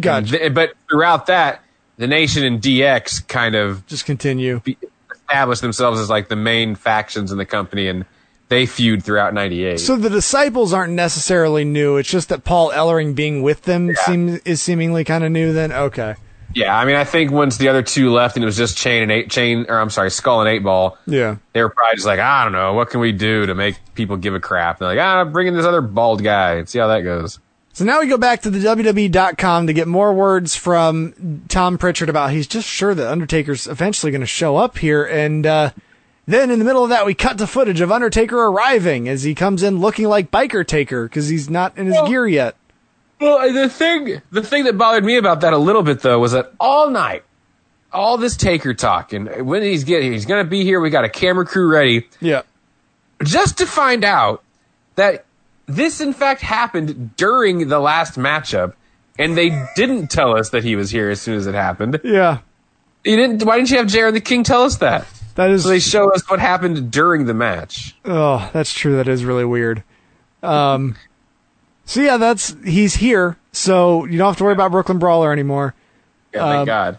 gotcha. Th- but throughout that, the Nation and DX kind of just continue. be- establish themselves as like the main factions in the company, and they feud throughout '98. So the disciples aren't necessarily new. It's just that Paul Ellering being with them seems is seemingly kind of new. Then okay, yeah, I mean, I think once the other two left and it was just Chain and Eight Chain, or I'm sorry, Skull and Eight Ball, yeah. they were probably just like, I don't know, what can we do to make people give a crap? And they're like, ah, bring in this other bald guy and see how that goes. So now we go back to the WWE.com to get more words from Tom Prichard about he's just sure that Undertaker's eventually going to show up here. And uh, then in the middle of that, we cut to footage of Undertaker arriving as he comes in looking like Biker Taker because he's not in his Well- gear yet. Well, the thing, the thing that bothered me about that a little bit though was that all night, all this Taker talk, and when he's getting, he's going to be here. We got a camera crew ready. Yeah. just to find out that this in fact happened during the last matchup and they didn't tell us that he was here as soon as it happened Yeah. you didn't why didn't you have JR the King tell us that That is. so they show us what happened during the match oh, that's true. That is really weird. Um, so yeah, that's he's here. So you don't have to worry about Brooklyn Brawler anymore. yeah thank Um, god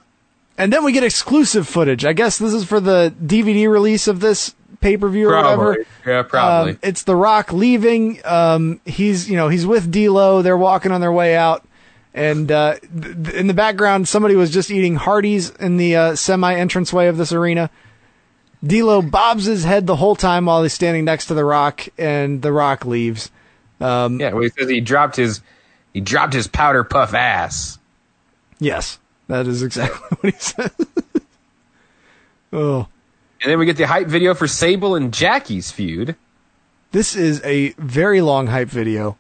And then we get exclusive footage. I guess this is for the DVD release of this pay per view or whatever. probably yeah probably Um, it's The Rock leaving. Um, he's you know he's with D'Lo. They're walking on their way out, and uh, th- th- in the background, somebody was just eating Hardee's in the uh, semi entranceway of this arena. D'Lo bobs his head the whole time while he's standing next to The Rock, and The Rock leaves. Um, yeah well, he says he dropped his he dropped his powder puff ass Yes, that is exactly [LAUGHS] what he said. [LAUGHS] oh. and then we get the hype video for Sable and Jackie's feud This is a very long hype video.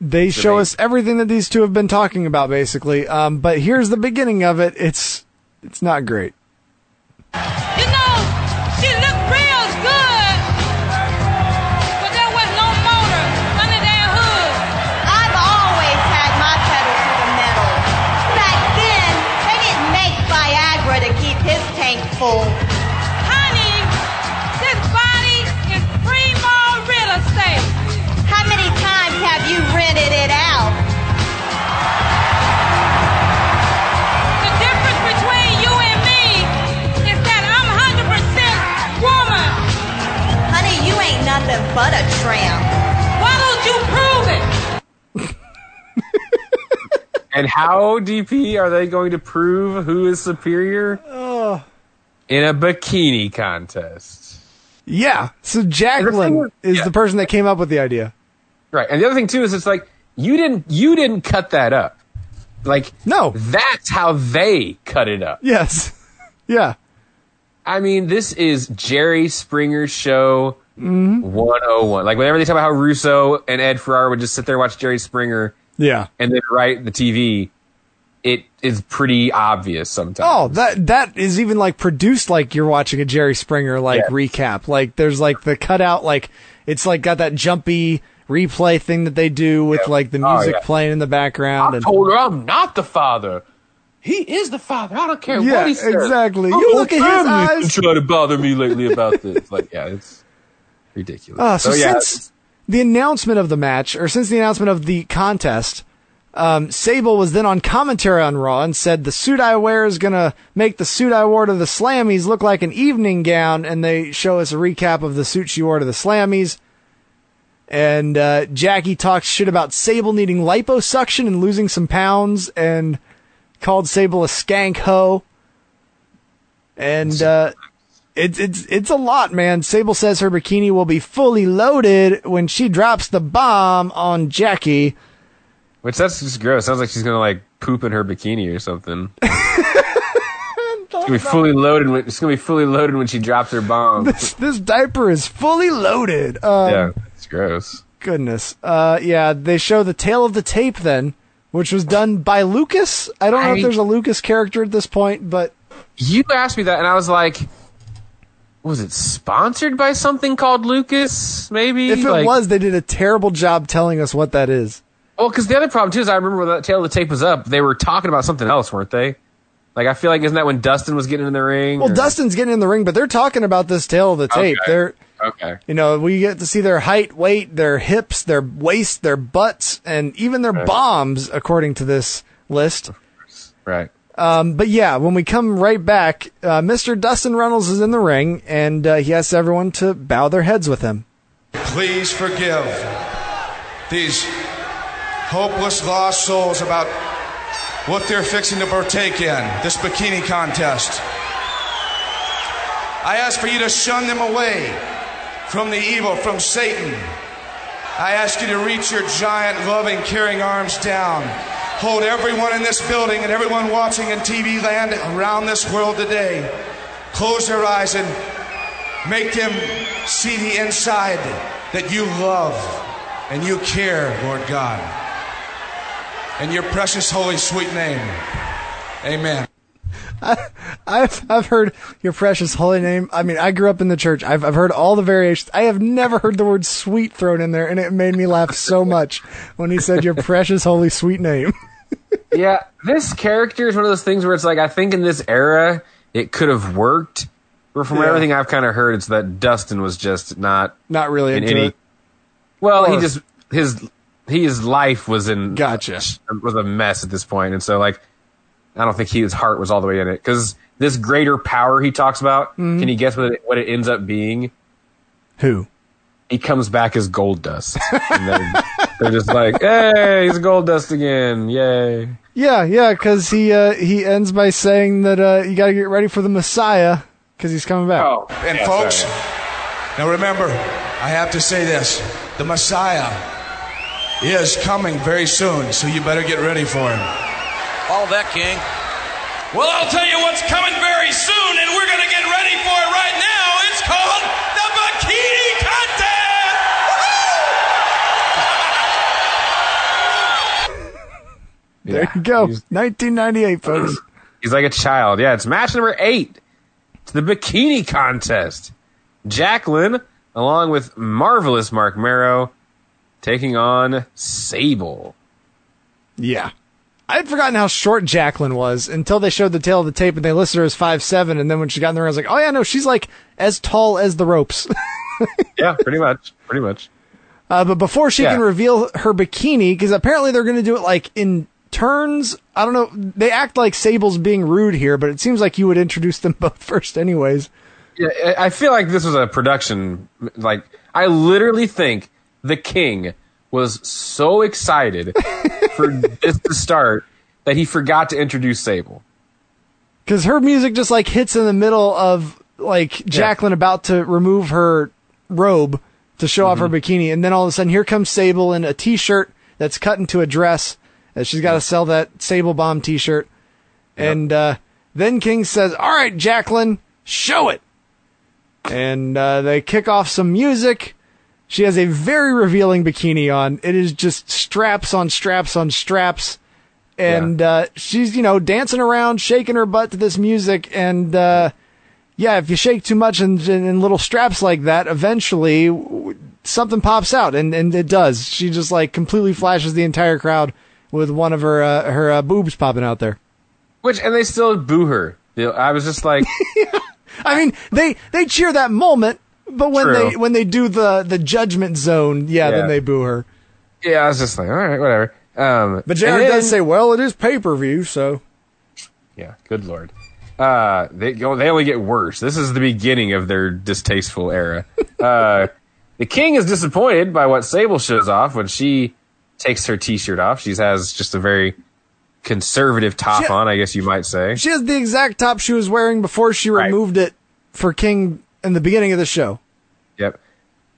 They show amazing. us everything that these two have been talking about, basically. Um, but here's the beginning of it. It's it's not great. but a tramp. Why don't you prove it? [LAUGHS] and how, DP, are they going to prove who is superior? Oh. In a bikini contest. Yeah. So Jacqueline is yeah. the person that came up with the idea. Right. And the other thing too is it's like you didn't you didn't cut that up. Like no, that's how they cut it up. Yes, [LAUGHS] yeah. I mean, this is Jerry Springer's show. 101. Like whenever they talk about how Russo and Ed Ferrara would just sit there and watch Jerry Springer Yeah. and then write the TV, it is pretty obvious sometimes. Oh, that that is even like produced like you're watching a Jerry Springer like Yeah. recap. Like there's like the cutout like it's like got that jumpy replay thing that they do with like the Oh, music yeah. playing in the background I and told her I'm not the father. He is the father. I don't care Yeah, what he says. exactly. You look at his eyes. trying to bother me lately about this. Like, yeah, it's ridiculous. Uh, so, yeah, since the announcement of the match, or since the announcement of the contest, um, Sable was then on commentary on Raw and said the suit I wear is gonna make the suit I wore to the Slammies look like an evening gown, and they show us a recap of the suit she wore to the Slammies. And uh, Jackie talks shit about Sable needing liposuction and losing some pounds, and called Sable a skank hoe. And uh, it's it's it's a lot, man. Sable says her bikini will be fully loaded when she drops the bomb on Jackie. which that's just gross. Sounds like she's gonna like poop in her bikini or something. [LAUGHS] it's gonna be fully loaded. When, it's gonna be fully loaded when she drops her bomb. This this diaper is fully loaded. Um, yeah, it's gross. Goodness. Uh, yeah. They show the tale of the tape then, which was done by Lucas. I don't know I- if there's a Lucas character at this point, but You asked me that, and I was like, was it sponsored by something called Lucas? Maybe if it Like- was, they did a terrible job telling us what that is. Well, because the other problem too is I remember when that tale of the tape was up, they were talking about something else, weren't they? Like I feel like isn't that when Dustin was getting in the ring? Well, or- Dustin's getting in the ring, but they're talking about this tale of the tape. Okay. They're okay. You know, we get to see their height, weight, their hips, their waist, their butts, and even their bombs, according to this list. Right. Um, but yeah, when we come right back, uh, Mr. Dustin Runnels is in the ring, and uh, he asks everyone to bow their heads with him. Please forgive these hopeless lost souls about what they're fixing to partake in this bikini contest. I ask for you to shun them away from the evil, from Satan. I ask you to reach your giant, loving, caring arms down. Hold everyone in this building and everyone watching in TV land around this world today. Close their eyes and make them see the inside that you love and you care, Lord God. In your precious, holy, sweet name. Amen. [LAUGHS] I've I've heard your precious holy name. I mean, I grew up in the church. I've I've heard all the variations. I have never heard the word sweet thrown in there, and it made me laugh so much when he said your precious holy sweet name. [LAUGHS] yeah, this character is one of those things where it's like I think in this era it could have worked, but from Yeah. everything I've kind of heard, it's that Dustin was just not Not really in into any. it. Well, Or- he just his his life was in Gotcha. was a mess at this point, and so like I don't think he, his heart was all the way in it because this greater power he talks about. Mm-hmm. Can you guess what it, what it ends up being? Who? He comes back as gold dust. and they're, [LAUGHS] they're just like, hey, he's gold dust again, yay! Yeah, yeah, because he uh, he ends by saying that uh, you got to get ready for the Messiah because he's coming back. Oh, And yeah, folks, sorry. now remember, I have to say this the Messiah is coming very soon, so you better get ready for him. All that, King. Well, I'll tell you what's coming very soon, and we're going to get ready for it right now. It's called the Bikini Contest! there Yeah, you go, he's- 1998, folks. [CLEARS THROAT] He's like a child. Yeah, it's match number eight. It's the bikini contest. Jacqueline, along with marvelous Marc Mero, taking on Sable. Yeah. I had forgotten how short Jacqueline was until they showed the tale of the tape and they listed her as five seven. And then when she got in the ring, I was like, oh yeah, no, she's like as tall as the ropes. [LAUGHS] Yeah, pretty much. Pretty much. Uh, but before she Yeah. can reveal her bikini, because apparently they're going to do it like in turns. I don't know. They act like Sable's being rude here, but it seems like you would introduce them [LAUGHS] both first, anyways. Yeah, I I feel like this was a production. Like, I literally think the King was so excited for [LAUGHS] this to start that he forgot to introduce Sable. Because her music just like hits in the middle of like Jacqueline about to remove her robe to show off her bikini, and then all of a sudden here comes Sable in a t-shirt that's cut into a dress. And she's got to sell that Sable Bomb t-shirt, and uh, then King says, "All right, Jacqueline, show it." And uh, they kick off some music. She has a very revealing bikini on. It is just straps on straps on straps. And uh, she's, you know, dancing around, shaking her butt to this music. And uh, yeah, if you shake too much in, in little straps like that, eventually w- something pops out. And, and it does. She just like completely flashes the entire crowd with one of her uh, her uh, boobs popping out there. Which and they still boo her. You know, I was just like, [LAUGHS] I mean, they they cheer that moment, but when True. they when they do the the judgment zone, yeah, Yeah. then they boo her. yeah, I was just like, all right, whatever. Um, But JR does say, "Well, it is pay per view, so." Yeah, good lord. Uh, they go. They only get worse. This is the beginning of their distasteful era. [LAUGHS] Uh, the king is disappointed by what Sable shows off when she takes her T-shirt off. She has just a very conservative top She- on, I guess you might say. She has the exact top she was wearing before she removed it for King in the beginning of the show. Yep.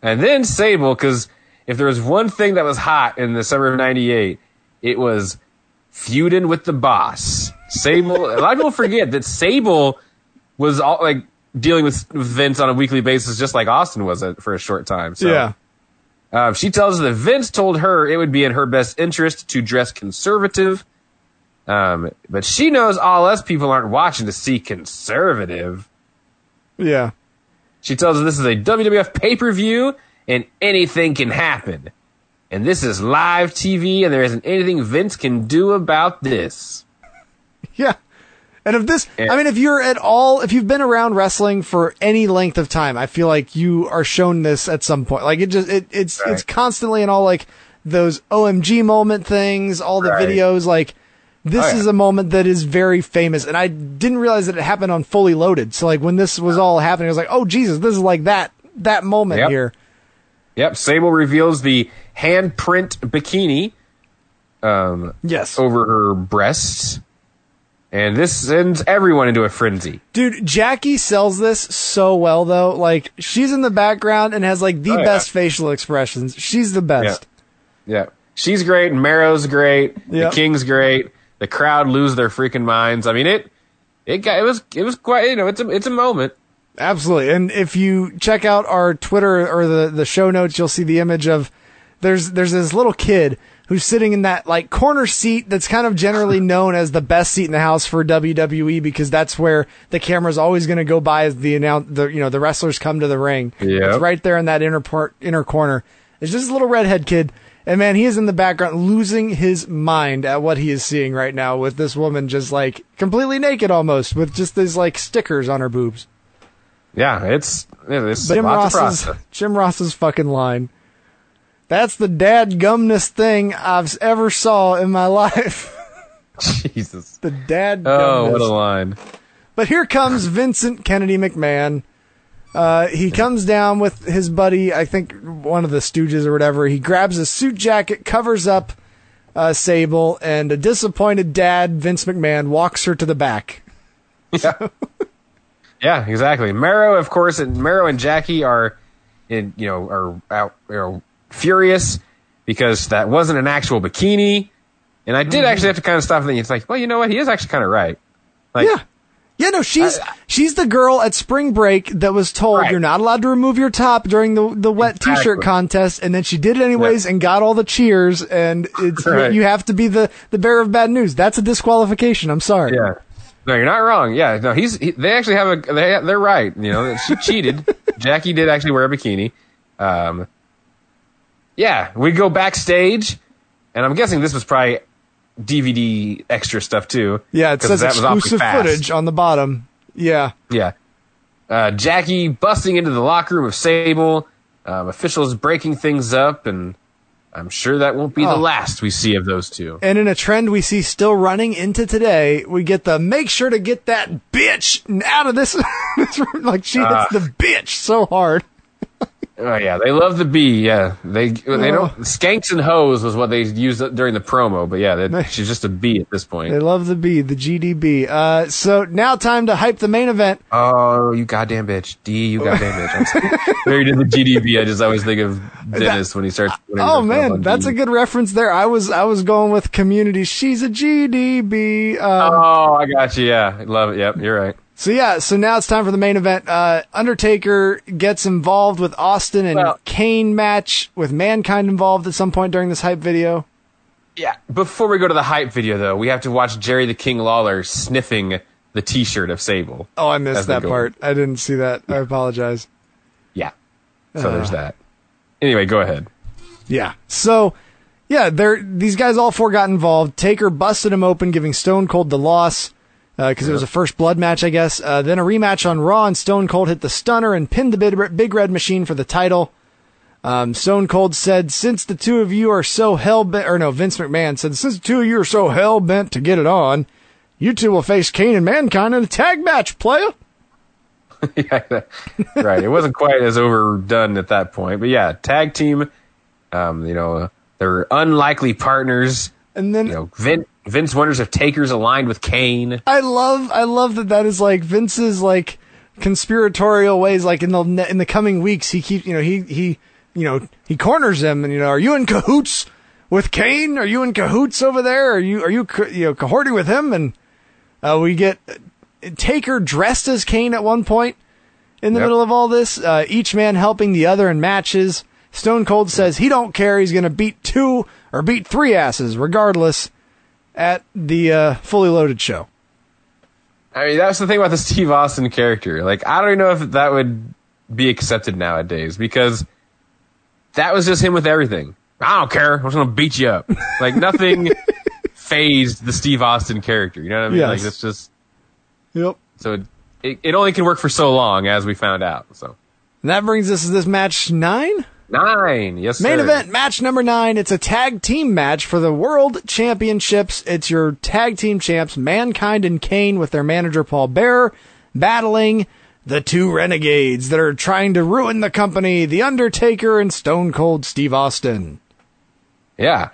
And then Sable, because if there was one thing that was hot in the summer of '98, it was feuding with the boss. Sable. a lot of people forget that Sable was all like dealing with Vince on a weekly basis, just like Austin was for a short time. So, Yeah. Uh, she tells us that Vince told her it would be in her best interest to dress conservative. Um, but she knows all us people aren't watching to see conservative. Yeah. She tells us this is a WWF pay per view and anything can happen. And this is live TV and there isn't anything Vince can do about this. [LAUGHS] Yeah. And if this, I mean, if you're at all, if you've been around wrestling for any length of time, I feel like you are shown this at some point. Like it just, it, it's, it's constantly in all like those OMG moment things, all the Right. videos. Like this Oh, yeah. is a moment that is very famous. And I didn't realize that it happened on Fully Loaded. So like when this was all happening, I was like, oh Jesus, this is like that, that moment Yep. here. Yep, Sable reveals the handprint bikini um, Yes. over her breasts. And this sends everyone into a frenzy. Dude, Jackie sells this so well though. Like she's in the background and has like the Oh, yeah. best facial expressions. She's the best. Yeah. She's great, Mero's great, Yep. the King's great. The crowd lose their freaking minds. I mean it it got it was it was quite you know, it's a it's a moment. Absolutely. And if you check out our Twitter or the, the show notes, you'll see the image of there's there's this little kid who's sitting in that like corner seat that's kind of generally [LAUGHS] known as the best seat in the house for WWE because that's where the camera's always going to go by as the announce the you know the wrestlers come to the ring. Yep. It's right there in that inner part inner corner. It's just a little redhead kid. And man, he is in the background losing his mind at what he is seeing right now with this woman just like completely naked almost with just these like stickers on her boobs. Yeah, it's it's Jim Ross's. Jim Ross's fucking line. That's the dad gumnest thing I've ever saw in my [LAUGHS] life. Jesus. the dad Oh, what a line. But here comes Vincent Kennedy McMahon. Uh, he comes down with his buddy, I think one of the Stooges or whatever. He grabs a suit jacket, covers up uh, Sable, and a disappointed dad, Vince McMahon, walks her to the back. Yeah, [LAUGHS] yeah exactly. Mero, of course, and Mero and Jackie are, in, you know, are out, you know, furious because that wasn't an actual bikini. And I Mm-hmm. did actually have to kind of stop and think. It's like, well, you know what? He is actually kind of right. Like, yeah. Yeah, no, she's she's the girl at spring break that was told Right. you're not allowed to remove your top during the the wet t-shirt contest, and then she did it anyways and got all the cheers, and it's [LAUGHS] Right. you have to be the the bearer of bad news. That's a disqualification. I'm sorry. Yeah. No, you're not wrong. Yeah, no, he's he, they actually have a they they're right. You know, she cheated. [LAUGHS] Jackie did actually wear a bikini. Um, yeah, we go backstage, and I'm guessing this was probably DVD extra stuff too. Yeah, it says exclusive footage on the bottom. Yeah. Yeah. Uh, Jackie busting into the locker room of Sable. Um, officials breaking things up, and I'm sure that won't be the Oh. last we see of those two. And in a trend we see still running into today, we get the make sure to get that bitch out of this. [LAUGHS] this room. like she hits Ah. the bitch so hard. Oh yeah, they love the B. Yeah, they they Oh. don't skanks and hoes was what they used during the promo. But yeah, that, she's just a B at this point. They love the B, the GDB. Uh, so now time to hype the main event. Oh, you goddamn bitch. D, you goddamn bitch. When [LAUGHS] you the GDB, I just always think of Dennis when he starts. when he Oh man, that's D. a good reference there. I was I was going with Community. She's a GDB. Um, Oh, I got you. Yeah, love it. Yep, you're right. So yeah, so now it's time for the main event. Uh, Undertaker gets involved with Austin and Well- Kane match with Mankind involved at some point during this hype video. Yeah. Before we go to the hype video, though, we have to watch Jerry the King Lawler sniffing the T-shirt of Sable. Oh, I missed that part. I didn't see that. I apologize. Yeah. So there's Uh. that. Anyway, go ahead. Yeah. So, yeah, they're, these guys all four got involved. Taker busted him open, giving Stone Cold the loss because it was a first blood match, I guess. Uh, then a rematch on Raw, and Stone Cold hit the stunner and pinned the big, Red Machine for the title. Um, Stone Cold said, "Since the two of you are so hell bent," or no, Vince McMahon said, "Since the two of you are so hell bent to get it on, you two will face Kane and Mankind in a tag match, player." [LAUGHS] yeah, right. It wasn't quite as overdone at that point, but yeah, tag team. Um, you know, they're unlikely partners. And then you know, Vin, Vince wonders if Taker's aligned with Kane. I love I love that that is like Vince's like conspiratorial ways like in the in the coming weeks he keeps you know he he you know he corners them and you know are you in cahoots with Kane? Are you in cahoots over there? Are you are you you know cohorting with him? And uh, we get Taker dressed as Kane at one point in the Yep. middle of all this uh, each man helping the other in matches. Stone Cold says he don't care he's going to beat two or beat three asses regardless at the uh, fully loaded show I mean, that's the thing about the Steve Austin character. Like, I don't even know if that would be accepted nowadays because that was just him with everything. I don't care. I'm just gonna beat you up. [LAUGHS] Like nothing phased the Steve Austin character. You know what I mean? Yes. Like it's just Yep. so it, it, it only can work for so long, as we found out. So And that brings us to this match nine. Nine, yes, Main sir. event, match number nine. It's a tag team match for the World Championships. It's your tag team champs, Mankind and Kane, with their manager Paul Bearer, battling the two renegades that are trying to ruin the company, The Undertaker and Stone Cold Steve Austin. Yeah.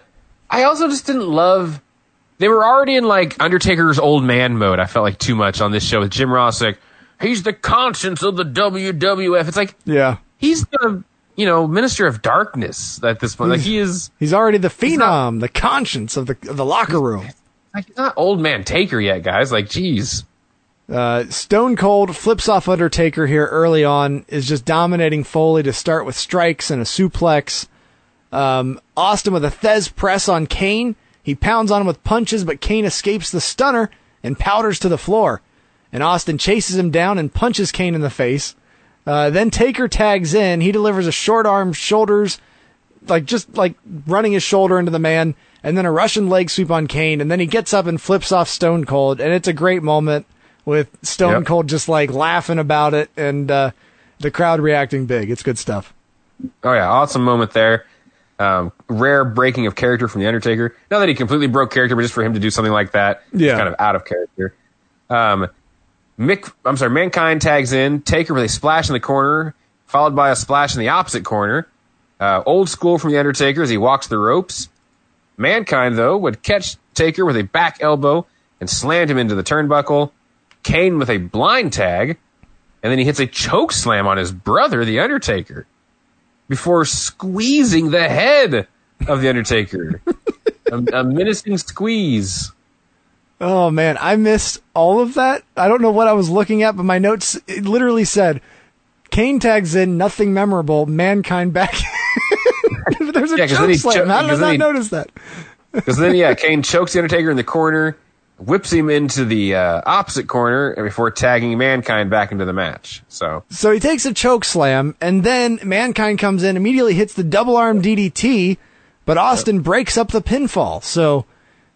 I also just didn't love. They were already in like Undertaker's old man mode. I felt like too much on this show with Jim Ross. Like he's the conscience of the WWF. It's like Yeah. he's the you know minister of darkness at this point. Like he is [LAUGHS] He's already the phenom, the conscience of the of the locker room. like he's not old man Taker yet, guys. Like geez. Uh, Stone Cold flips off Undertaker here early on, is just dominating Foley to start with strikes and a suplex. Um, Austin with a Thesz press on Kane. He pounds on him with punches, but Kane escapes the stunner and powders to the floor. And Austin chases him down and punches Kane in the face. Uh, then Taker tags in. He delivers a short arm shoulders, like just like running his shoulder into the man, and then a Russian leg sweep on Kane. And then he gets up and flips off Stone Cold. And it's a great moment with Stone Yep. Cold just like laughing about it and uh, the crowd reacting big. It's good stuff. Oh yeah, awesome moment there. Um, rare breaking of character from the Undertaker. Not that he completely broke character, but just for him to do something like that, it's Yeah. kind of out of character. Um, Mick, I'm sorry, Mankind tags in Taker with a splash in the corner, followed by a splash in the opposite corner. Uh, old school from the Undertaker as he walks the ropes. Mankind though would catch Taker with a back elbow and slammed him into the turnbuckle. Kane with a blind tag, and then he hits a choke slam on his brother, the Undertaker before squeezing the head of the Undertaker. [LAUGHS] a, a menacing squeeze. Oh man, I missed all of that. I don't know what I was looking at, but my notes it literally said Kane tags in, nothing memorable, mankind back. [LAUGHS] There's a Yeah, choke slam. cho- How did I not he- notice that? Because then, yeah, Kane chokes the Undertaker in the corner, whips him into the uh, opposite corner and before tagging Mankind back into the match. So, So he takes a choke slam, and then Mankind comes in, immediately hits the double arm DDT, but Austin breaks up the pinfall. So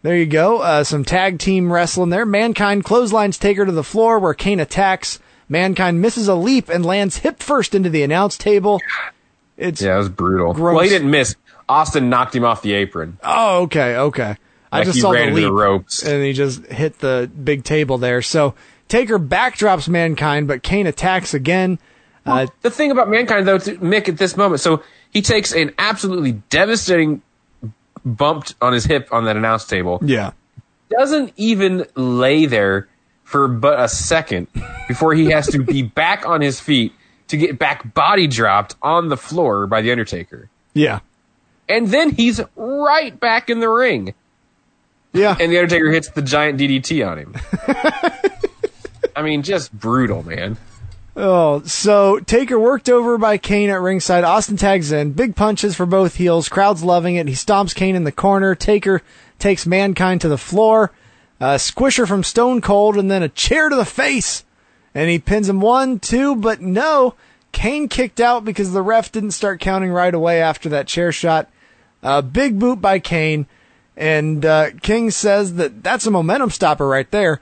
there you go. Uh, some tag team wrestling there. Mankind clotheslines Taker to the floor where Kane attacks. Mankind misses a leap and lands hip first into the announce table. It's yeah, it was brutal. Gross. Well, he didn't miss. Austin knocked him off the apron. Oh, okay, okay. I just he saw ran the leap, the ropes. and he just hit the big table there. So Taker backdrops Mankind, but Kane attacks again. Uh, the thing about mankind, though, to Mick at this moment, so he takes an absolutely devastating bump on his hip on that announce table. yeah. Doesn't even lay there for but a second before he has to be [LAUGHS] back on his feet to get back body dropped on the floor by the Undertaker. Yeah. And then he's right back in the ring. Yeah. And the Undertaker hits the giant DDT on him. [LAUGHS] I mean, just brutal, man. Oh, so Taker worked over by Kane at ringside. Austin tags in. Big punches for both heels. Crowd's loving it. He stomps Kane in the corner. Taker takes Mankind to the floor. A squisher from Stone Cold and then a chair to the face. And he pins him one, two, but no. Kane kicked out because the ref didn't start counting right away after that chair shot. A big boot by Kane. And uh, King says that that's a momentum stopper right there.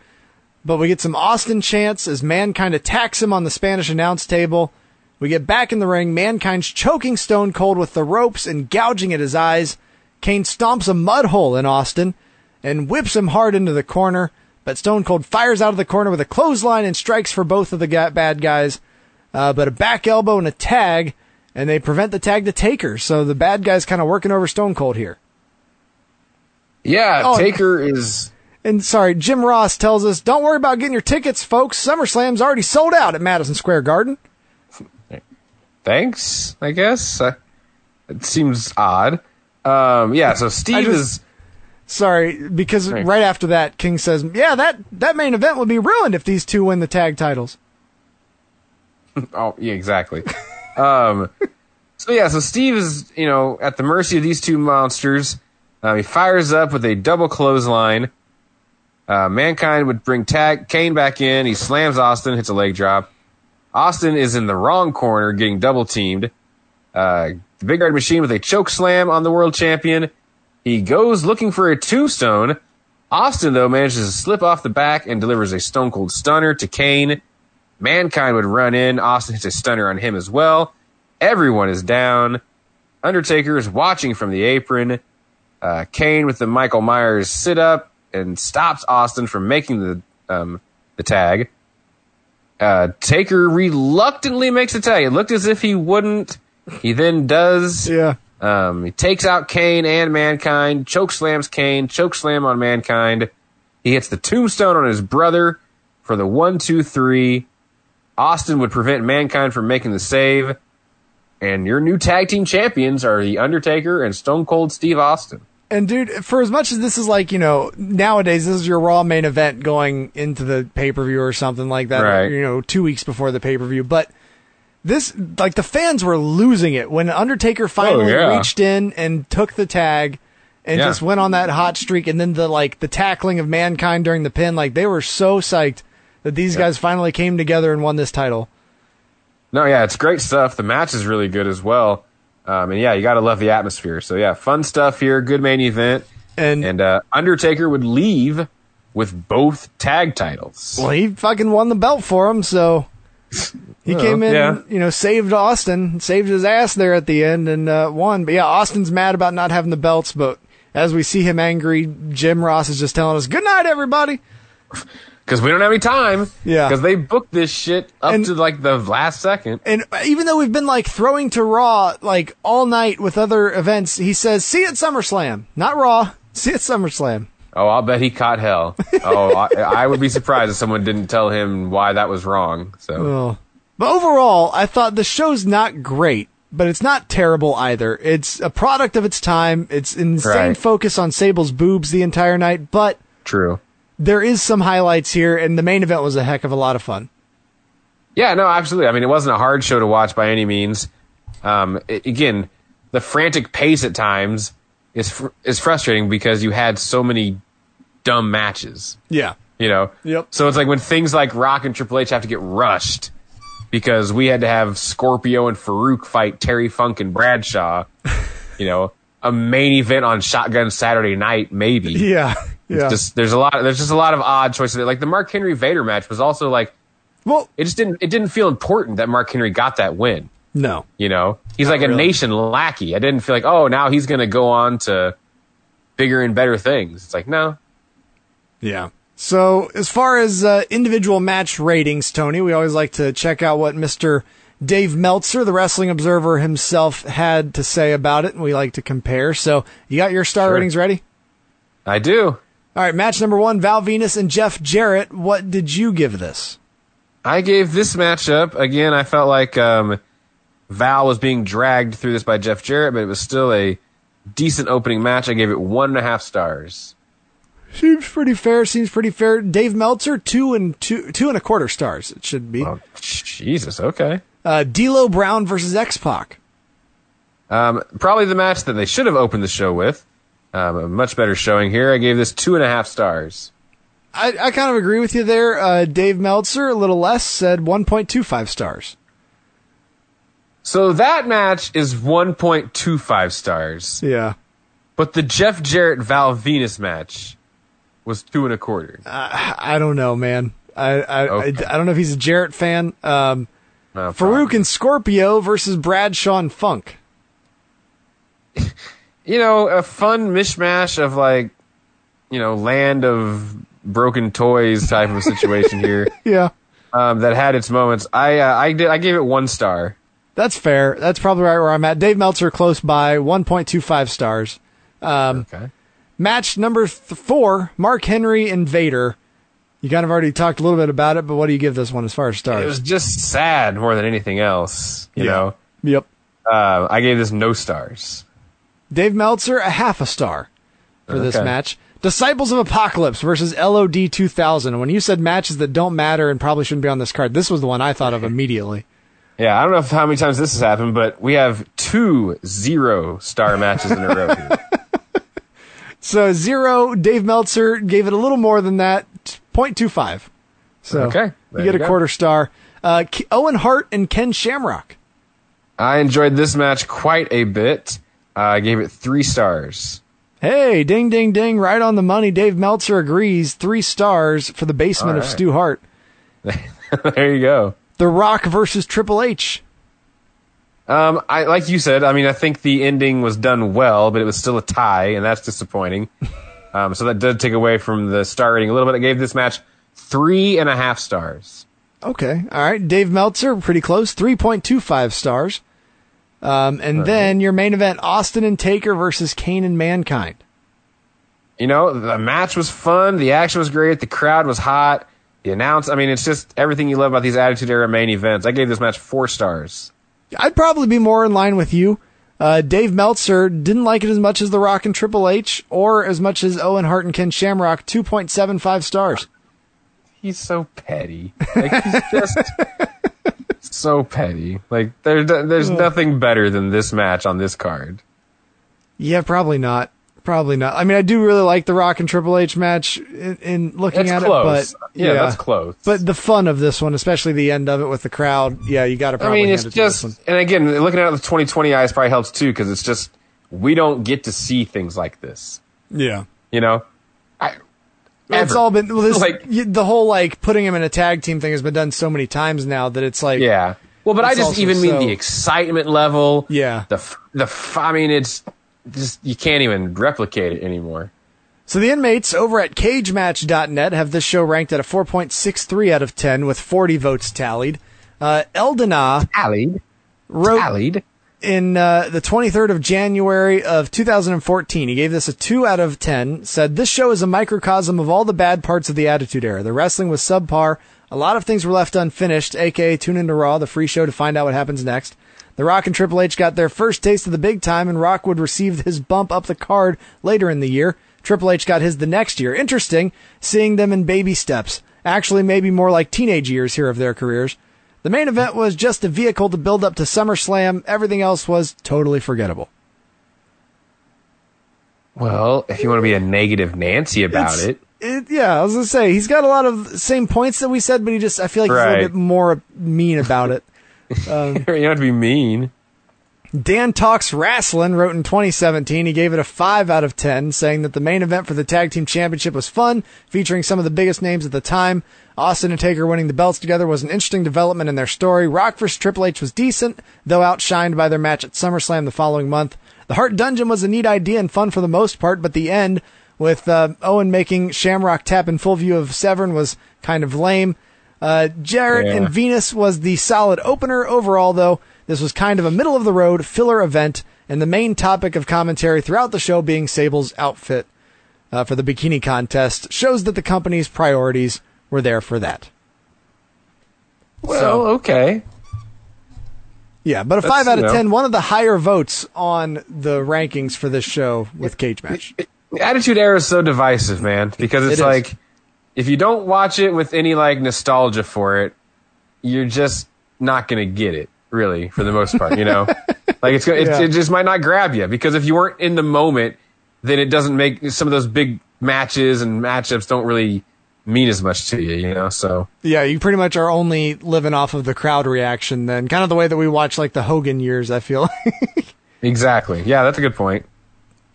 But we get some Austin chants as Mankind attacks him on the Spanish announce table. We get back in the ring. Mankind's choking Stone Cold with the ropes and gouging at his eyes. Kane stomps a mud hole in Austin and whips him hard into the corner. But Stone Cold fires out of the corner with a clothesline and strikes for both of the bad guys. Uh, but a back elbow and a tag, and they prevent the tag to Taker. So the bad guy's kind of working over Stone Cold here. Yeah, Oh, Taker is. And sorry, Jim Ross tells us, don't worry about getting your tickets, folks. SummerSlam's already sold out at Madison Square Garden. Thanks, I guess. Uh, it seems odd. Um, yeah, so [LAUGHS] Steve just- is. Sorry, because Right. right after that, King says, yeah, that, that main event would be ruined if these two win the tag titles. [LAUGHS] Oh, yeah, exactly. um, so yeah, so Steve is, you know, at the mercy of these two monsters. Um, he fires up with a double clothesline. Uh, Mankind would bring tag Kane back in. He slams Austin, hits a leg drop. Austin is in the wrong corner, getting double teamed. Uh, the Big Red Machine with a choke slam on the world champion. He goes looking for a tombstone. Austin, though, manages to slip off the back and delivers a stone cold stunner to Kane. Mankind would run in. Austin hits a stunner on him as well. Everyone is down. Undertaker is watching from the apron. Uh, Kane with the Michael Myers sit up and stops Austin from making the um, the tag. Uh, Taker reluctantly makes the tag. It looked as if he wouldn't. He then does. Yeah. Um, he takes out Kane and Mankind, choke slams Kane, choke slam on Mankind. He hits the tombstone on his brother for the one, two, three. Austin would prevent Mankind from making the save. And your new tag team champions are The Undertaker and Stone Cold Steve Austin. And dude, for as much as this is like, you know, nowadays this is your Raw main event going into the pay per view or something like that, Right. you know, two weeks before the pay per view. But this, like, the fans were losing it when Undertaker oh, finally Oh, yeah. reached in and took the tag and Yeah. just went on that hot streak. And then the, like, the tackling of Mankind during the pin, like, they were so psyched that these guys finally came together and won this title. No, yeah, it's great stuff. The match is really good as well. Um, and yeah, you gotta love the atmosphere. So yeah, fun stuff here. Good main event. And, And uh, Undertaker would leave with both tag titles. well, he fucking won the belt for him, so. He Well, came in, yeah. you know, saved Austin, saved his ass there at the end, and uh, won. But yeah, Austin's mad about not having the belts. But as we see him angry, Jim Ross is just telling us, "Good night, everybody." Because we don't have any time. Yeah. Because they booked this shit up And- to like the last second. And even though we've been like throwing to Raw like all night with other events, he says, "See you at SummerSlam, not Raw. [LAUGHS] See you at SummerSlam." Oh, I'll bet he caught hell. [LAUGHS] Oh, I, I would be surprised if someone didn't tell him why that was wrong. So Oh. But overall, I thought the show's not great, but it's not terrible either. It's a product of its time. It's insane Right. focus on Sable's boobs the entire night, but true. There is some highlights here, and the main event was a heck of a lot of fun. Yeah, no, absolutely. I mean, it wasn't a hard show to watch by any means. Um, it- again, the frantic pace at times is fr- is frustrating because you had so many dumb matches. Yeah. You know. Yep. So it's like when things like Rock and Triple H have to get rushed because we had to have Scorpio and Farouk fight Terry Funk and Bradshaw. [LAUGHS] you know, a main event on Shotgun Saturday Night, maybe. Yeah. Yeah. just there's a lot there's just a lot of odd choices. Like the Mark Henry Vader match was also like well, it just didn't it didn't feel important that Mark Henry got that win. no. You know, he's like a really. nation lackey. I didn't feel like oh now he's gonna go on to bigger and better things. It's like no, Yeah. So as far as uh, individual match ratings, Tony, we always like to check out what Mister Dave Meltzer, the Wrestling Observer himself, had to say about it, and we like to compare. So, you got your star Sure. ratings ready? I do. All right, match number one Val Venis and Jeff Jarrett. What did you give this? I gave this matchup again. I felt like um, Val was being dragged through this by Jeff Jarrett, but it was still a decent opening match. I gave it one and a half stars. Seems pretty fair. Seems pretty fair. Dave Meltzer, two and two, two and a quarter stars. It should be. Oh, Jesus, okay. Uh, D'Lo Brown versus X Pac. Um, probably the match that they should have opened the show with. Um, a much better showing here. I gave this two and a half stars. I, I kind of agree with you there. Uh, Dave Meltzer, a little less, said 1.25 stars. So that match is 1.25 stars. Yeah. But the Jeff Jarrett Val Venis match was two and a quarter. Uh, I don't know, man. I I, Okay. I I don't know if he's a Jarrett fan. Um, No Farouk and Scorpio versus Bradshaw and Funk. You know, a fun mishmash of like, you know, land of broken toys type of situation here. [LAUGHS] Yeah. Um, that had its moments. I uh, I did I gave it one star. That's fair. That's probably right where I'm at. Dave Meltzer close by, 1.25 stars. Um, Okay. Match number th- four, Mark Henry and Vader. You kind of already talked a little bit about it, but what do you give this one as far as stars? It was just sad more than anything else. You Yeah. know. Yep. Uh, I gave this no stars. Dave Meltzer, a half a star for this match. Disciples of Apocalypse versus LOD 2000. When you said matches that don't matter and probably shouldn't be on this card, this was the one I thought of immediately. Yeah, I don't know how many times this has happened, but we have two zero star matches in a row. Here. [LAUGHS] So zero, Dave Meltzer gave it a little more than that, 0.25. So Okay, you get you a go. quarter star. Uh, Owen Hart and Ken Shamrock. I enjoyed this match quite a bit. Uh, I gave it three stars. Hey, ding, ding, ding, right on the money. Dave Meltzer agrees. Three stars for the basement All of. Stu Hart. [LAUGHS] there you go. The Rock versus Triple H. Um, I like you said. I mean, I think the ending was done well, but it was still a tie, and that's disappointing. [LAUGHS] um, so that did take away from the star rating a little bit. I gave this match three and a half stars. Okay. All right. Dave Meltzer, pretty close. 3.25 stars. Um, and then your main event, Austin and Taker versus Kane and Mankind. You know, the match was fun. The action was great. The crowd was hot. The announce. I mean, it's just everything you love about these Attitude Era main events. I gave this match four stars. I'd probably be more in line with you. Uh, Dave Meltzer didn't like it as much as The Rock and Triple H, or as much as Owen Hart and Ken Shamrock. 2.75 stars. He's so petty. Like he's just [LAUGHS] so petty. Like there, there's nothing better than this match on this card. Yeah, probably not. Probably not. I mean, I do really like the Rock and Triple H match in, in looking at close. it, but Yeah, that's close. But the fun of this one, especially the end of it with the crowd, yeah, you got to I mean, it's it to this one. just, and again, looking at the 2020 eyes probably helps too because it's just we don't get to see things like this. yeah. You know, It's all been well, this, Like- y the whole like putting him in a tag team thing has been done so many times now that it's like yeah. Well, but I just even mean the excitement level. Yeah. The the I mean, it's just you can't even replicate it anymore. So the inmates over at CageMatch.net have this show ranked at a 4.63 out of 10 with 40 votes tallied. Uh, Eldana Tallied. wrote Tallied. In uh, the 23rd of January of 2014. He gave this a 2 out of 10. Said this show is a microcosm of all the bad parts of the Attitude Era. The wrestling was subpar. A lot of things were left unfinished, aka tune into Raw, the free show to find out what happens next. The Rock and Triple H got their first taste of the big time, and Rock would receive his bump up the card later in the year. Triple H got his the next year. Interesting, seeing them in baby steps. Actually, maybe more like teenage years here of their careers. The main event was just a vehicle to build up to SummerSlam. Everything else was totally forgettable. Well, if you want to be a negative Nancy about It's- it, It, yeah, I was gonna say he's got a lot of the same points that we said, but he just I feel like he's a little bit more mean about it. [LAUGHS] you don't have to be mean. Dan Talks Wrestling wrote in 2017 he gave it a 5 out of 10, saying that the main event for the Tag Team Championship was fun, featuring some of the biggest names at the time. Austin and Taker winning the belts together was an interesting development in their story. Rock vs. Triple H was decent, though outshined by their match at SummerSlam the following month. The Hart Dungeon was a neat idea and fun for the most part, but the end, with uh, Owen making Shamrock tap in full view of Severn, was kind of lame. Uh, Jarrett Yeah. and Venis was the solid opener overall, though. This was kind of a middle of the road filler event, and the main topic of commentary throughout the show being Sable's outfit uh, for the bikini contest shows that the company's priorities were there for that. Well, okay. Yeah, but a That's, five out of know. ten, one of the higher votes on the rankings for this show with cage match. Attitude Era is so divisive, man, because It it's is. like if you don't watch it with any like nostalgia for it, you're just not gonna get it, really, for the most part. You know, [LAUGHS] like it's, it's Yeah. it just might not grab you because if you weren't in the moment, then it doesn't make some of those big matches and matchups don't really mean as much to you. You know, so Yeah, you pretty much are only living off of the crowd reaction then. Kind of the way that we watch like the Hogan years, I feel. [LAUGHS] like. exactly, yeah, that's a good point.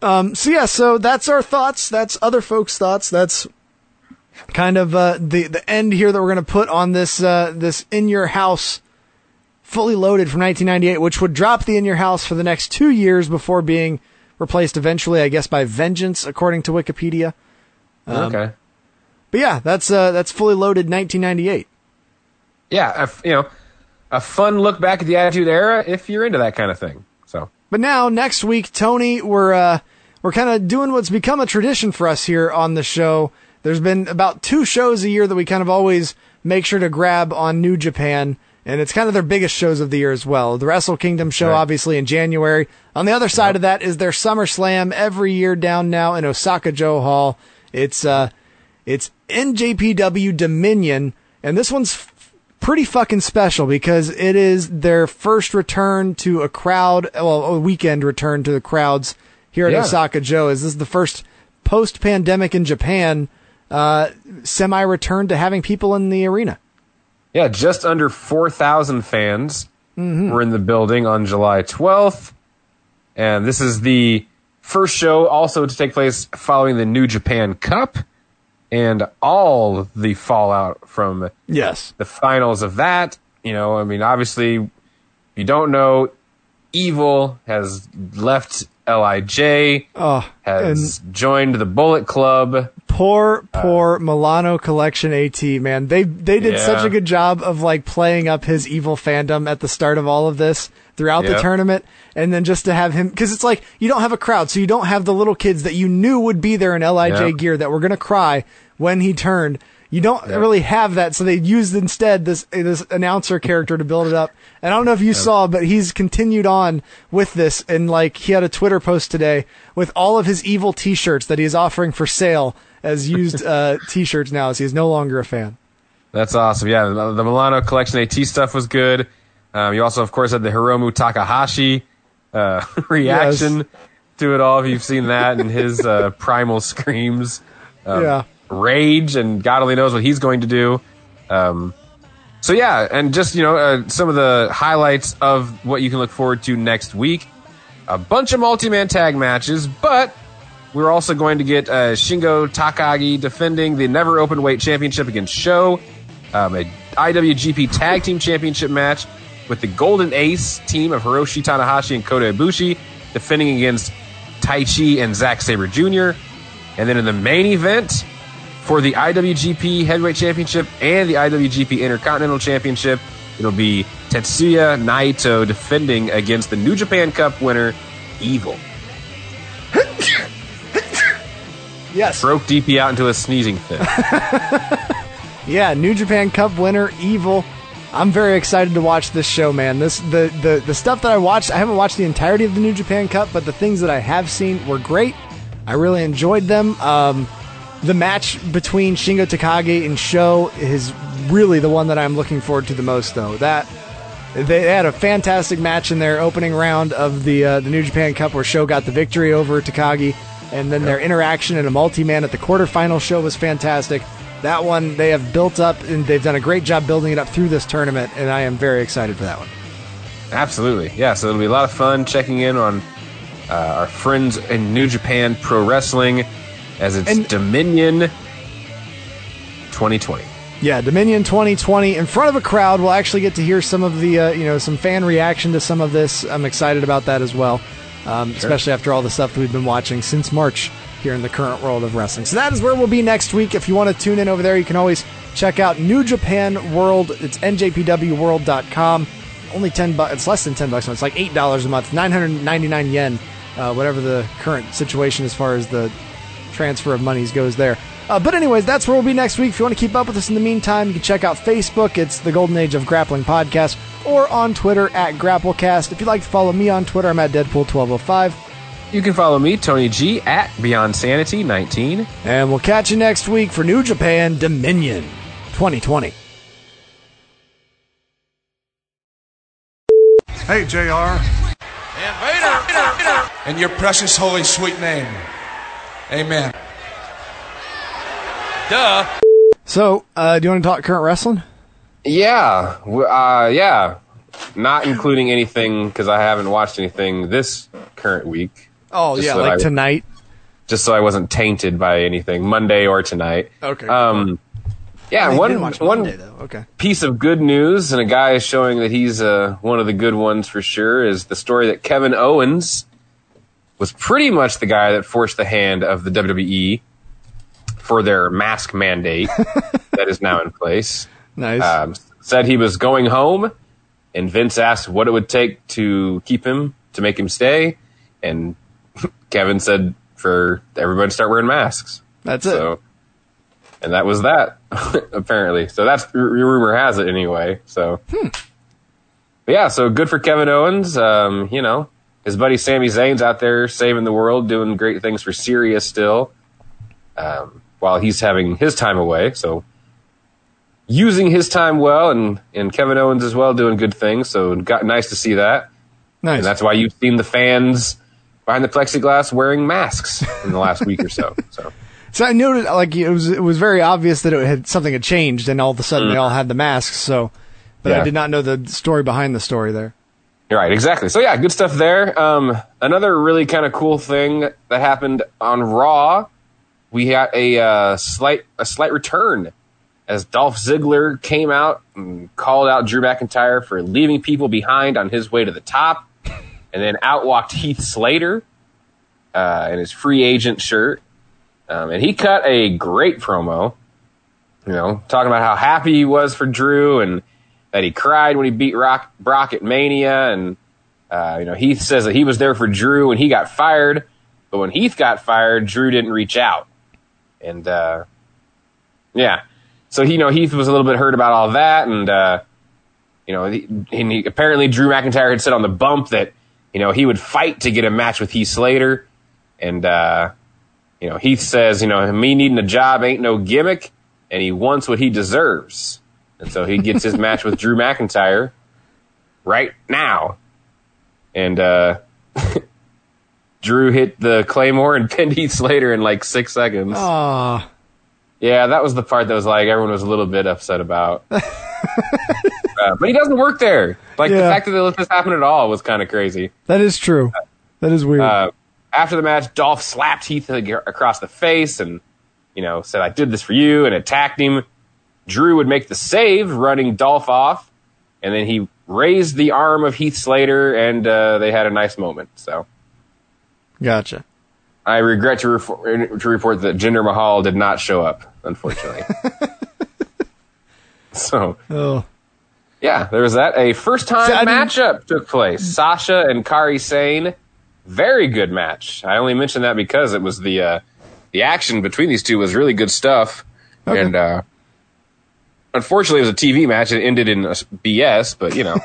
um, so yeah, so that's our thoughts. That's other folks' thoughts. That's kind of uh, the the end here that we're gonna put on this uh, this in your house fully loaded from 1998, which would drop the in your house for the next two years before being replaced eventually, I guess, by Vengeance, according to Wikipedia. Um, okay. But yeah, that's uh, that's fully loaded 1998. Yeah, a you know, a fun look back at the Attitude Era if you're into that kind of thing. So But now next week, Tony, we're uh, we're kind of doing what's become a tradition for us here on the show. There's been about two shows a year that we kind of always make sure to grab on New Japan, and it's kind of their biggest shows of the year as well. The Wrestle Kingdom show, Right. obviously in January. On the other side of that is their SummerSlam every year down now in Osaka-jo Hall. It's uh, it's NJPW Dominion, and this one's f- pretty fucking special because it is their first return to a crowd, well, a weekend return to the crowds here at Yeah. Osaka Joe. Is this the first post-pandemic in Japan uh, semi-return to having people in the arena? Yeah, just under 4,000 fans mm-hmm. were in the building on July 12th. And this is the first show also to take place following the New Japan Cup and all the fallout from Yes. the finals of that. You know, I mean, obviously, if you don't know, Evil has left LIJ, Oh, ah, has joined the Bullet Club. Poor, uh, poor Milano Collection AT, man. They they did Yeah. such a good job of like playing up his evil fandom at the start of all of this throughout the tournament, and then just to have him because it's like you don't have a crowd, so you don't have the little kids that you knew would be there in Lij Yep. gear that were gonna cry when he turned. You don't Yep. really have that, so they used instead this this announcer character to build it up. And I don't know if you saw, but he's continued on with this, and like he had a Twitter post today with all of his evil T-shirts that he is offering for sale as used [LAUGHS] uh, T-shirts now, as he is no longer a fan. That's awesome. Yeah, the, the Milano Collection AT stuff was good. Um, you also, of course, had the Hiromu Takahashi uh, [LAUGHS] reaction to it all. If you've seen that and his uh, primal screams, um, Yeah. Rage, and God only knows what he's going to do. Um, so yeah, and just you know, uh, some of the highlights of what you can look forward to next week. A bunch of multi-man tag matches, but we're also going to get uh, Shingo Takagi defending the Never Open Weight Championship against Sho, um, a IWGP Tag Team Championship match with the Golden Ace team of Hiroshi Tanahashi and Kota Ibushi defending against Taichi and Zack Sabre Jr. And then in the main event for the IWGP Heavyweight Championship and the IWGP Intercontinental Championship, it'll be Tetsuya Naito defending against the New Japan Cup winner, Evil. [LAUGHS] Yes. Broke DP out into a sneezing fit. [LAUGHS] Yeah, New Japan Cup winner, Evil. I'm very excited to watch this show, man. This the, the the stuff that I watched. I haven't watched the entirety of the New Japan Cup, but the things that I have seen were great. I really enjoyed them. Um, the match between Shingo Takagi and Sho is really the one that I'm looking forward to the most, though. That they had a fantastic match in their opening round of the uh, the New Japan Cup, where Sho got the victory over Takagi, and then their interaction in a multi-man at the quarterfinal show was fantastic. That one they have built up, and they've done a great job building it up through this tournament, and I am very excited for that one. Absolutely. Yeah, so it'll be a lot of fun checking in on uh, our friends in New Japan Pro Wrestling as it's And- Dominion 2020. Yeah, Dominion 2020 in front of a crowd. We'll actually get to hear some of the, uh, you know, some fan reaction to some of this. I'm excited about that as well, um, especially after all the stuff that we've been watching since March here in the current world of wrestling. So that is where we'll be next week. If you want to tune in over there, you can always check out New Japan World. It's njpwworld.com. Only 10 bucks. It's less than 10 bucks. a month. It's like $8 a month, 999 yen, uh, whatever the current situation as far as the transfer of monies goes there. Uh, but anyways, that's where we'll be next week. If you want to keep up with us in the meantime, you can check out Facebook. It's the Golden Age of Grappling Podcast, or on Twitter at GrappleCast. If you'd like to follow me on Twitter, I'm at Deadpool1205. You can follow me, Tony G, at Beyond Sanity 19. And we'll catch you next week for New Japan Dominion 2020. Hey, JR. In your precious, holy, sweet name. Amen. Duh. So, uh, do you want to talk current wrestling? Yeah, uh, yeah. Not including anything because I haven't watched anything this current week. Oh, yeah, so like I- tonight. Just so I wasn't tainted by anything Monday or tonight. Okay. Um, yeah, Oh, you one one though. Okay. piece of good news, and a guy is showing that he's uh, one of the good ones for sure, is the story that Kevin Owens was pretty much the guy that forced the hand of the WWE for their mask mandate [LAUGHS] that is now in place. Nice. Um, said he was going home, and Vince asked what it would take to keep him, to make him stay, and [LAUGHS] Kevin said for everybody to start wearing masks. That's it. And that was that, [LAUGHS] apparently. So that's r- rumor has it anyway. So, Hmm. Yeah. So good for Kevin Owens. Um, you know, his buddy Sammy Zayn's out there saving the world, doing great things for Syria still, um, while he's having his time away. So using his time well, and and Kevin Owens as well doing good things. So got nice to see that. Nice. And that's why you've seen the fans behind the plexiglass wearing masks in the last week or so. So. [LAUGHS] So I noted like it was it was very obvious that it had something had changed, and all of a sudden Mm. they all had the masks. So, but I did not know the story behind the story there. Right, exactly. So yeah, good stuff there. Um, another really kind of cool thing that happened on Raw, we had a uh, slight a slight return as Dolph Ziggler came out and called out Drew McIntyre for leaving people behind on his way to the top, and then outwalked Heath Slater uh, in his free agent shirt, um, and he cut a great promo. You know, talking about how happy he was for Drew and that he cried when he beat Rock, Brock at Mania, and uh, you know Heath says that he was there for Drew when he got fired, but when Heath got fired, Drew didn't reach out, and uh, yeah, so you know Heath was a little bit hurt about all that, and uh, you know, he, and he, apparently Drew McIntyre had said on the bump that you know he would fight to get a match with Heath Slater, and uh, you know Heath says you know me needing a job ain't no gimmick, and he wants what he deserves. And so he gets his match with Drew McIntyre right now. And uh, [LAUGHS] Drew hit the Claymore and [LAUGHS] pinned Heath Slater in like six seconds. Ah, Yeah, that was the part that was like everyone was a little bit upset about. [LAUGHS] uh, but he doesn't work there. Like the fact that they let this happen at all was kind of crazy. that is true. That is weird. Uh, after the match, Dolph slapped Heath across the face and, you know, said, I did this for you and attacked him. Drew would make the save, running Dolph off, and then he raised the arm of Heath Slater and uh, they had a nice moment. So gotcha. I regret to, refor- to report that Jinder Mahal did not show up, unfortunately. [LAUGHS] so, Oh, yeah, there was that. A first time didn't- matchup took place. Sasha and Kairi Sane. Very good match. I only mentioned that because it was the uh, the action between these two was really good stuff. And uh, unfortunately, it was a TV match. It ended in a BS, but you know,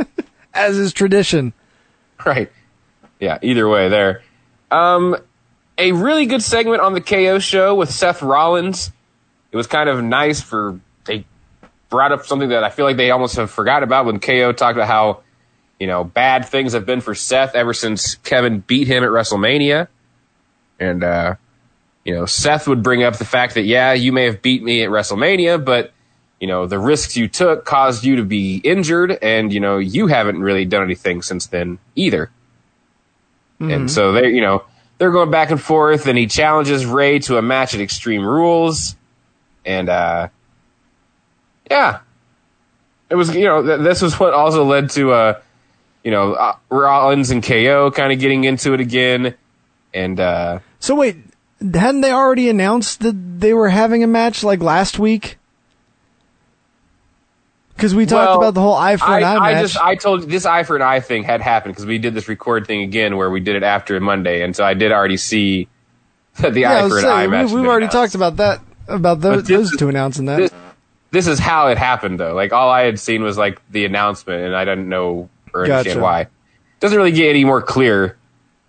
[LAUGHS] as is tradition. right? Yeah. Either way, there. Um, a really good segment on the KO show with Seth Rollins. It was kind of nice for they brought up something that I feel like they almost have forgot about when KO talked about how you know bad things have been for Seth ever since Kevin beat him at WrestleMania, and uh, you know Seth would bring up the fact that yeah you may have beat me at WrestleMania, but you know the risks you took caused you to be injured, and you know you haven't really done anything since then either. And so they, you know, they're going back and forth, and he challenges Rey to a match at Extreme Rules, and uh, yeah, it was, you know, th- this was what also led to, uh, you know, uh, Rollins and KO kind of getting into it again, and uh, So wait, hadn't they already announced that they were having a match like last week? Because we talked Well, about the whole eye for an eye, I, just I told you this eye for an eye thing had happened because we did this record thing again where we did it after Monday, and so I did already see [LAUGHS] the yeah, I eye for an saying, eye match. we, had we've already announced. talked about that about those, those is- two announcing that. This, this is how it happened though. Like all I had seen was like the announcement, and I didn't know or understand Gotcha. why. Doesn't really get any more clear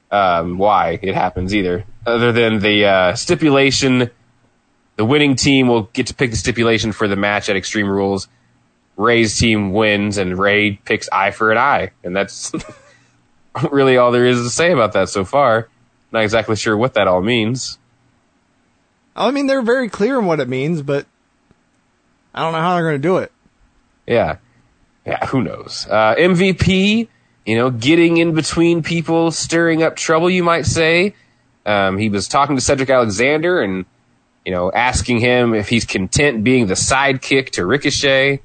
um, why it happens either, other than the uh, stipulation. The winning team will get to pick the stipulation for the match at Extreme Rules. Rey's team wins, and Ray picks eye for an eye, and that's [LAUGHS] really all there is to say about that so far. Not exactly sure what that all means. I mean, they're very clear on what it means, but I don't know how they're going to do it. Yeah. Yeah, who knows? Uh, MVP, you know, getting in between people, stirring up trouble, you might say. Um, he was talking to Cedric Alexander and, you know, asking him if he's content being the sidekick to Ricochet.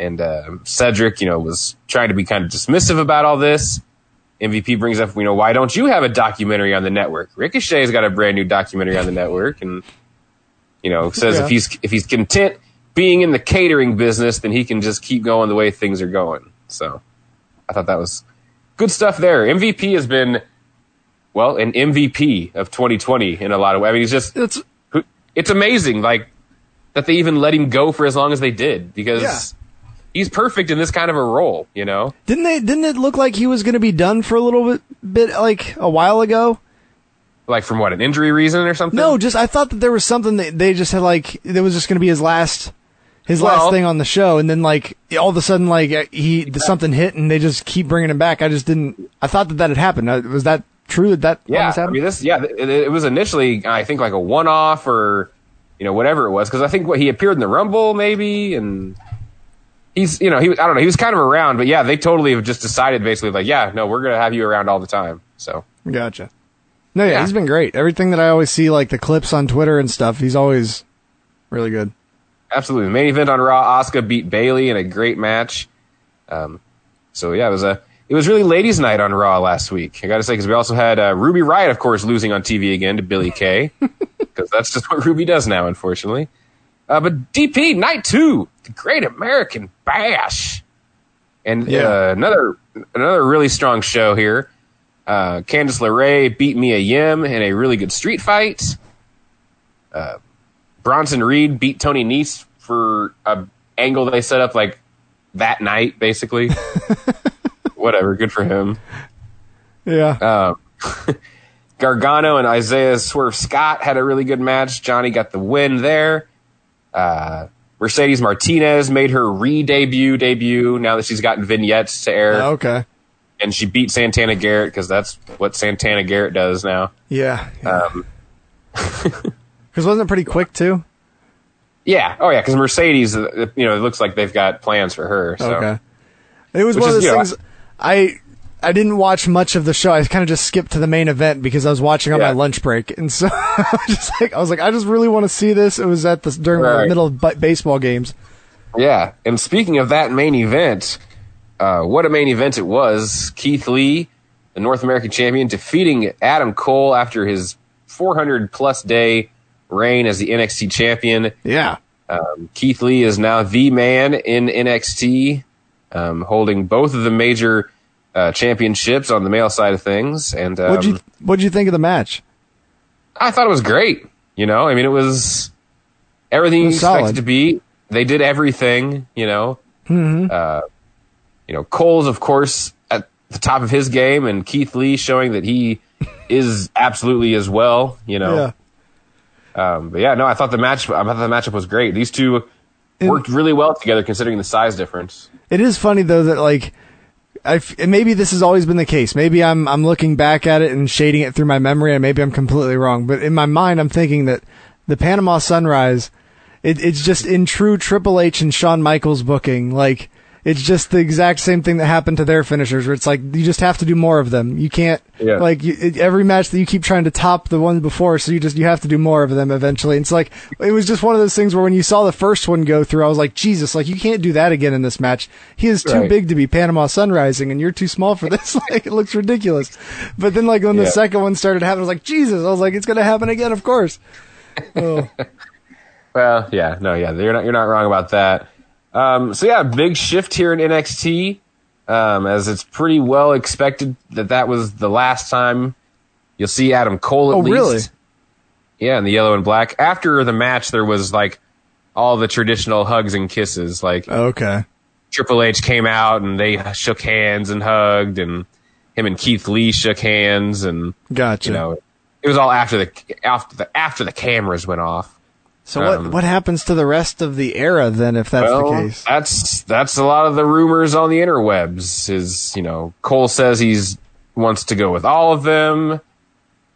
And uh, Cedric, you know, was trying to be kind of dismissive about all this. MVP brings up, you know, why don't you have a documentary on the network? Ricochet's got a brand new documentary on the network, and you know, says Yeah. if he's if he's content being in the catering business, then he can just keep going the way things are going. So, I thought that was good stuff there. MVP has been, well, an MVP of 2020 in a lot of ways. I mean, he's just It's it's amazing, like that they even let him go for as long as they did because Yeah. He's perfect in this kind of a role. You know, didn't they? Didn't it look like he was going to be done for a little bit, bit like a while ago? like from what an injury reason or something. No, just I thought that there was something that they just had like it was just going to be his last his Well- last thing on the show, and then like all of a sudden like he something hit and they just keep bringing him back. I just didn't. I thought that that had happened. Uh, Was that true? That that Yeah, I mean this. Yeah, it, it was initially I think like a one-off or you know whatever it was because I think what he appeared in the Rumble maybe and he's you know he was- I don't know he was kind of around but yeah they totally have just decided basically like yeah no we're gonna have you around all the time so Gotcha. No, yeah, Yeah. he's been great. Everything that I always see, like the clips on Twitter and stuff, he's always really good. absolutely main event on Raw Asuka beat Bayley in a great match um so yeah it was a it was really ladies night on Raw last week I gotta say because we also had uh, Ruby Riott of course losing on TV again to Billie Kay [LAUGHS] because that's just what Ruby does now unfortunately. Uh, but DP night two, the Great American Bash, and Yeah. uh, another another really strong show here. Uh, Candice LeRae beat Mia Yim in a really good street fight. Uh, Bronson Reed beat Tony Nese for a angle they set up like that night, basically. [LAUGHS] Whatever, good for him. Yeah. Um, [LAUGHS] Gargano and Isaiah Swerve Scott had a really good match. Johnny got the win there. Uh, Mercedes Martinez made her re-debut debut now that she's gotten vignettes to air, Oh, okay. and she beat Santana Garrett because that's what Santana Garrett does now. Yeah. Um, [LAUGHS] Because wasn't it pretty quick too? yeah, oh yeah, because Mercedes, uh, you know, it looks like they've got plans for her. So. Okay. It was Which one of is, those you know, things. I I didn't watch much of the show. I kind of just skipped to the main event because I was watching on Yeah. my lunch break, and so [LAUGHS] I was just like, I was like, I just really want to see this. It was at the during the middle of baseball games. Yeah, and speaking of that main event, uh, what a main event it was! Keith Lee, the North American champion, defeating Adam Cole after his 400 plus day reign as the NXT champion. Yeah. Um, Keith Lee is now the man in NXT, um, holding both of the major uh, championships on the male side of things. And um, What'd you What'd you think of the match? I thought it was great. You know, I mean, it was everything It you expected solid. to be. They did everything. You know, Mm-hmm. uh, you know, Cole's of course at the top of his game, and Keith Lee showing that he [LAUGHS] is absolutely as well. You know, Yeah. um, but yeah, no, I thought the match. I thought the matchup was great. These two worked really well together, considering the size difference. It is funny though that like, Maybe this has always been the case. Maybe I'm I'm looking back at it and shading it through my memory, and maybe I'm completely wrong. But in my mind, I'm thinking that the Panama Sunrise, it, it's just in true Triple H and Shawn Michaels booking. Like it's just the exact same thing that happened to their finishers, where it's like you just have to do more of them. You can't Yeah. like you, it, every match that you keep trying to top the one before, so you just you have to do more of them eventually. And it's like it was just one of those things where when you saw the first one go through, I was like, Jesus, like you can't do that again in this match. He is too Right. big to be Panama Sunrising, and you're too small for [LAUGHS] this. like it looks ridiculous. But then like when the second one started happening, I was like, Jesus, I was like, it's gonna happen again, of course. [LAUGHS] Oh, Well, yeah, no, yeah, you're not you're not wrong about that. Um, so yeah, big shift here in NXT, um, as it's pretty well expected that that was the last time you'll see Adam Cole at Oh, least. really? Yeah, in the yellow and black. After the match, there was like all the traditional hugs and kisses. Like Okay. Triple H came out and they shook hands and hugged, and him and Keith Lee shook hands, and Gotcha. you know, it was all after the after the after the cameras went off. So what um, what happens to the rest of the era then if that's well, the case? that's that's a lot of the rumors on the interwebs. Is you know Cole says he's wants to go with all of them.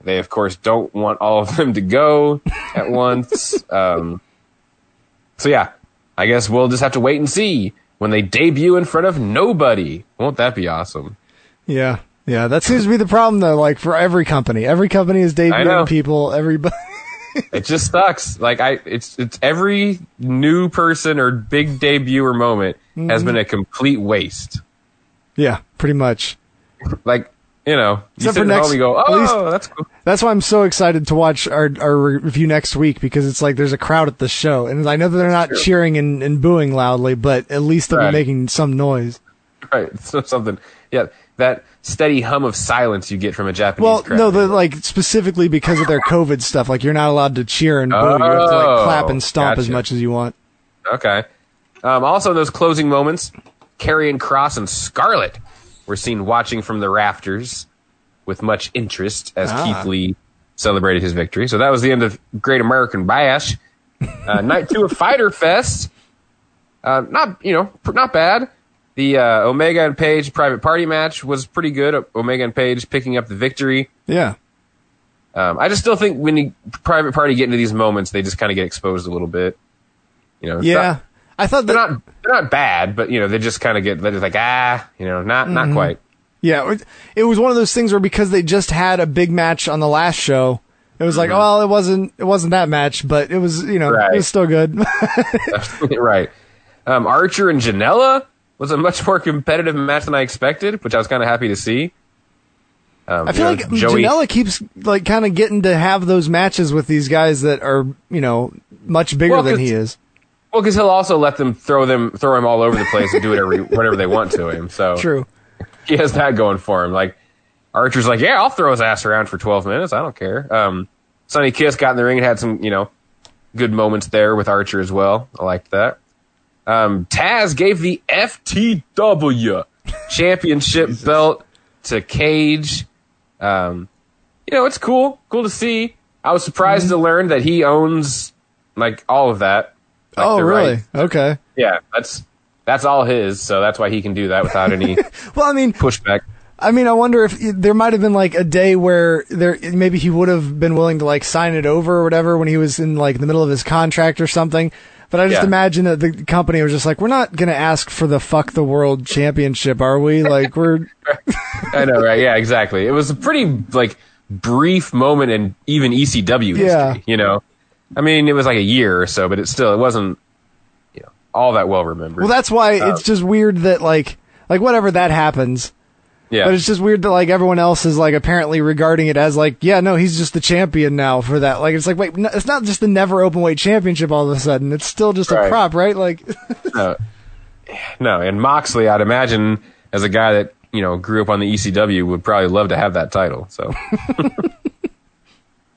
They of course don't want all of them to go [LAUGHS] at once. Um, so yeah, I guess we'll just have to wait and see when they debut in front of nobody. Won't that be awesome? Yeah. Yeah, that seems to be the problem though, like for every company. Every company is debuting people, everybody it just sucks. Like I, it's it's every new person or big debut or moment has Mhm. been a complete waste. Yeah, pretty much. Like you know, you Except sit for next home go, oh, least- that's cool. That's why I'm so excited to watch our our review next week because it's like there's a crowd at the show, and I know that they're not cheering and, and booing loudly, but at least they'll Right. be making some noise. Right, [LAUGHS] so something. Yeah, that steady hum of silence you get from a Japanese Well, crowd. no, the like specifically because of their [LAUGHS] COVID stuff. Like you're not allowed to cheer and boo. you have to like Oh, clap and stomp as much as you want. Okay. Um, also, in those closing moments, Karrion Kross and Scarlett were seen watching from the rafters with much interest as Ah. Keith Lee celebrated his victory. So that was the end of Great American Bash. Uh, night two of Fighter Fest. Uh, not you know pr- not bad. The uh, Omega and Page private party match was pretty good. Omega and Page picking up the victory. Yeah. Um, I just still think when you private party get into these moments, they just kind of get exposed a little bit. You know, Yeah. not- I thought they're not they're not bad, but you know they just kind of get they're just like ah, you know, not not Mhm. quite. Yeah, it- was one of those things where because they just had a big match on the last show, it was like, Mhm. well, it wasn't it wasn't that match, but it was you know Right. it was still good. [LAUGHS] [LAUGHS] right. Um, Archer and Janela was a much more competitive match than I expected, which I was kind of happy to see. Um, I feel you know, like Joey. Janela keeps like kind of getting to have those matches with these guys that are you know much bigger Well, than he is. Well, because he'll also let them throw them throw him all over the place and do whatever whatever they want to him. So True. he has that going for him. Like Archer's like, yeah, I'll throw his ass around for twelve minutes. I don't care. Um, Sonny Kiss got in the ring and had some you know good moments there with Archer as well. I liked that. Um, Taz gave the FTW championship belt to Cage. Um, you know, it's cool, cool to see. I was surprised to learn that he owns like all of that. Like, oh, really? rights. Okay. Yeah, that's that's all his, so that's why he can do that without any [LAUGHS] Well, I mean, pushback. I mean, I wonder if there might have been like a day where there maybe he would have been willing to like sign it over or whatever when he was in like the middle of his contract or something. But I just Yeah. imagine that the company was just like, we're not going to ask for the fuck the world championship, are we? Like we're [LAUGHS] I know, right? Yeah, exactly. It was a pretty like brief moment in even ECW history. Yeah. You know, I mean, it was like a year or so, but it still it wasn't you know all that well remembered. well. That's why Um, it's just weird that like like whatever that happens. Yeah. But it's just weird that like everyone else is like apparently regarding it as like, yeah, no, he's just the champion now for that. Like it's like, wait, no, it's not just the never open weight championship all of a sudden. It's still just a prop, right? Like, [LAUGHS] no, no, and Moxley, I'd imagine as a guy that you know grew up on the ECW would probably love to have that title. So, [LAUGHS]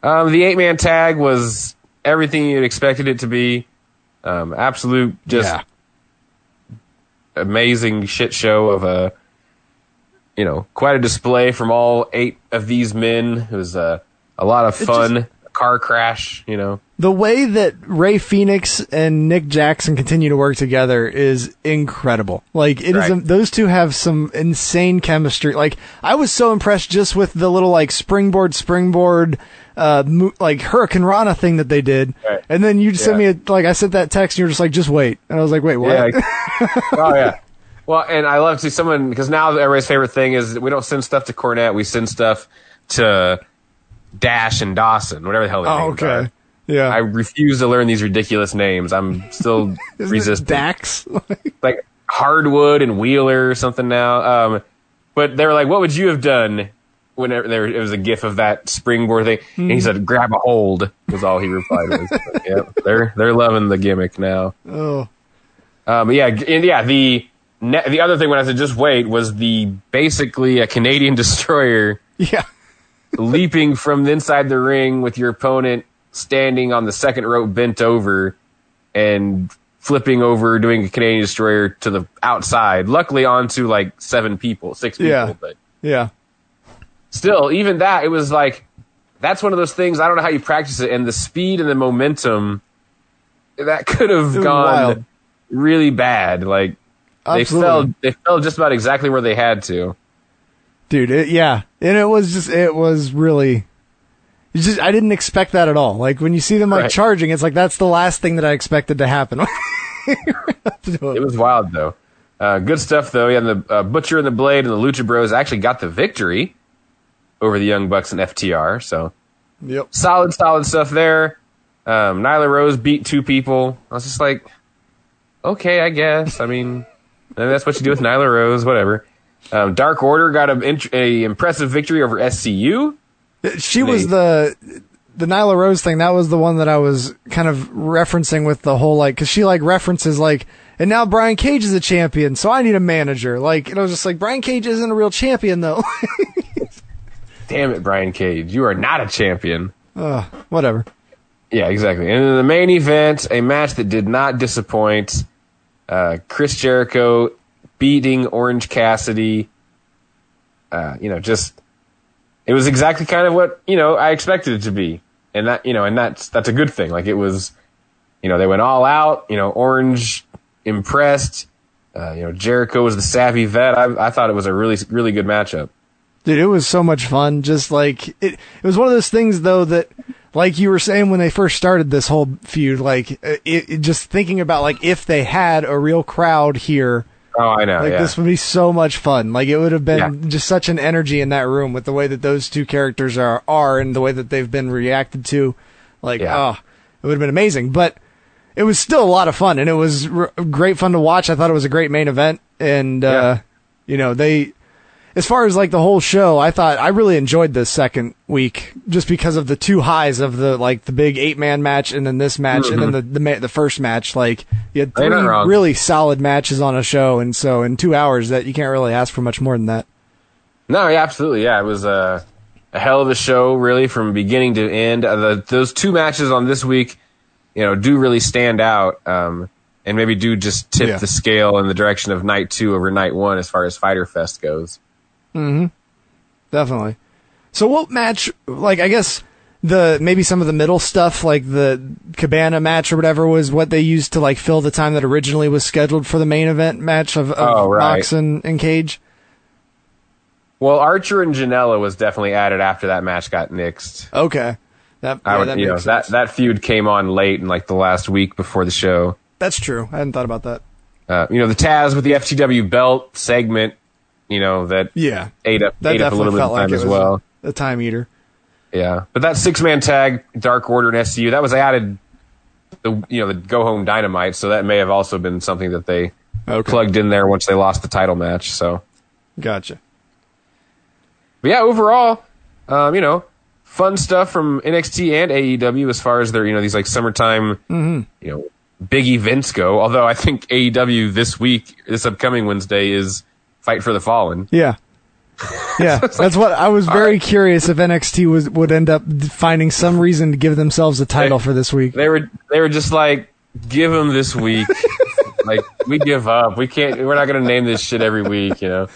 um, the eight man tag was everything you'd expected it to be. Um, absolute, just Yeah. amazing shit show of a, you know, quite a display from all eight of these men. It was uh, a lot of fun. car crash, you know. the way that Rey Fenix and Nick Jackson continue to work together is incredible. Like it is, Right. those two have some insane chemistry. Like I was so impressed just with the little like springboard, springboard, uh, mo- like Hurricanrana thing that they did. Right. And then you sent me a, like I sent that text and you were just like, just wait. And I was like, wait, what? Yeah. [LAUGHS] oh yeah. Well, and I love to see someone because now everybody's favorite thing is we don't send stuff to Cornette, we send stuff to Dash and Dawson, whatever the hell their oh, okay. are. Yeah. I refuse to learn these ridiculous names. I'm still [LAUGHS] Isn't resistant. Dax. [LAUGHS] like Harwood and Wheeler or something now. Um, but they were like, "What would you have done?" Whenever there it was a gif of that springboard thing, and he Mhm. said, "Grab a hold." Was all he replied. [LAUGHS] But, yep, they're they're loving the gimmick now. oh. But yeah, and yeah, the ne- the other thing when I said just wait was the basically a Canadian [LAUGHS] destroyer Yeah. [LAUGHS] leaping from inside the ring with your opponent standing on the second rope bent over and flipping over doing a Canadian destroyer to the outside. Luckily onto like seven people, six people, Yeah. but Yeah. still, even that, it was like that's one of those things. I don't know how you practice it, and the speed and the momentum that could have gone wild. really bad. Like they fell, they fell just about exactly where they had to. Dude, it, yeah. And it was just, it was really, just, I didn't expect that at all. Like when you see them like Right. charging, it's like that's the last thing that I expected to happen. [LAUGHS] It was wild though. Uh, good stuff though. Yeah, the uh, Butcher and the Blade and the Lucha Bros actually got the victory over the Young Bucks and FTR. So yep. solid, solid stuff there. Um, Nyla Rose beat two people. I was just like, okay, I guess. I mean, and that's what you do with Nyla Rose, whatever. Um, Dark Order got a, a impressive victory over SCU. She was the the Nyla Rose thing. That was the one that I was kind of referencing with the whole like because she like references like and now Brian Cage is a champion, so I need a manager. Like and I was just like Brian Cage isn't a real champion though. [LAUGHS] Damn it, Brian Cage, you are not a champion. uh, whatever. Yeah, exactly. And in the main event, a match that did not disappoint. Uh, Chris Jericho beating Orange Cassidy. Uh, you know, just it was exactly kind of what you know I expected it to be, and that you know, and that's that's a good thing. Like it was, you know, they went all out. You know, Orange impressed. Uh, you know, Jericho was the savvy vet. I, I thought it was a really really good matchup. Dude, it was so much fun. Just like it, it was one of those things though that, like you were saying when they first started this whole feud, like it, it just thinking about like if they had a real crowd here, Oh, I know. like yeah. this would be so much fun. Like it would have been Yeah. just such an energy in that room with the way that those two characters are are and the way that they've been reacted to. Like, Yeah. oh, it would have been amazing. But it was still a lot of fun, and it was r- great fun to watch. I thought it was a great main event, and uh, you know they. As far as like the whole show, I thought I really enjoyed this second week just because of the two highs of the like the big eight man match and then this match and then the the, the first match. Like you had Mm-hmm. Three really solid matches on a show, and so in two hours that you can't really ask for much more than that. No, yeah, absolutely. Yeah, it was a, a hell of a show, really, from beginning to end. Uh, the, those two matches on this week, you know, do really stand out, um, and maybe do just tip Yeah. the scale in the direction of night two over night one as far as Fighter Fest goes. Definitely. So what match? Like I guess the maybe some of the middle stuff, like the Cabana match or whatever, was what they used to like fill the time that originally was scheduled for the main event match of, of Oh, right. Mox and, and Cage. Well, Archer and Janela was definitely added after that match got nixed. Okay, that I yeah, would, that you know, that that feud came on late in like the last week before the show. That's true. I hadn't thought about that. Uh, you know, the Taz with the FTW belt segment, you know, that Yeah, ate up that ate up a definitely little bit felt of like time it as was well. a, a time eater. Yeah, but that six man tag, Dark Order and SCU, that was added. The you know the Go Home Dynamite, so that may have also been something that they Okay, plugged in there once they lost the title match. So, gotcha. but yeah, overall, um, you know, fun stuff from NXT and AEW as far as their you know these like summertime Mm-hmm. you know big events go. Although I think AEW this week, this upcoming Wednesday is Fight for the Fallen. Yeah. Yeah, [LAUGHS] that's what I was very curious if NXT was would end up finding some reason to give themselves a title for this week. They were they were just like, give them this week. [LAUGHS] like we give up. We can't. We're not going to name this shit every week. You know.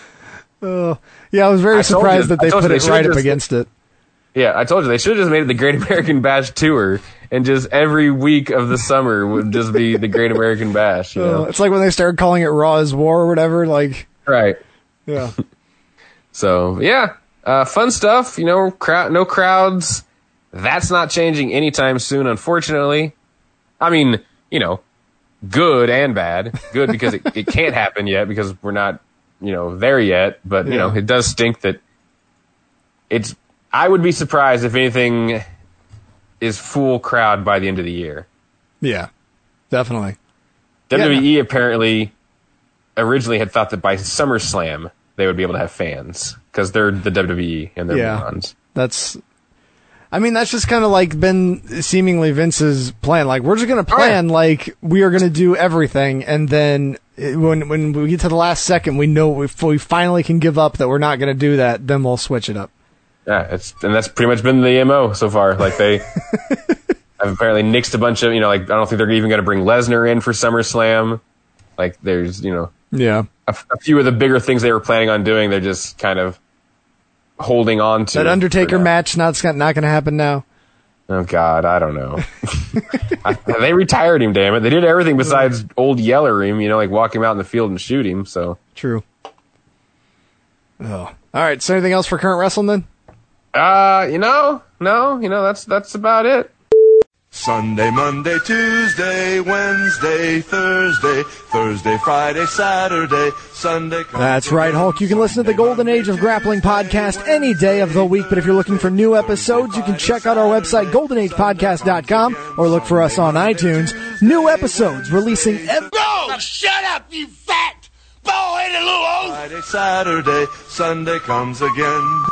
Oh, yeah, I was very I surprised you- that they put they it right up against it. Yeah, I told you they should have just made it the Great American Bash tour, and just every week of the summer would just be the Great American Bash. You know. Uh, it's like when they started calling it Raw is War or whatever. Like, right. yeah, [LAUGHS] So yeah, uh, fun stuff. You know, crowd, no crowds. That's not changing anytime soon, unfortunately. I mean, you know, good and bad. Good because it, it can't happen yet because we're not, you know, there yet. But you know, it does stink that it's. I would be surprised if anything is full crowd by the end of the year. yeah, definitely. WWE Yeah. apparently originally had thought that by SummerSlam they would be able to have fans because they're the WWE and they're Yeah. morons. That's. I mean, that's just kind of like been seemingly Vince's plan. Like, we're just going to Oh, plan like we are going to do everything, and then eh, when when we get to the last second, we know if we finally can give up that we're not going to do that, then we'll switch it up. Yeah, it's and that's pretty much been the mo so far. Like they [LAUGHS] have apparently nixed a bunch of you know like I don't think they're even going to bring Lesnar in for SummerSlam. Like there's you know Yeah. a, a few of the bigger things they were planning on doing. They're just kind of holding on to That Undertaker match not not going to happen now. Oh God, I don't know. I, [LAUGHS] [LAUGHS] they retired him. Damn it, they did everything besides old Yeller him. You know, like walk him out in the field and shoot him. So True. Oh. All right. So anything else for current wrestling then? Uh, you know, no, you know, that's that's about it. Sunday, Monday, Tuesday, Wednesday, Thursday, Thursday, Friday, Saturday, Sunday. That's right, Hulk. You can listen to the Golden Age of Grappling podcast any day of the week, but if you're looking for new episodes, you can check out our website, goldenagepodcast.com, or look for us on iTunes. New episodes releasing every. No! Shut up, you fat, bald-headed little oaf! Friday, Saturday, Sunday comes again.